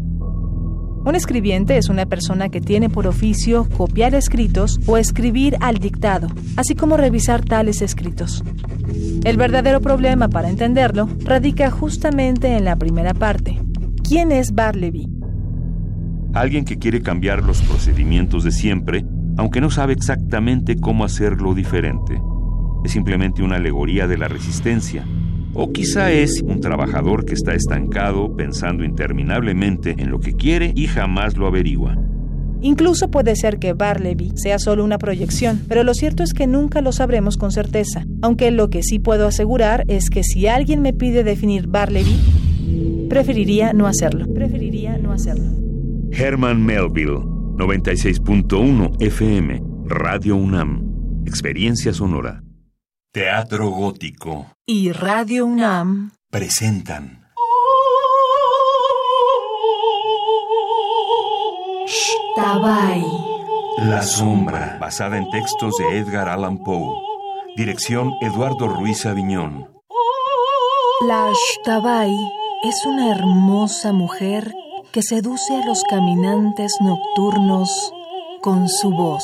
Un escribiente es una persona que tiene por oficio copiar escritos o escribir al dictado, así como revisar tales escritos. El verdadero problema para entenderlo radica justamente en la primera parte. ¿Quién es Barleby? Alguien que quiere cambiar los procedimientos de siempre, aunque no sabe exactamente cómo hacerlo diferente. Es simplemente una alegoría de la resistencia. O quizá es un trabajador que está estancado pensando interminablemente en lo que quiere y jamás lo averigua. Incluso puede ser que Barleby sea solo una proyección, pero lo cierto es que nunca lo sabremos con certeza. Aunque lo que sí puedo asegurar es que si alguien me pide definir Barleby, preferiría no hacerlo. Preferiría no hacerlo. Herman Melville, 96.1 FM, Radio UNAM, Experiencia Sonora. Teatro Gótico. Y Radio UNAM Presentan. Tabay. La Sombra, basada en textos de Edgar Allan Poe. Dirección Eduardo Ruiz Aviñón. La Shtabai es una hermosa mujer que seduce a los caminantes nocturnos con su voz.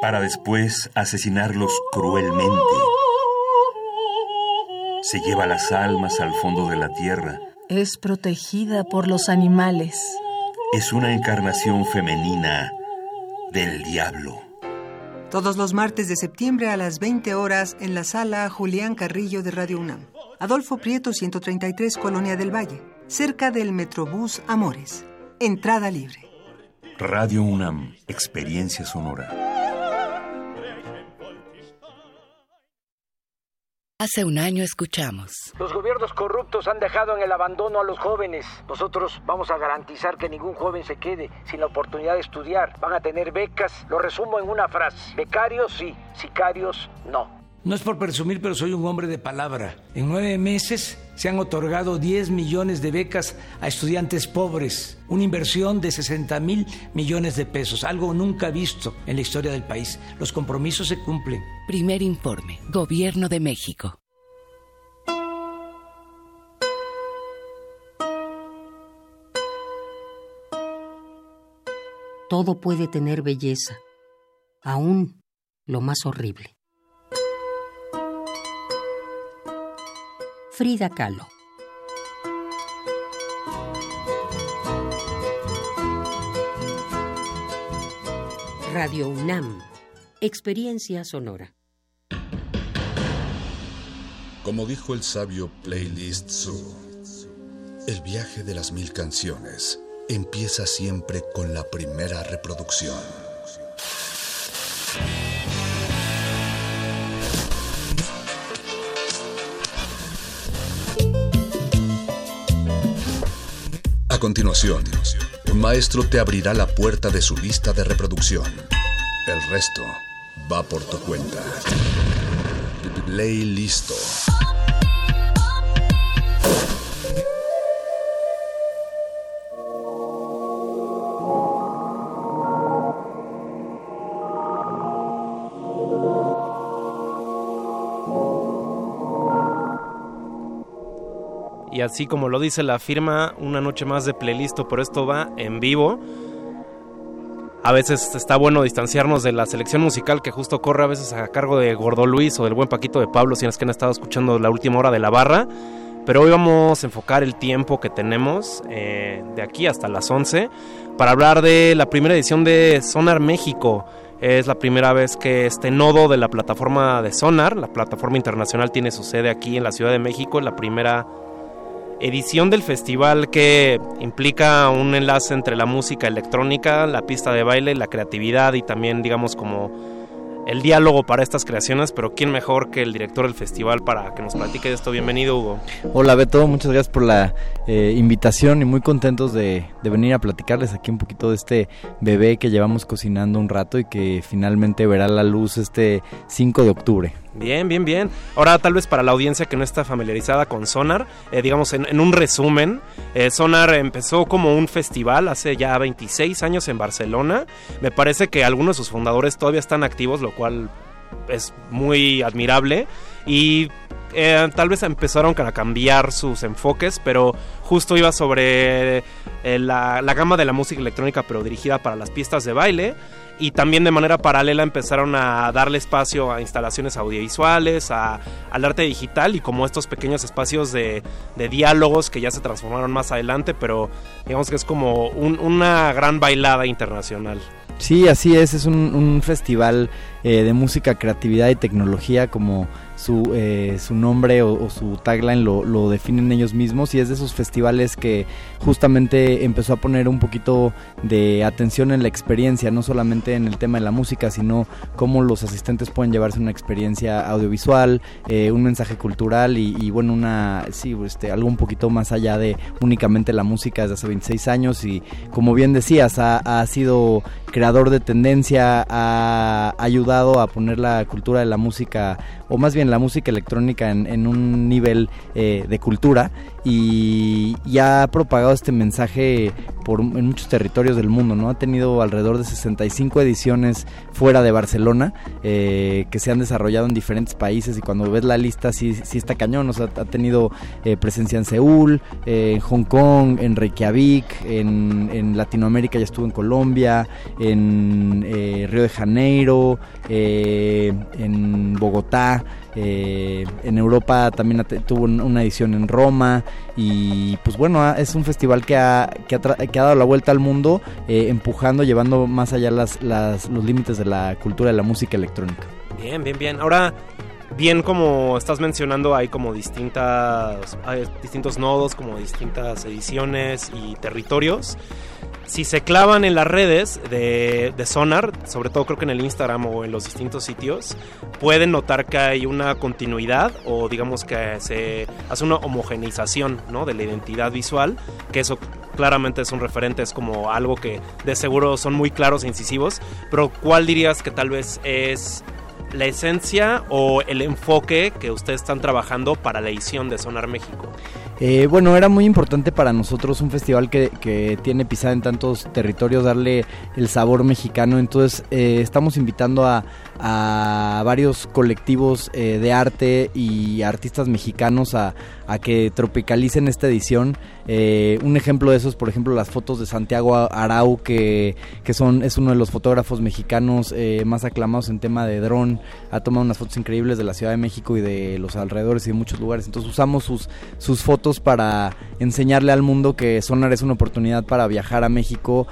Para después asesinarlos cruelmente. Se lleva las almas al fondo de la tierra. Es protegida por los animales. Es una encarnación femenina del diablo. Todos los martes de septiembre a las 20 horas en la sala Julián Carrillo de Radio UNAM. Adolfo Prieto 133, Colonia del Valle, cerca del Metrobús Amores. Entrada libre. Radio UNAM, Experiencia Sonora. Hace un año escuchamos. Los gobiernos corruptos han dejado en el abandono a los jóvenes. Nosotros vamos a garantizar que ningún joven se quede sin la oportunidad de estudiar. Van a tener becas. Lo resumo en una frase. Becarios sí, sicarios no. No es por presumir, pero soy un hombre de palabra. En nueve meses se han otorgado 10 millones de becas a estudiantes pobres, una inversión de 60 mil millones de pesos, algo nunca visto en la historia del país. Los compromisos se cumplen. Primer informe, Gobierno de México. Todo puede tener belleza, aún lo más horrible. Frida Kahlo. Radio UNAM. Experiencia sonora. Como dijo el sabio Playlist Zoo, el viaje de las mil canciones empieza siempre con la primera reproducción. A continuación, un maestro te abrirá la puerta de su lista de reproducción. El resto va por tu cuenta. Play listo. Y así como lo dice la firma, una noche más de playlist, pero esto va en vivo. A veces está bueno distanciarnos de la selección musical que justo corre a veces a cargo de Gordo Luis o del buen Paquito de Pablo, si es que han estado escuchando la última hora de la barra. Pero hoy vamos a enfocar el tiempo que tenemos eh, de aquí hasta las 11 para hablar de la primera edición de Sonar México. Es la primera vez que este nodo de la plataforma de Sonar, la plataforma internacional, tiene su sede aquí en la Ciudad de México. Es la primera edición del festival que implica un enlace entre la música electrónica, la pista de baile, la creatividad y también digamos como el diálogo para estas creaciones, pero quién mejor que el director del festival para que nos platique de esto. Bienvenido Hugo. Hola Beto, muchas gracias por la eh, invitación y muy contentos de, de, venir a platicarles aquí un poquito de este bebé que llevamos cocinando un rato y que finalmente verá la luz este 5 de octubre. Bien, bien, bien. Ahora tal vez para la audiencia que no está familiarizada con Sonar, eh, digamos en, un resumen, eh, Sonar empezó como un festival hace ya 26 años en Barcelona. Me parece que algunos de sus fundadores todavía están activos, lo cual es muy admirable y eh, tal vez empezaron a cambiar sus enfoques, pero justo iba sobre la, la gama de la música electrónica, pero dirigida para las pistas de baile. Y también de manera paralela empezaron a darle espacio a instalaciones audiovisuales, a- al arte digital y como estos pequeños espacios de, diálogos que ya se transformaron más adelante, pero digamos que es como un- una gran bailada internacional. Sí, así es, es un, un festival eh, de música, creatividad y tecnología como su, eh, su nombre o, su tagline lo, lo definen ellos mismos y es de esos festivales que justamente empezó a poner un poquito de atención en la experiencia, no solamente en el tema de la música, sino cómo los asistentes pueden llevarse una experiencia audiovisual, eh, un mensaje cultural y, y, bueno, una sí, este, algo un poquito más allá de únicamente la música desde hace 26 años y como bien decías, ha, ha sido creador de tendencia, ha ayudado a poner la cultura de la música, o más bien la música electrónica en, en un nivel eh, de cultura y, y ha propagado este mensaje por, en muchos territorios del mundo, ¿no? Ha tenido alrededor de 65 ediciones fuera de Barcelona eh, que se han desarrollado en diferentes países y cuando ves la lista sí, sí está cañón, o sea, ha tenido eh, presencia en Seúl, eh, en Hong Kong, en Reykjavik, en, en Latinoamérica ya estuvo en Colombia, en eh, Río de Janeiro, eh, en Bogotá, eh, en Europa también tuvo un- una edición en Roma y pues bueno, es un festival que ha, que ha dado la vuelta al mundo eh, empujando, llevando más allá las, las- los límites de la cultura de la música electrónica. Bien, bien, bien. Ahora, bien como estás mencionando, hay como distintas, hay distintos nodos, como distintas ediciones y territorios. Si se clavan en las redes de, de Sonar, sobre todo creo que en el Instagram o en los distintos sitios, pueden notar que hay una continuidad o digamos que se hace una homogeneización ¿no? de la identidad visual, que eso claramente es un referente, es como algo que de seguro son muy claros e incisivos, pero ¿cuál dirías que tal vez es la esencia o el enfoque que ustedes están trabajando para la edición de Sonar México? Eh, bueno, era muy importante para nosotros un festival que, que tiene pisada en tantos territorios, darle el sabor mexicano. Entonces, eh, estamos invitando a, a varios colectivos eh, de arte y artistas mexicanos a, a que tropicalicen esta edición. Eh, un ejemplo de eso es, por ejemplo, las fotos de Santiago Arau, que, que son, es uno de los fotógrafos mexicanos eh, más aclamados en tema de dron. Ha tomado unas fotos increíbles de la Ciudad de México y de los alrededores y de muchos lugares. Entonces usamos sus, sus fotos para enseñarle al mundo que Sonar es una oportunidad para viajar a México,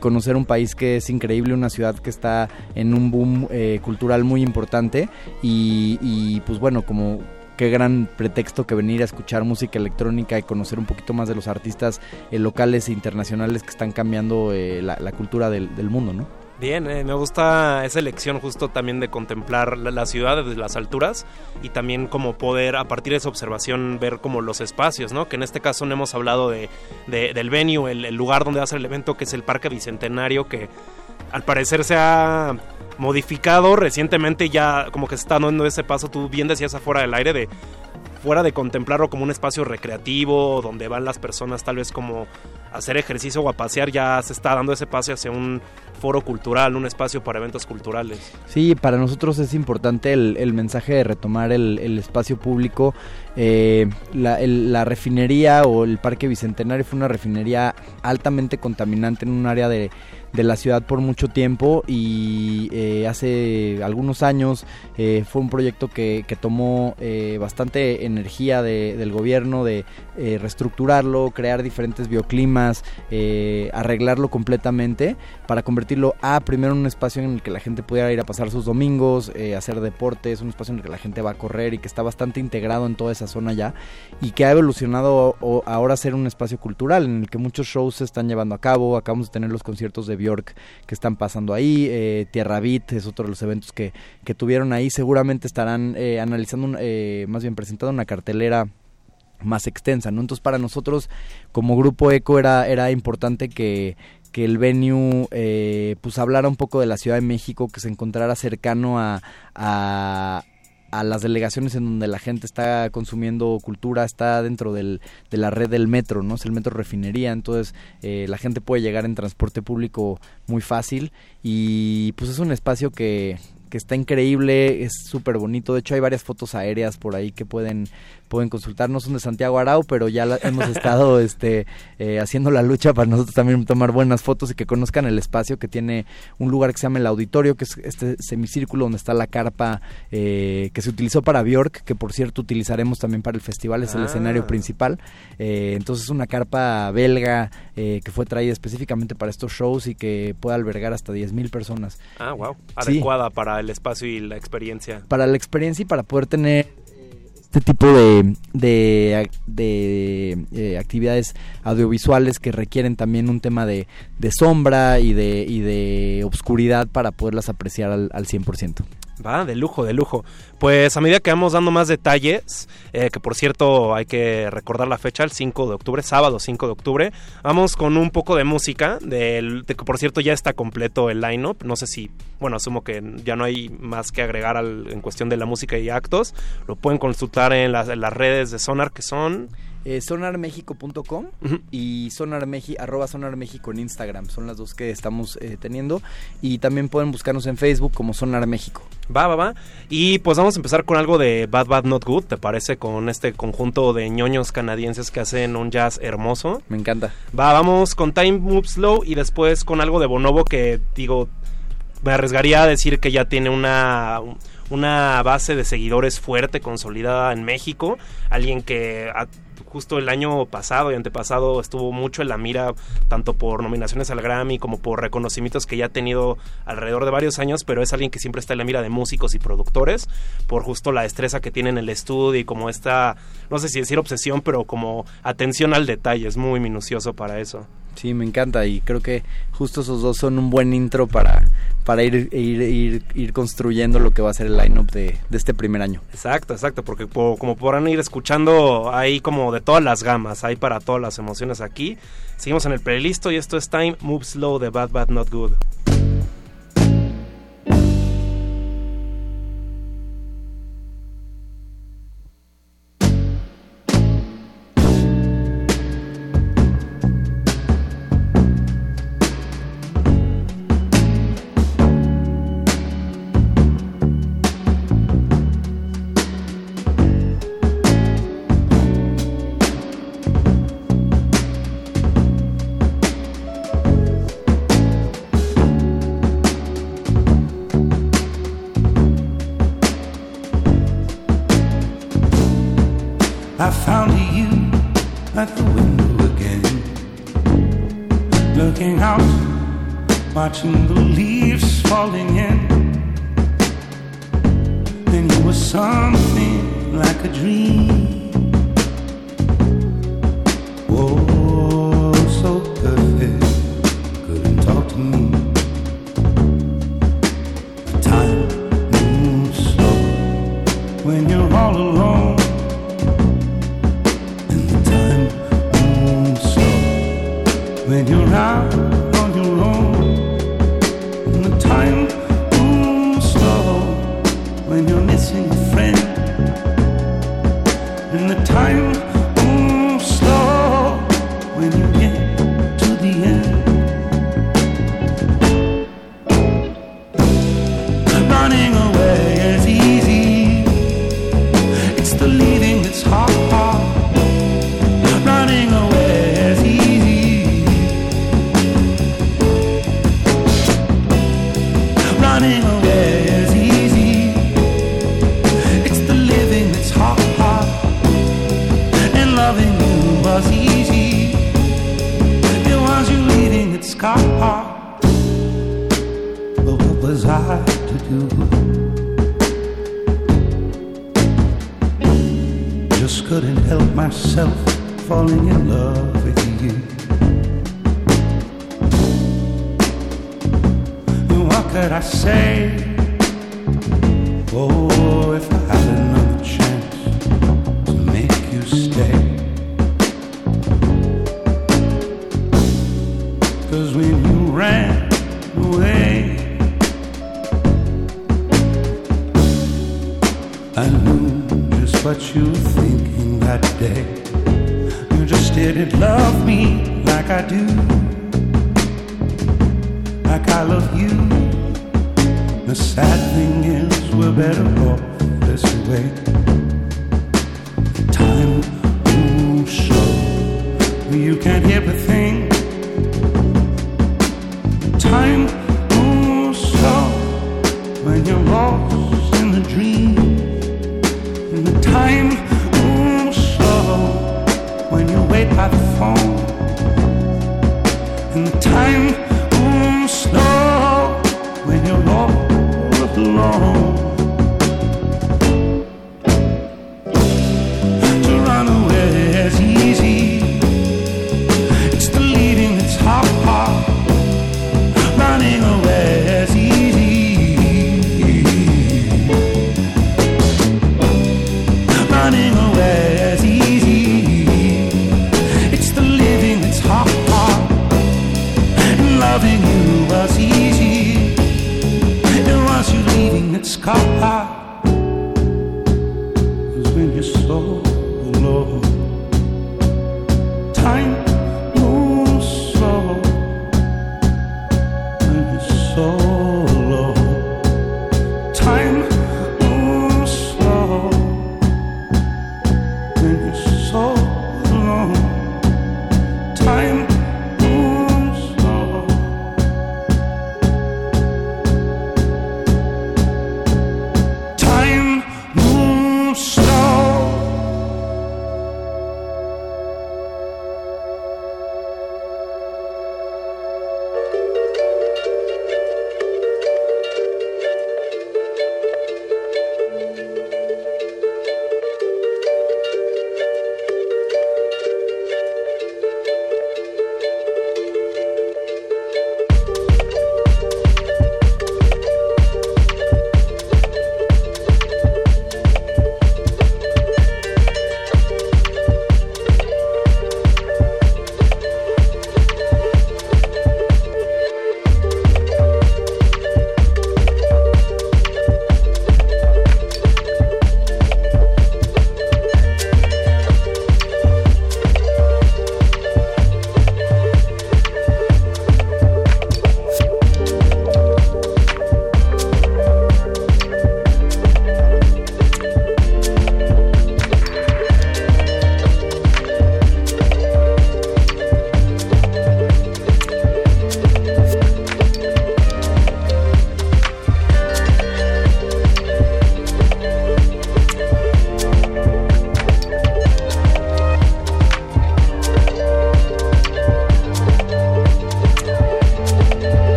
conocer un país que es increíble, una ciudad que está en un boom cultural muy importante y, pues bueno, como qué gran pretexto que venir a escuchar música electrónica y conocer un poquito más de los artistas eh, locales e internacionales que están cambiando eh, la, cultura del, mundo, ¿no? Bien, eh, me gusta esa elección justo también de contemplar la, ciudad desde las alturas y también como poder a partir de esa observación ver como los espacios, ¿no? Que en este caso no hemos hablado de del venue, el, el, lugar donde va a ser el evento, que es el Parque Bicentenario, que al parecer se ha modificado recientemente ya como que se está dando ese paso, tú bien decías afuera del aire de fuera de contemplarlo como un espacio recreativo donde van las personas tal vez como a hacer ejercicio o a pasear, ya se está dando ese paso hacia un foro cultural, un espacio para eventos culturales. Sí, para nosotros es importante el, mensaje de retomar el, espacio público. Eh, la, refinería o el Parque Bicentenario fue una refinería altamente contaminante en un área de, de la ciudad por mucho tiempo y eh, hace algunos años eh, fue un proyecto que, que tomó eh, bastante energía de, del gobierno de eh, reestructurarlo, crear diferentes bioclimas, eh, arreglarlo completamente para convertirlo a primero en un espacio en el que la gente pudiera ir a pasar sus domingos, eh, hacer deportes, un espacio en el que la gente va a correr y que está bastante integrado en toda esa zona ya y que ha evolucionado o, ahora a ser un espacio cultural en el que muchos shows se están llevando a cabo, acabamos de tener los conciertos de Bjork que están pasando ahí, eh, Tierra Beat es otro de los eventos que, que tuvieron ahí, seguramente estarán eh, analizando, eh, más bien presentando una cartelera más extensa, ¿no? Entonces para nosotros como grupo Eco era, era importante que, que el venue eh, pues hablara un poco de la Ciudad de México, que se encontrara cercano a, a, a las delegaciones en donde la gente está consumiendo cultura, está dentro del, de la red del metro, ¿no? Es el metro refinería, entonces eh, la gente puede llegar en transporte público muy fácil y pues es un espacio que, que está increíble, es súper bonito. De hecho, hay varias fotos aéreas por ahí que pueden pueden consultar. No son de Santiago Arau, pero ya la- hemos estado este, eh, haciendo la lucha para nosotros también tomar buenas fotos y que conozcan el espacio que tiene un lugar que se llama el Auditorio, que es este semicírculo donde está la carpa eh, que se utilizó para Bjork, que por cierto utilizaremos también para el festival, es el Ah. escenario principal. Eh, entonces es una carpa belga eh, que fue traída específicamente para estos shows y que puede albergar hasta 10.000 personas. Ah, wow. Sí. Adecuada para el espacio y la experiencia. Para la experiencia y para poder tener este tipo de, de, de, eh, actividades audiovisuales que requieren también un tema de, de sombra y de, y de obscuridad para poderlas apreciar al, al 100%. Va, de lujo, de lujo. Pues a medida que vamos dando más detalles, eh, que por cierto hay que recordar la fecha, el 5 de octubre, sábado 5 de octubre, vamos con un poco de música, de que por cierto ya está completo el line-up, no sé si, bueno, asumo que ya no hay más que agregar en cuestión de la música y actos, lo pueden consultar en las redes de Sonar que son... Eh, sonarmexico.com y sonarmeji, arroba sonarmexico en Instagram. Son las dos que estamos eh, teniendo. Y también pueden buscarnos en Facebook como Sonar México. Va, va, va. Y pues vamos a empezar con algo de Bad Bad Not Good, ¿te parece? Con este conjunto de ñoños canadienses que hacen un jazz hermoso. Me encanta. Va, vamos con Time Moves Slow y después con algo de Bonobo que digo, me arriesgaría a decir que ya tiene una, una base de seguidores fuerte, consolidada en México. Alguien que justo el año pasado y antepasado estuvo mucho en la mira, tanto por nominaciones al Grammy como por reconocimientos que ya ha tenido alrededor de varios años, pero es alguien que siempre está en la mira de músicos y productores, por justo la destreza que tiene en el estudio y como esta, no sé si decir obsesión, pero como atención al detalle, es muy minucioso para eso. Sí, me encanta y creo que justo esos dos son un buen intro para, para ir, ir, ir, construyendo lo que va a ser el line-up de, de este primer año. Exacto, exacto, porque po- como podrán ir escuchando, hay como de todas las gamas, hay para todas las emociones aquí. Seguimos en el playlist y esto es Time Move Slow de Bad Bad Not Good. can't hear a thing. Time moves slow when you're lost in the dream. And the time moves slow when you wait by the phone.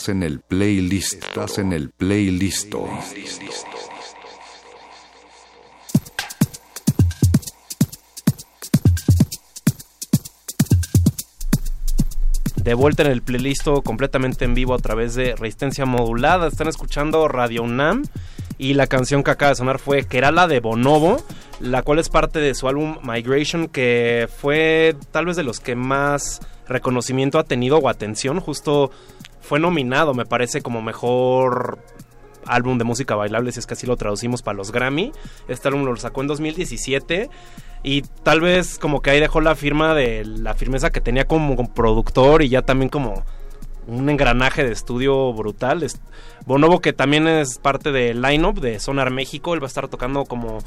Estás en el playlist. Estás en el playlist. de vuelta en el playlist completamente en vivo a través de Resistencia Modulada. Están escuchando Radio UNAM y la canción que acaba de sonar fue Kerala de Bonobo, la cual es parte de su álbum Migration, que fue tal vez de los que más reconocimiento ha tenido o atención. Justo fue nominado, me parece, como mejor álbum de música bailable, si es que así lo traducimos para los Grammy. Este álbum lo sacó en 2017 y tal vez como que ahí dejó la firma de la firmeza que tenía como productor y ya también como un engranaje de estudio brutal. Bonobo que también es parte del lineup de Sonar México, él va a estar tocando como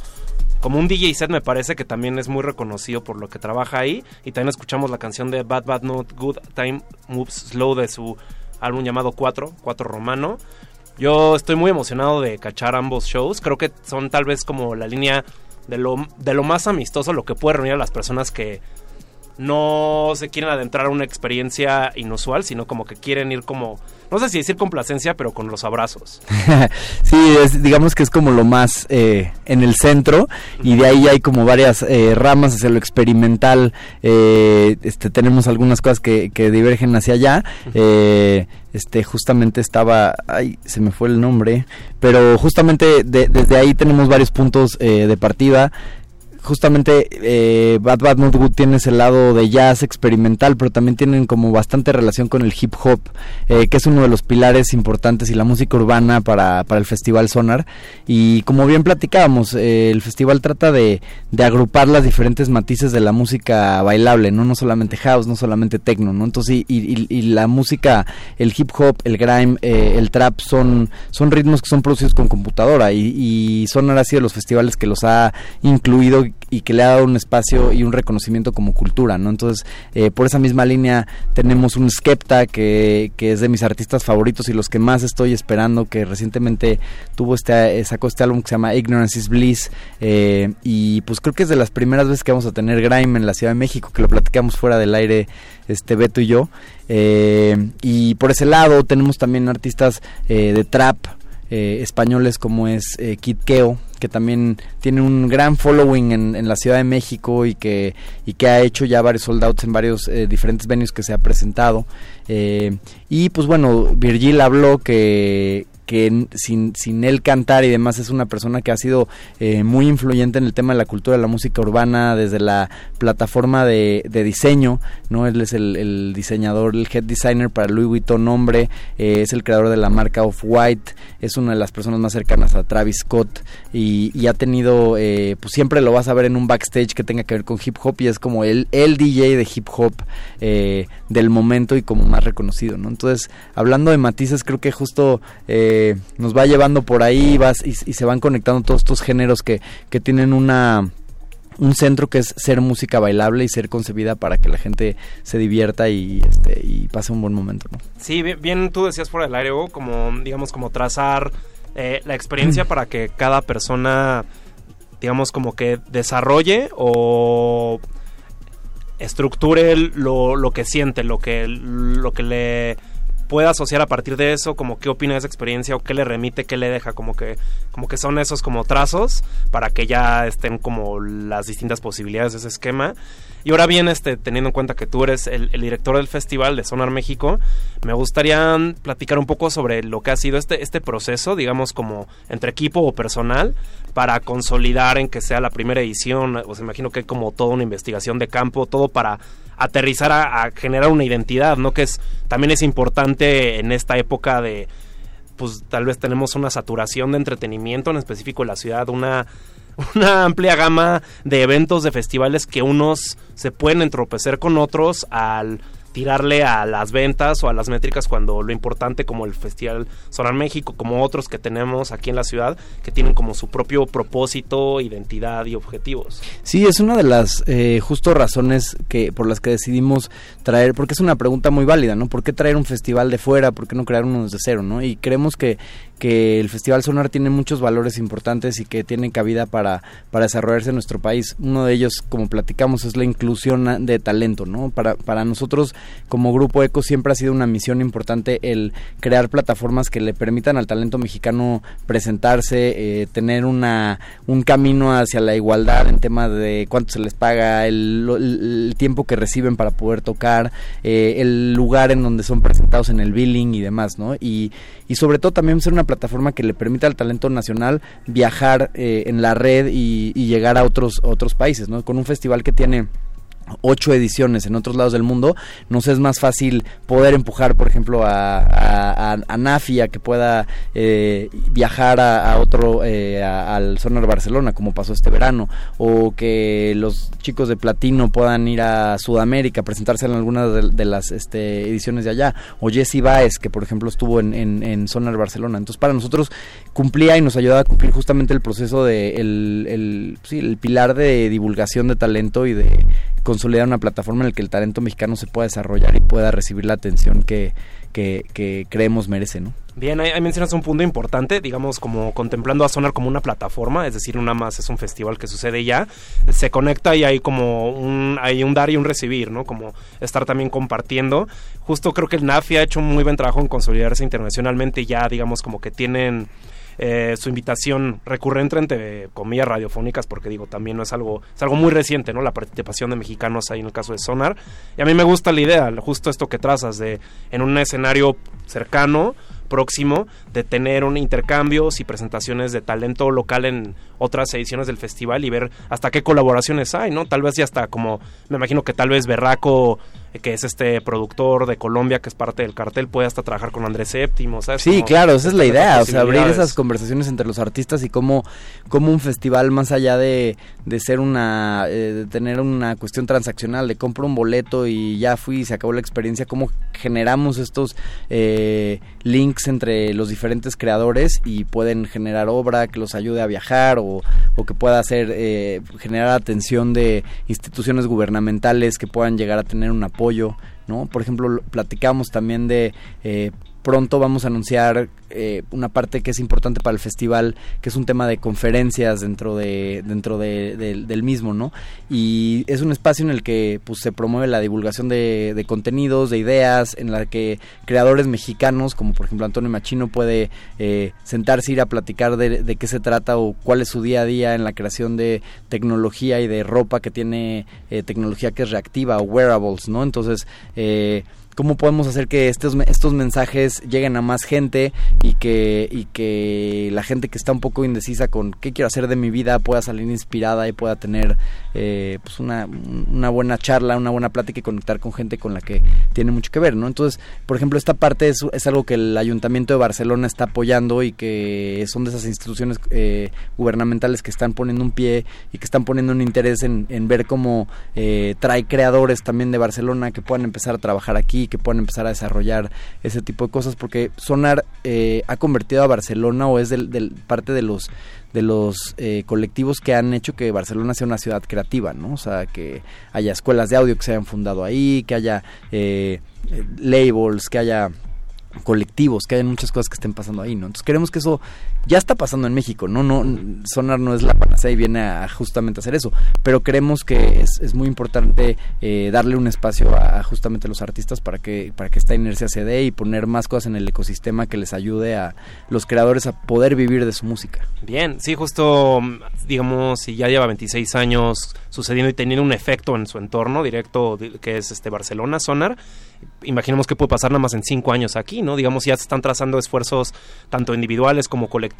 como un DJ set me parece que también es muy reconocido por lo que trabaja ahí y también escuchamos la canción de Bad Bad Not Good Time Moves Slow de su álbum llamado 4, 4 Romano. Yo estoy muy emocionado de cachar ambos shows. Creo que son tal vez como la línea de lo, de lo más amistoso, lo que puede reunir a las personas que no se quieren adentrar a una experiencia inusual, sino como que quieren ir como, no sé si decir complacencia, pero con los abrazos. sí, digamos que es como lo más eh, en el centro y de ahí hay como varias eh, ramas hacia lo experimental. Eh, este, tenemos algunas cosas que, que divergen hacia allá. este, justamente estaba, ay, se me fue el nombre, pero justamente desde ahí tenemos varios puntos de partida justamente eh, Bad Bad Not Good tiene ese lado de jazz experimental, pero también tienen como bastante relación con el hip hop, eh, que es uno de los pilares importantes y la música urbana para, para el Festival Sonar. Y como bien platicábamos, eh, el festival trata de, de, agrupar las diferentes matices de la música bailable, no, no solamente house, no solamente techno, ¿no? Entonces, y, y, y la música, el hip hop, el grime, eh, el trap son, son ritmos que son producidos con computadora y, y Sonar ha sido los festivales que los ha incluido y que le ha dado un espacio y un reconocimiento como cultura, ¿no? Entonces, eh, por esa misma línea tenemos un Skepta que, que, es de mis artistas favoritos y los que más estoy esperando, que recientemente tuvo este, eh, sacó este álbum que se llama Ignorance is Bliss eh, y pues creo que es de las primeras veces que vamos a tener grime en la Ciudad de México, que lo platicamos fuera del aire este Beto y yo. y por ese lado tenemos también artistas de trap, españoles como es Kid Keo, que también tiene un gran following en, la Ciudad de México y que, y que ha hecho ya varios soldados en varios eh, diferentes venues que se ha presentado. Eh, y pues bueno, Virgil habló que, que sin, sin él cantar y demás es una persona que ha sido eh, muy influyente en el tema de la cultura de la música urbana desde la plataforma de, de diseño, ¿no? Él es el, diseñador, el head designer para Louis Vuitton Nombre, eh, es el creador de la marca Off-White, es una de las personas más cercanas a Travis Scott y, ha tenido, eh, pues siempre lo vas a ver en un backstage que tenga que ver con hip hop y es como el, el DJ de hip hop del momento y como más reconocido, ¿no? Entonces, hablando de matices, creo que justo... Eh, nos va llevando por ahí vas, y, se van conectando todos estos géneros que, que tienen una un centro que es ser música bailable y ser concebida para que la gente se divierta y, este, y pase un buen momento. ¿no? Sí, bien, tú decías fuera del aire, como digamos como trazar eh, la experiencia para que cada persona digamos como que desarrolle o estructure lo, lo que siente, lo que, lo que le pueda asociar a partir de eso, como qué opina de esa experiencia o qué le remite, qué le deja, como que, como que son esos como trazos para que ya estén como las distintas posibilidades de ese esquema. Y ahora bien, este, teniendo en cuenta que tú eres el, director del festival de Sonar México, me gustaría platicar un poco sobre lo que ha sido este, este proceso, digamos como entre equipo o personal, para consolidar en que sea la primera edición. Os imagino que hay como toda una investigación de campo, todo para aterrizar a, generar una identidad, ¿no? Que es también es importante en esta época de pues tal vez tenemos una saturación de entretenimiento, en específico en la ciudad, una una amplia gama de eventos, de festivales que unos se pueden entropecer con otros al tirarle a las ventas o a las métricas cuando lo importante como el Festival Sonar México, como otros que tenemos aquí en la ciudad, que tienen como su propio propósito, identidad y objetivos. Sí, es una de las eh, justo razones que por las que decidimos traer, porque es una pregunta muy válida, ¿no? ¿Por qué traer un festival de fuera? ¿Por qué no crear uno desde cero, no? Y creemos que que el Festival Sonar tiene muchos valores importantes y que tiene cabida para, para desarrollarse en nuestro país. Uno de ellos, como platicamos, es la inclusión de talento, ¿no? Para, para nosotros, como Grupo ECO, siempre ha sido una misión importante el crear plataformas que le permitan al talento mexicano presentarse, eh, tener una, un camino hacia la igualdad en tema de cuánto se les paga, el, el tiempo que reciben para poder tocar, eh, el lugar en donde son presentados en el billing y demás, ¿no? Y, y sobre todo también ser una plataforma que le permita al talento nacional viajar eh, en la red y, y llegar a otros, otros países, ¿no? Con un festival que tiene ocho ediciones en otros lados del mundo, nos es más fácil poder empujar, por ejemplo, a, a, a Nafi a que pueda eh, viajar a, otro, eh, al Sonar Barcelona, como pasó este verano, o que los chicos de Platino puedan ir a Sudamérica a presentarse en algunas de, de las este, ediciones de allá, o Jesse Baez, que por ejemplo estuvo en, en, en Sonar Barcelona. Entonces, para nosotros cumplía y nos ayudaba a cumplir justamente el proceso de el, el, sí, el pilar de divulgación de talento y de consolidar una plataforma en la que el talento mexicano se pueda desarrollar y pueda recibir la atención que, que, que creemos merece, ¿no? Bien, ahí, mencionas un punto importante, digamos, como contemplando a Sonar como una plataforma, es decir, nada más es un festival que sucede ya, se conecta y hay como un, hay un dar y un recibir, ¿no? Como estar también compartiendo. Justo creo que el NAFI ha hecho un muy buen trabajo en consolidarse internacionalmente ya, digamos, como que tienen eh, su invitación recurrente entre comillas radiofónicas porque digo también no es algo es algo muy reciente no la participación de mexicanos ahí en el caso de Sonar. Y a mí me gusta la idea justo esto que trazas de en un escenario cercano próximo de tener un intercambios y presentaciones de talento local en otras ediciones del festival y ver hasta qué colaboraciones hay, ¿no? Tal vez ya hasta como, me imagino que tal vez Berraco, eh, que es este productor de Colombia, que es parte del cartel, puede hasta trabajar con Andrés Séptimo, ¿sabes? Sí, Como claro, esa es la idea, o sea, abrir esas conversaciones entre los artistas y cómo, cómo un festival, más allá de, de ser una, eh, de tener una cuestión transaccional, de compro un boleto y ya fui y se acabó la experiencia, cómo generamos estos eh, links entre los diferentes creadores y pueden generar obra que los ayude a viajar o, o que pueda hacer, eh, generar atención de instituciones gubernamentales que puedan llegar a tener un apoyo, ¿no? Por ejemplo, lo- platicamos también de... eh, pronto vamos a anunciar eh, una parte que es importante para el festival, que es un tema de conferencias dentro de dentro de- del- mismo, ¿no? Y es un espacio en el que pues se promueve la divulgación de, contenidos, de ideas, en la que creadores mexicanos, como por ejemplo Antonio Machino, puede eh, sentarse, ir a platicar de qué se trata o cuál es su día a día en la creación de tecnología y de ropa que tiene eh, tecnología que es reactiva o wearables, ¿no? Entonces, eh, cómo podemos hacer que estos estos mensajes lleguen a más gente y que y que la gente que está un poco indecisa con qué quiero hacer de mi vida pueda salir inspirada y pueda tener eh, pues una, una buena charla una buena plática y conectar con gente con la que tiene mucho que ver no entonces por ejemplo esta parte es, es algo que el ayuntamiento de Barcelona está apoyando y que son de esas instituciones eh, gubernamentales que están poniendo un pie y que están poniendo un interés en, en ver cómo eh, trae creadores también de Barcelona que puedan empezar a trabajar aquí, que puedan empezar a desarrollar ese tipo de cosas, porque Sonar eh, ha convertido a Barcelona o es del, parte de los de los eh, colectivos que han hecho que Barcelona sea una ciudad creativa, ¿no? O sea, que haya escuelas de audio que se hayan fundado ahí, que haya eh, labels, que haya colectivos, que haya muchas cosas que estén pasando ahí, ¿no? Entonces queremos que eso ya está pasando en México, ¿no? no Sonar no es la panacea y viene a, justamente a hacer eso, pero creemos que es, muy importante eh, darle un espacio a, a justamente los artistas para que, para que esta inercia se dé y poner más cosas en el ecosistema que les ayude a los creadores a poder vivir de su música. Bien, sí, justo, digamos, si ya lleva 26 años sucediendo y teniendo un efecto en su entorno directo, di- que es este Barcelona, Sonar, imaginemos que puede pasar nada más en 5 años aquí, ¿no? Digamos, ya se están trazando esfuerzos tanto individuales como colectivos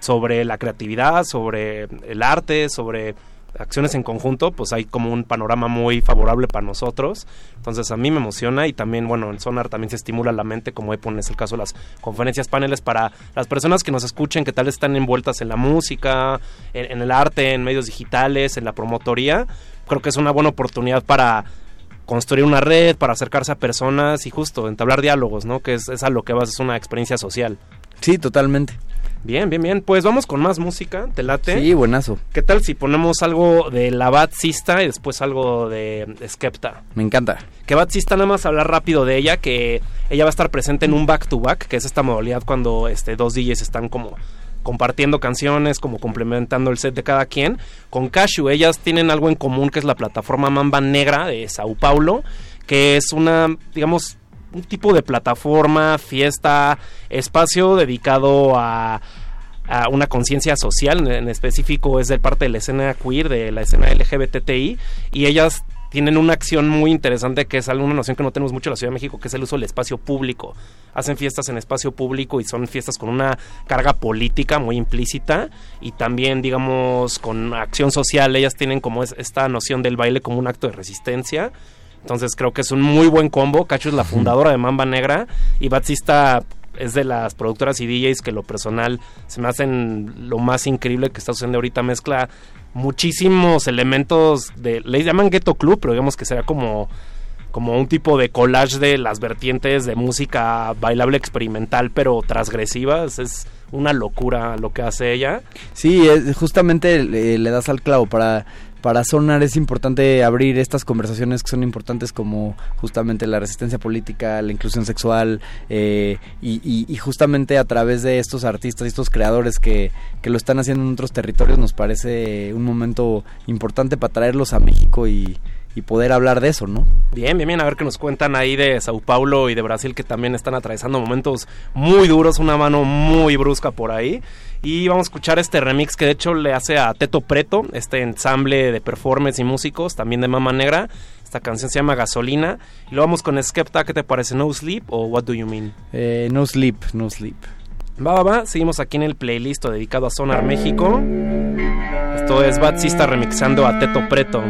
sobre la creatividad, sobre el arte, sobre acciones en conjunto, pues hay como un panorama muy favorable para nosotros. Entonces a mí me emociona y también, bueno, en Sonar también se estimula la mente, como Epon es el caso de las conferencias, paneles para las personas que nos escuchen, que tal vez están envueltas en la música, en, en el arte, en medios digitales, en la promotoría. Creo que es una buena oportunidad para construir una red, para acercarse a personas y justo entablar diálogos, ¿no? Que es, es a lo que vas, es una experiencia social. Sí, totalmente. Bien, bien, bien. Pues vamos con más música, ¿te late? Sí, buenazo. ¿Qué tal si ponemos algo de la Bad Sista y después algo de Skepta? Me encanta. Que Bad Sista nada más hablar rápido de ella, que ella va a estar presente en un back to back, que es esta modalidad cuando este, dos DJs están como compartiendo canciones, como complementando el set de cada quien. Con Cashew, ellas tienen algo en común que es la plataforma Mamba Negra de Sao Paulo, que es una, digamos, un tipo de plataforma, fiesta, espacio dedicado a, una conciencia social, en, específico es de parte de la escena queer, de la escena LGBTI, y ellas tienen una acción muy interesante que es alguna noción que no tenemos mucho en la Ciudad de México, que es el uso del espacio público. Hacen fiestas en espacio público y son fiestas con una carga política muy implícita y también, digamos, con acción social. Ellas tienen como es, esta noción del baile como un acto de resistencia. Entonces creo que es un muy buen combo. Cacho es la fundadora de Mamba Negra y Batista es de las productoras y DJs que lo personal se me hacen lo más increíble que está sucediendo ahorita. Mezcla muchísimos elementos de... Le llaman Ghetto Club, pero digamos que será como como un tipo de collage de las vertientes de música bailable experimental pero transgresivas es una locura lo que hace ella sí es, justamente le, le das al clavo para para Sonar es importante abrir estas conversaciones que son importantes como justamente la resistencia política, la inclusión sexual eh, y, justamente a través de estos artistas y estos creadores que, que, lo están haciendo en otros territorios nos parece un momento importante para traerlos a México y, y poder hablar de eso, ¿no? Bien, bien, bien, a ver qué nos cuentan ahí de Sao Paulo y de Brasil que también están atravesando momentos muy duros, una mano muy brusca por ahí. Y vamos a escuchar este remix que de hecho le hace a Teto Preto, este ensamble de performers y músicos, también de Mama Negra. Esta canción se llama Gasolina. Y lo vamos con Skepta, ¿qué te parece? ¿No Sleep o What Do You Mean? Eh, no Sleep, No Sleep. Va, va, va. Seguimos aquí en el playlist dedicado a Sonar México. Esto es Bad Sista remixando a Teto Preto.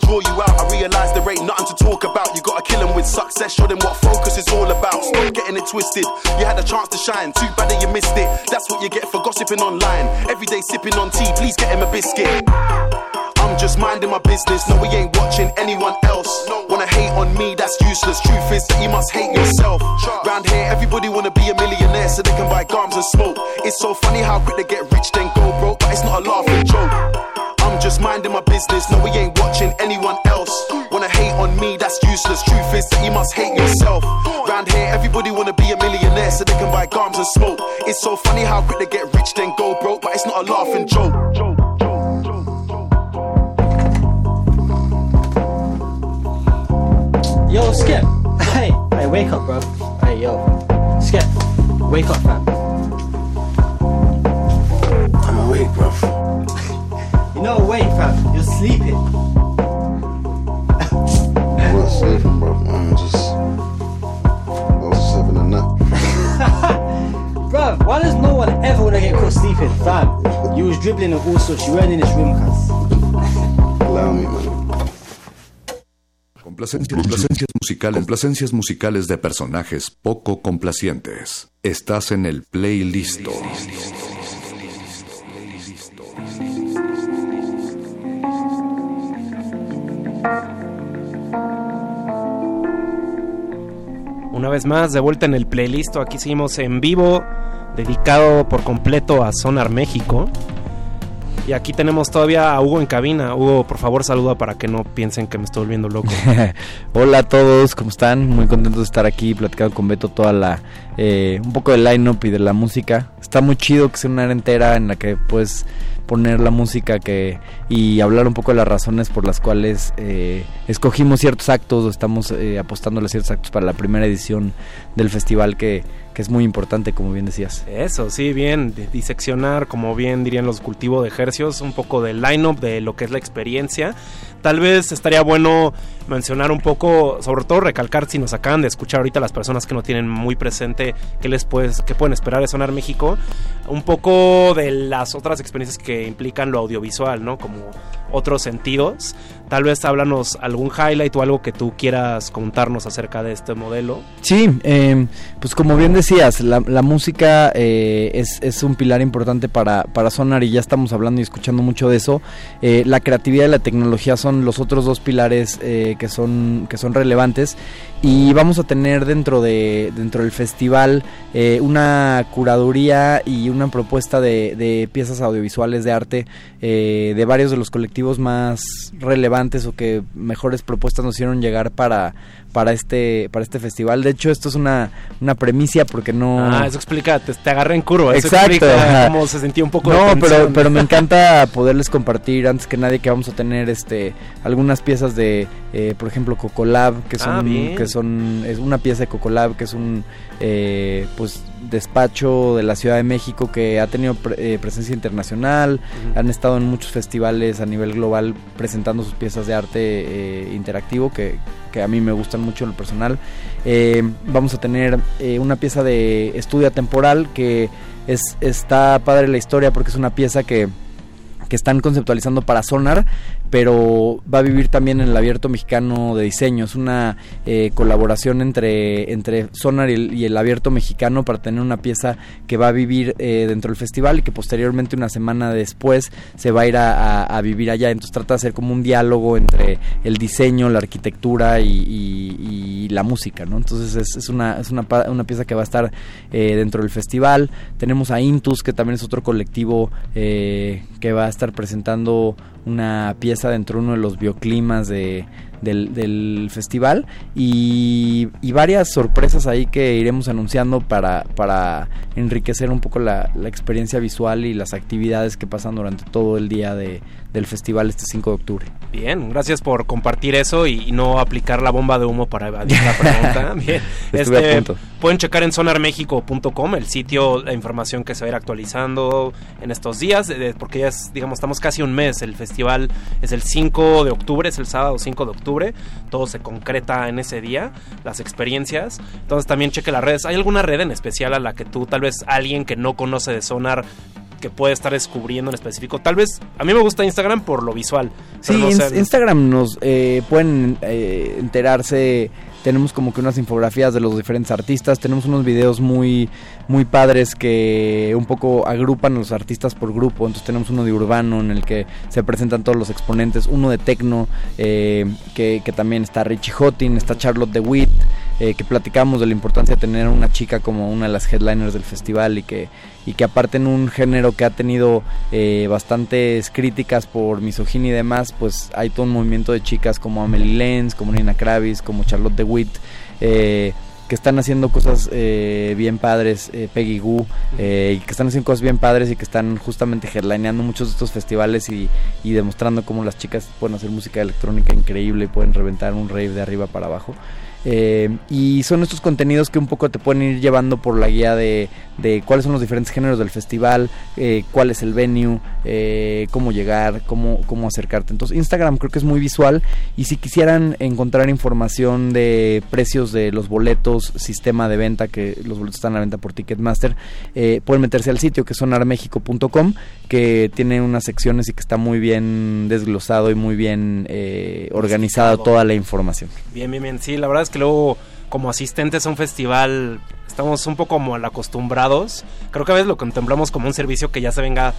draw you out. I realize there ain't nothing to talk about. You gotta kill them with success, show them what focus is all about. Stop getting it twisted. You had a chance to shine, too bad that you missed it. That's what you get for gossiping online. Every day sipping on tea, please get him a biscuit. I'm just minding my business, no, we ain't watching anyone else. Wanna hate on me, that's useless. Truth is that you must hate yourself. Round here, everybody wanna be a millionaire so they can buy gums and smoke. It's so funny how quick they get rich, then go broke, but it's not a laughing joke. I'm just minding my business, no, we ain't Wanna hate on me, that's useless. Truth is that you must hate yourself. Round here, everybody wanna be a millionaire so they can buy guns and smoke. It's so funny how quick they get rich, then go dribbling and also she this room, cuz. Allow me, man. Complacencias, complacencias musicales, complacencias musicales de personajes poco complacientes. Estás en el playlist. Una vez más, de vuelta en el playlist. Aquí seguimos en vivo, dedicado por completo a Sonar México. Y aquí tenemos todavía a Hugo en cabina. Hugo, por favor, saluda para que no piensen que me estoy volviendo loco. Hola a todos, ¿cómo están? Muy contentos de estar aquí platicando con Beto toda la eh, un poco del line-up y de la música. Está muy chido que sea una era entera en la que puedes poner la música que y hablar un poco de las razones por las cuales eh, escogimos ciertos actos o estamos eh, apostando a ciertos actos para la primera edición del festival que, que es muy importante, como bien decías. Eso, sí, bien, diseccionar, como bien dirían los cultivos de ejercicios, un poco del line-up, de lo que es la experiencia. Tal vez estaría bueno mencionar un poco, sobre todo recalcar si nos acaban de escuchar ahorita las personas que no tienen muy presente qué les puedes, qué pueden esperar de Sonar México, un poco de las otras experiencias que implican lo audiovisual, ¿no? Como otros sentidos. Tal vez háblanos algún highlight o algo que tú quieras contarnos acerca de este modelo. Sí, eh, pues como bien decías, la, música eh, es, es un pilar importante para, para Sonar y ya estamos hablando y escuchando mucho de eso. Eh, la creatividad y la tecnología son los otros dos pilares eh, que, son, que son relevantes y vamos a tener dentro, de, dentro del festival eh, una curaduría y una propuesta de, de piezas audiovisuales de arte de varios de los colectivos más relevantes o que mejores propuestas nos hicieron llegar para, para este para este festival. De hecho, esto es una, una premicia porque no... Ah, eso explica, te, te agarré en curva. Eso Exacto, explica cómo se sentía un poco de No, pero, pero me encanta poderles compartir antes que nadie que vamos a tener este algunas piezas de, eh, por ejemplo, Cocolab, que son, Ah, bien. que son es una pieza de Cocolab que es un eh, pues despacho de la Ciudad de México que ha tenido pre- eh, presencia internacional, han estado en muchos festivales a nivel global presentando sus piezas de arte eh, interactivo que, que a mí me gustan mucho en lo personal. Eh, vamos a tener eh, una pieza de estudio temporal que es, está padre la historia porque es una pieza que, que están conceptualizando para Sonar, pero va a vivir también en el abierto mexicano de diseño. Es una eh, colaboración entre, entre Sonar y el, y el abierto mexicano para tener una pieza que va a vivir eh, dentro del festival y que posteriormente una semana después se va a ir a, a- vivir allá. Entonces trata de hacer como un diálogo entre el diseño, la arquitectura y, y- la música, ¿no? Entonces es, es una, es una, una pieza que va a estar eh, dentro del festival. Tenemos a Intus, que también es otro colectivo eh, que va a estar presentando una pieza dentro de uno de los bioclimas de, del, festival y, y varias sorpresas ahí que iremos anunciando para, para enriquecer un poco la, la experiencia visual y las actividades que pasan durante todo el día de, del festival este 5 de octubre. Bien, gracias por compartir eso y, y no aplicar la bomba de humo para evadir la pregunta. Bien, Estuve a Este, punto. pueden checar en sonarmexico.com el sitio, la información que se va a ir actualizando en estos días, eh, porque ya es, digamos, estamos casi un mes. El festival es el 5 de octubre, es el sábado 5 de octubre. Todo se concreta en ese día, las experiencias. Entonces también cheque las redes. ¿Hay alguna red en especial a la que tú, tal vez alguien que no conoce de Sonar, que puede estar descubriendo en específico? Tal vez, a mí me gusta Instagram por lo visual. Sí, no sé- Instagram nos eh, pueden eh, enterarse. Tenemos como que unas infografías de los diferentes artistas. Tenemos unos videos muy, muy padres que un poco agrupan a los artistas por grupo. Entonces tenemos uno de urbano en el que se presentan todos los exponentes. Uno de tecno eh, que, que también está Richie Hottin, está Charlotte DeWitt. Eh, que platicamos de la importancia de tener a una chica como una de las headliners del festival y que, y que aparte en un género que ha tenido eh, bastantes críticas por misoginia y demás, pues hay todo un movimiento de chicas como Amelie Lenz, como Nina Kravis, como Charlotte DeWitt, eh, que están haciendo cosas eh, bien padres, eh, Peggy Goo, eh, que están haciendo cosas bien padres y que están justamente headlineando muchos de estos festivales y, y demostrando cómo las chicas pueden hacer música electrónica increíble y pueden reventar un rave de arriba para abajo. Eh, y son estos contenidos que un poco te pueden ir llevando por la guía de, de cuáles son los diferentes géneros del festival, eh, cuál es el venue, eh, cómo llegar, cómo, cómo acercarte. Entonces Instagram creo que es muy visual y si quisieran encontrar información de precios de los boletos, sistema de venta, que los boletos están a la venta por Ticketmaster, pueden meterse al sitio que es sonarmexico.com, que tiene unas secciones y que está muy bien desglosado y muy bien organizada toda la información. Bien, bien, bien. Sí, la verdad es que luego como asistentes a un festival estamos un poco mal acostumbrados. Creo que a veces lo contemplamos como un servicio que ya se venga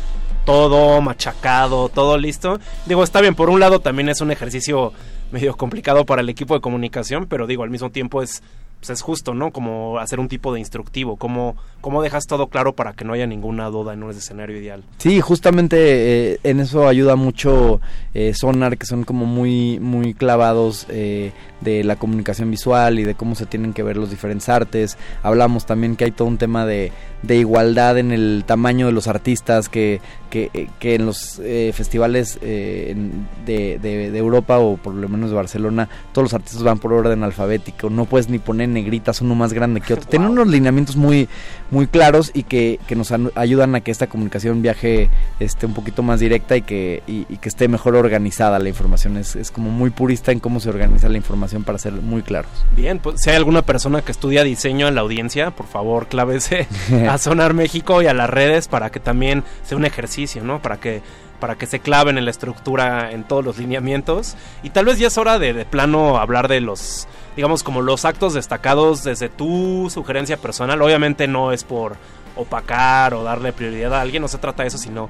todo machacado, todo listo. Digo, está bien, por un lado también es un ejercicio medio complicado para el equipo de comunicación, pero digo, al mismo tiempo es pues es justo, ¿no? Como hacer un tipo de instructivo, cómo, cómo dejas todo claro para que no haya ninguna duda en un escenario ideal. Sí, justamente eh, en eso ayuda mucho eh, Sonar, que son como muy, muy clavados eh, de la comunicación visual y de cómo se tienen que ver los diferentes artes. Hablamos también que hay todo un tema de, de igualdad en el tamaño de los artistas, que, que, que en los festivales de- de Europa o por lo menos de Barcelona, todos los artistas van por orden alfabético, no puedes ni poner negritas uno más grande que otro. Tienen unos lineamientos muy, muy claros y que, que nos ayudan a que esta comunicación viaje este, un poquito más directa y que, y, y que esté mejor organizada la información. Es, es como muy purista en cómo se organiza la información para ser muy claros. Bien, pues si hay alguna persona que estudia diseño en la audiencia, por favor, clávese a Sonar México y a las redes para que también sea un ejercicio, ¿no? Para que para que se claven en la estructura, en todos los lineamientos. Y tal vez ya es hora de, de plano hablar de los, digamos, como los actos destacados desde tu sugerencia personal. Obviamente no es por opacar o darle prioridad a alguien, no se trata de eso, sino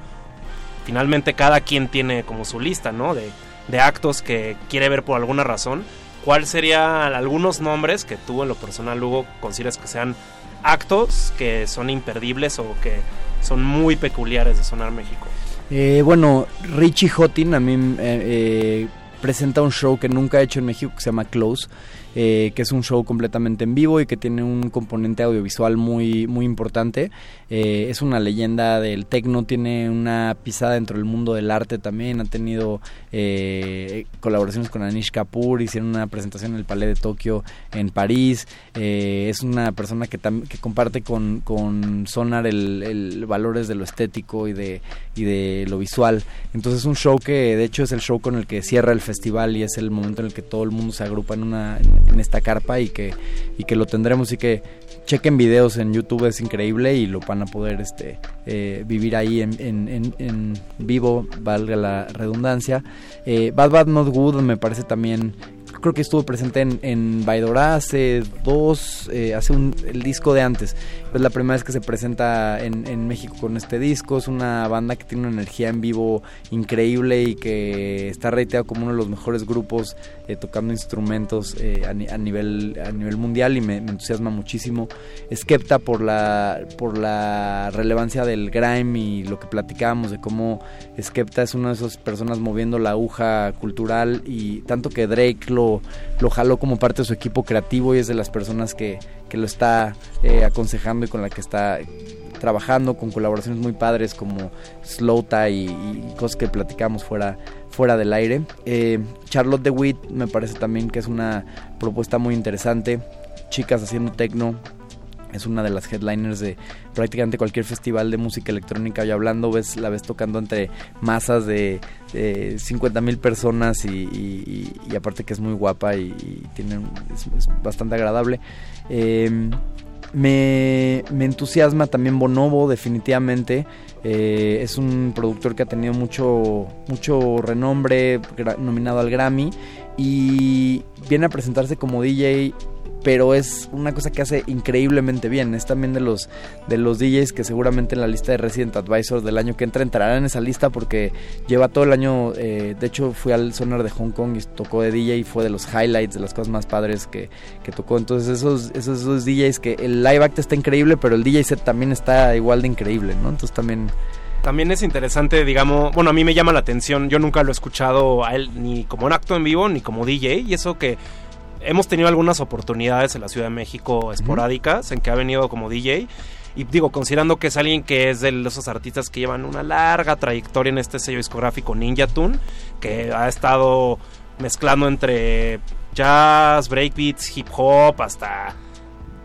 finalmente cada quien tiene como su lista, ¿no? De, de actos que quiere ver por alguna razón. ¿Cuál serían algunos nombres que tú en lo personal, Hugo, consideras que sean actos que son imperdibles o que son muy peculiares de Sonar México? Eh, bueno, Richie Houghton a mí eh, eh, presenta un show que nunca ha hecho en México que se llama Close, eh, que es un show completamente en vivo y que tiene un componente audiovisual muy, muy importante. Eh, es una leyenda del techno, tiene una pisada dentro del mundo del arte también, ha tenido eh, colaboraciones con Anish Kapoor, hicieron una presentación en el Palais de Tokio en París, eh, es una persona que, que comparte con, con Sonar el, el valores de lo estético y de, y de lo visual. Entonces es un show que de hecho es el show con el que cierra el festival y es el momento en el que todo el mundo se agrupa en una en esta carpa y que y que lo tendremos y que chequen videos en YouTube es increíble y lo van a poder este eh, vivir ahí en, en- en- en vivo valga la redundancia. Eh, Bad Bad Not Good me parece también creo que estuvo presente en, en Baidora hace dos, eh, hace un, el disco de antes. Es la primera vez que se presenta en, en México con este disco. Es una banda que tiene una energía en vivo increíble y que está reiteado como uno de los mejores grupos eh, tocando instrumentos eh, a, a nivel, a nivel mundial y me, me entusiasma muchísimo. Skepta por la, por la relevancia del grime y lo que platicábamos de cómo Skepta es una de esas personas moviendo la aguja cultural y tanto que Drake lo, lo jaló como parte de su equipo creativo y es de las personas que, que lo está eh, aconsejando y con la que está trabajando con colaboraciones muy padres como Slowta y, y cosas que platicamos fuera, fuera del aire. Eh, Charlotte DeWitt me parece también que es una propuesta muy interesante. Chicas haciendo techno, es una de las headliners de prácticamente cualquier festival de música electrónica. Y hablando, ves, la ves tocando entre masas de, de 50 mil personas y, y- aparte que es muy guapa y, tiene es, bastante agradable. Eh, me, me entusiasma también Bonobo, definitivamente. Eh, es un productor que ha tenido mucho, mucho renombre, nominado al Grammy. Y viene a presentarse como DJ pero es una cosa que hace increíblemente bien. Es también de los de los DJs que seguramente en la lista de Resident Advisor del año que entra entrará en esa lista porque lleva todo el año. eh, de hecho, fui al Sonar de Hong Kong y tocó de DJ y fue de los highlights, de las cosas más padres que, que tocó. Entonces, esos, esos, esos DJs que el live act está increíble, pero el DJ set también está igual de increíble, ¿no? Entonces, también. También es interesante, digamos, bueno, a mí me llama la atención, yo nunca lo he escuchado a él ni como un acto en vivo ni como DJ, y eso que hemos tenido algunas oportunidades en la Ciudad de México esporádicas en que ha venido como DJ. Y digo, considerando que es alguien que es de esos artistas que llevan una larga trayectoria en este sello discográfico Ninja Tune, que ha estado mezclando entre jazz, breakbeats, hip hop, hasta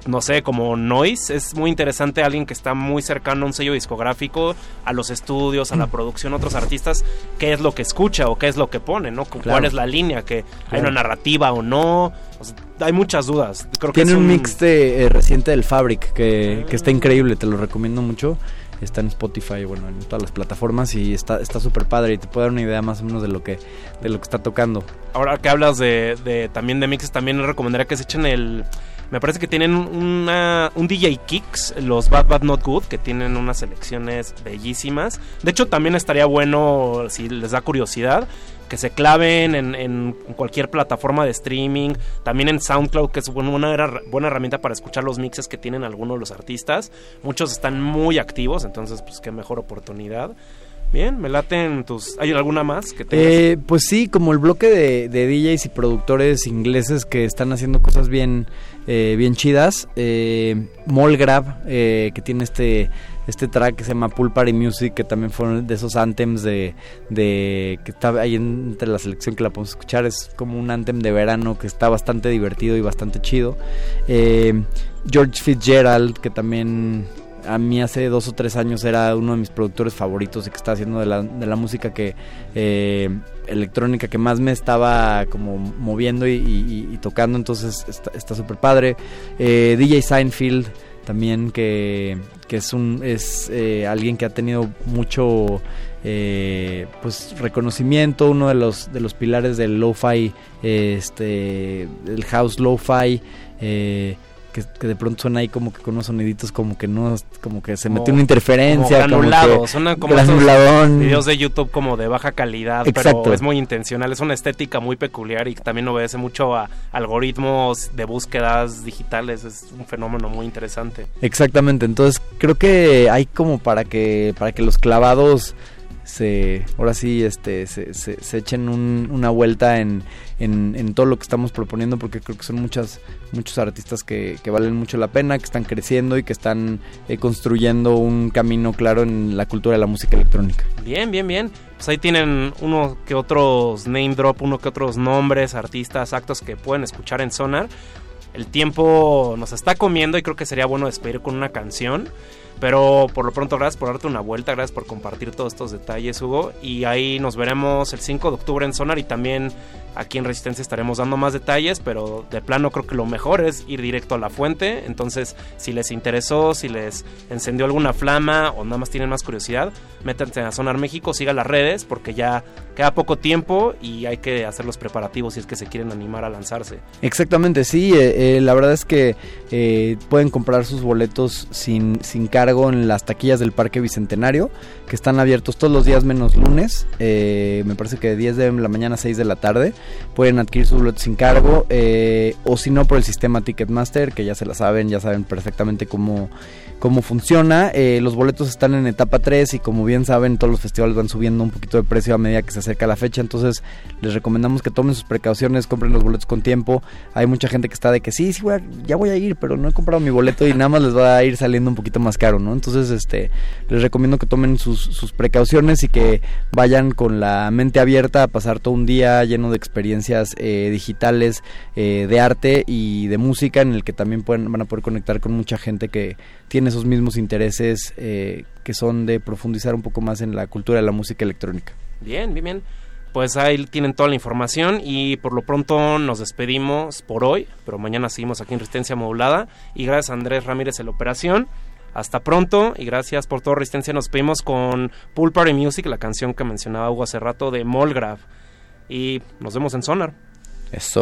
no sé, como noise. Es muy interesante alguien que está muy cercano a un sello discográfico, a los estudios, a la producción, otros artistas, qué es lo que escucha o qué es lo que pone, ¿no? ¿Cuál es la línea? ¿Que hay una narrativa o no? O sea, hay muchas dudas. Creo que Tiene es un mix de, eh, reciente del Fabric que, que está increíble, te lo recomiendo mucho. Está en Spotify, bueno, en todas las plataformas y está está súper padre y te puede dar una idea más o menos de lo que de lo que está tocando. Ahora que hablas de, de- también de mixes, también les recomendaría que se echen el... Me parece que tienen una, un DJ Kicks, los Bad Bad Not Good, que tienen unas selecciones bellísimas. De hecho, también estaría bueno, si les da curiosidad, que se claven en, en cualquier plataforma de streaming, también en SoundCloud, que es una buena herramienta para escuchar los mixes que tienen algunos de los artistas. Muchos están muy activos, entonces, pues qué mejor oportunidad. Bien, me laten tus... ¿Hay alguna más que tengas? Eh, pues sí, como el bloque de, de DJs y productores ingleses que están haciendo cosas bien, eh, bien chidas. Eh, Molgrab, eh, que tiene este, este track que se llama Pool Party Music, que también fueron de esos anthems de, de que está ahí en- entre la selección que la podemos escuchar. Es como un anthem de verano que está bastante divertido y bastante chido. Eh, George Fitzgerald, que también a mí hace dos o tres años era uno de mis productores favoritos y que está haciendo de la, de la música que eh, electrónica que más me estaba como moviendo y, tocando entonces está súper padre Eh, DJ Seinfeld también que, que es un es eh, alguien que ha tenido mucho eh, pues reconocimiento uno de los de los pilares del lo-fi este el house lo-fi que, que de pronto suena ahí como que con unos soniditos como que no como que se Como- como metió una interferencia como granulado, que suena como granuladón. videos de YouTube como de baja calidad, Exacto. pero es muy intencional, es una estética muy peculiar y también obedece mucho a algoritmos de búsquedas digitales, es un fenómeno muy interesante. Exactamente, entonces creo que hay como para que para que los clavados se ahora sí este se, se- se echen un- una vuelta en, en, en todo lo que estamos proponiendo porque creo que son muchas muchos artistas que, que valen mucho la pena que están creciendo y que están eh, construyendo un camino claro en la cultura de la música electrónica Bien, bien, bien. Pues ahí tienen uno que otros name drop, uno que otros nombres, artistas, actos que pueden escuchar en Sonar. El tiempo nos está comiendo y creo que sería bueno despedir con una canción. Pero por lo pronto, gracias por darte una vuelta, gracias por compartir todos estos detalles, Hugo. Y ahí nos veremos el 5 de octubre en Sonar y también aquí en Resistencia estaremos dando más detalles, pero de plano creo que lo mejor es ir directo a la fuente. Entonces, si les interesó, si les encendió alguna flama o nada más tienen más curiosidad, métanse a Sonar México, sigan las redes porque ya queda poco tiempo y hay que hacer los preparativos si es que se quieren animar a lanzarse. Exactamente, sí. eh, eh, la verdad es que eh, pueden comprar sus boletos sin, sin cargo en las taquillas del Parque Bicentenario, que están abiertos todos los días menos lunes. me parece que de 10 de la mañana a 6 de la tarde. Pueden adquirir sus boletos sin cargo eh, o si no por el sistema Ticketmaster, que ya se la saben, ya saben perfectamente cómo, cómo funciona. Eh, los boletos están en etapa 3 y como bien saben, todos los festivales van subiendo un poquito de precio a medida que se acerca la fecha. Entonces les recomendamos que tomen sus precauciones, compren los boletos con tiempo. Hay mucha gente que está de que sí, sí, voy a- ya voy a ir, pero no he comprado mi boleto y nada más les va a ir saliendo un poquito más caro, ¿no? Entonces este les recomiendo que tomen sus, sus precauciones y que vayan con la mente abierta a pasar todo un día lleno de experiencias eh, digitales, eh, de arte y de música, en el que también pueden, van a poder conectar con mucha gente que tiene esos mismos intereses eh, que son de profundizar un poco más en la cultura de la música electrónica. Bien, bien, bien. Pues ahí tienen toda la información y por lo pronto nos despedimos por hoy, pero mañana seguimos aquí en Resistencia Modulada y gracias a Andrés Ramírez en la operación. Hasta pronto y gracias por todo Resistencia. Nos pedimos con Pool Party Music, la canción que mencionaba Hugo hace rato de Molgrave. Y nos vemos en Sonar. Eso.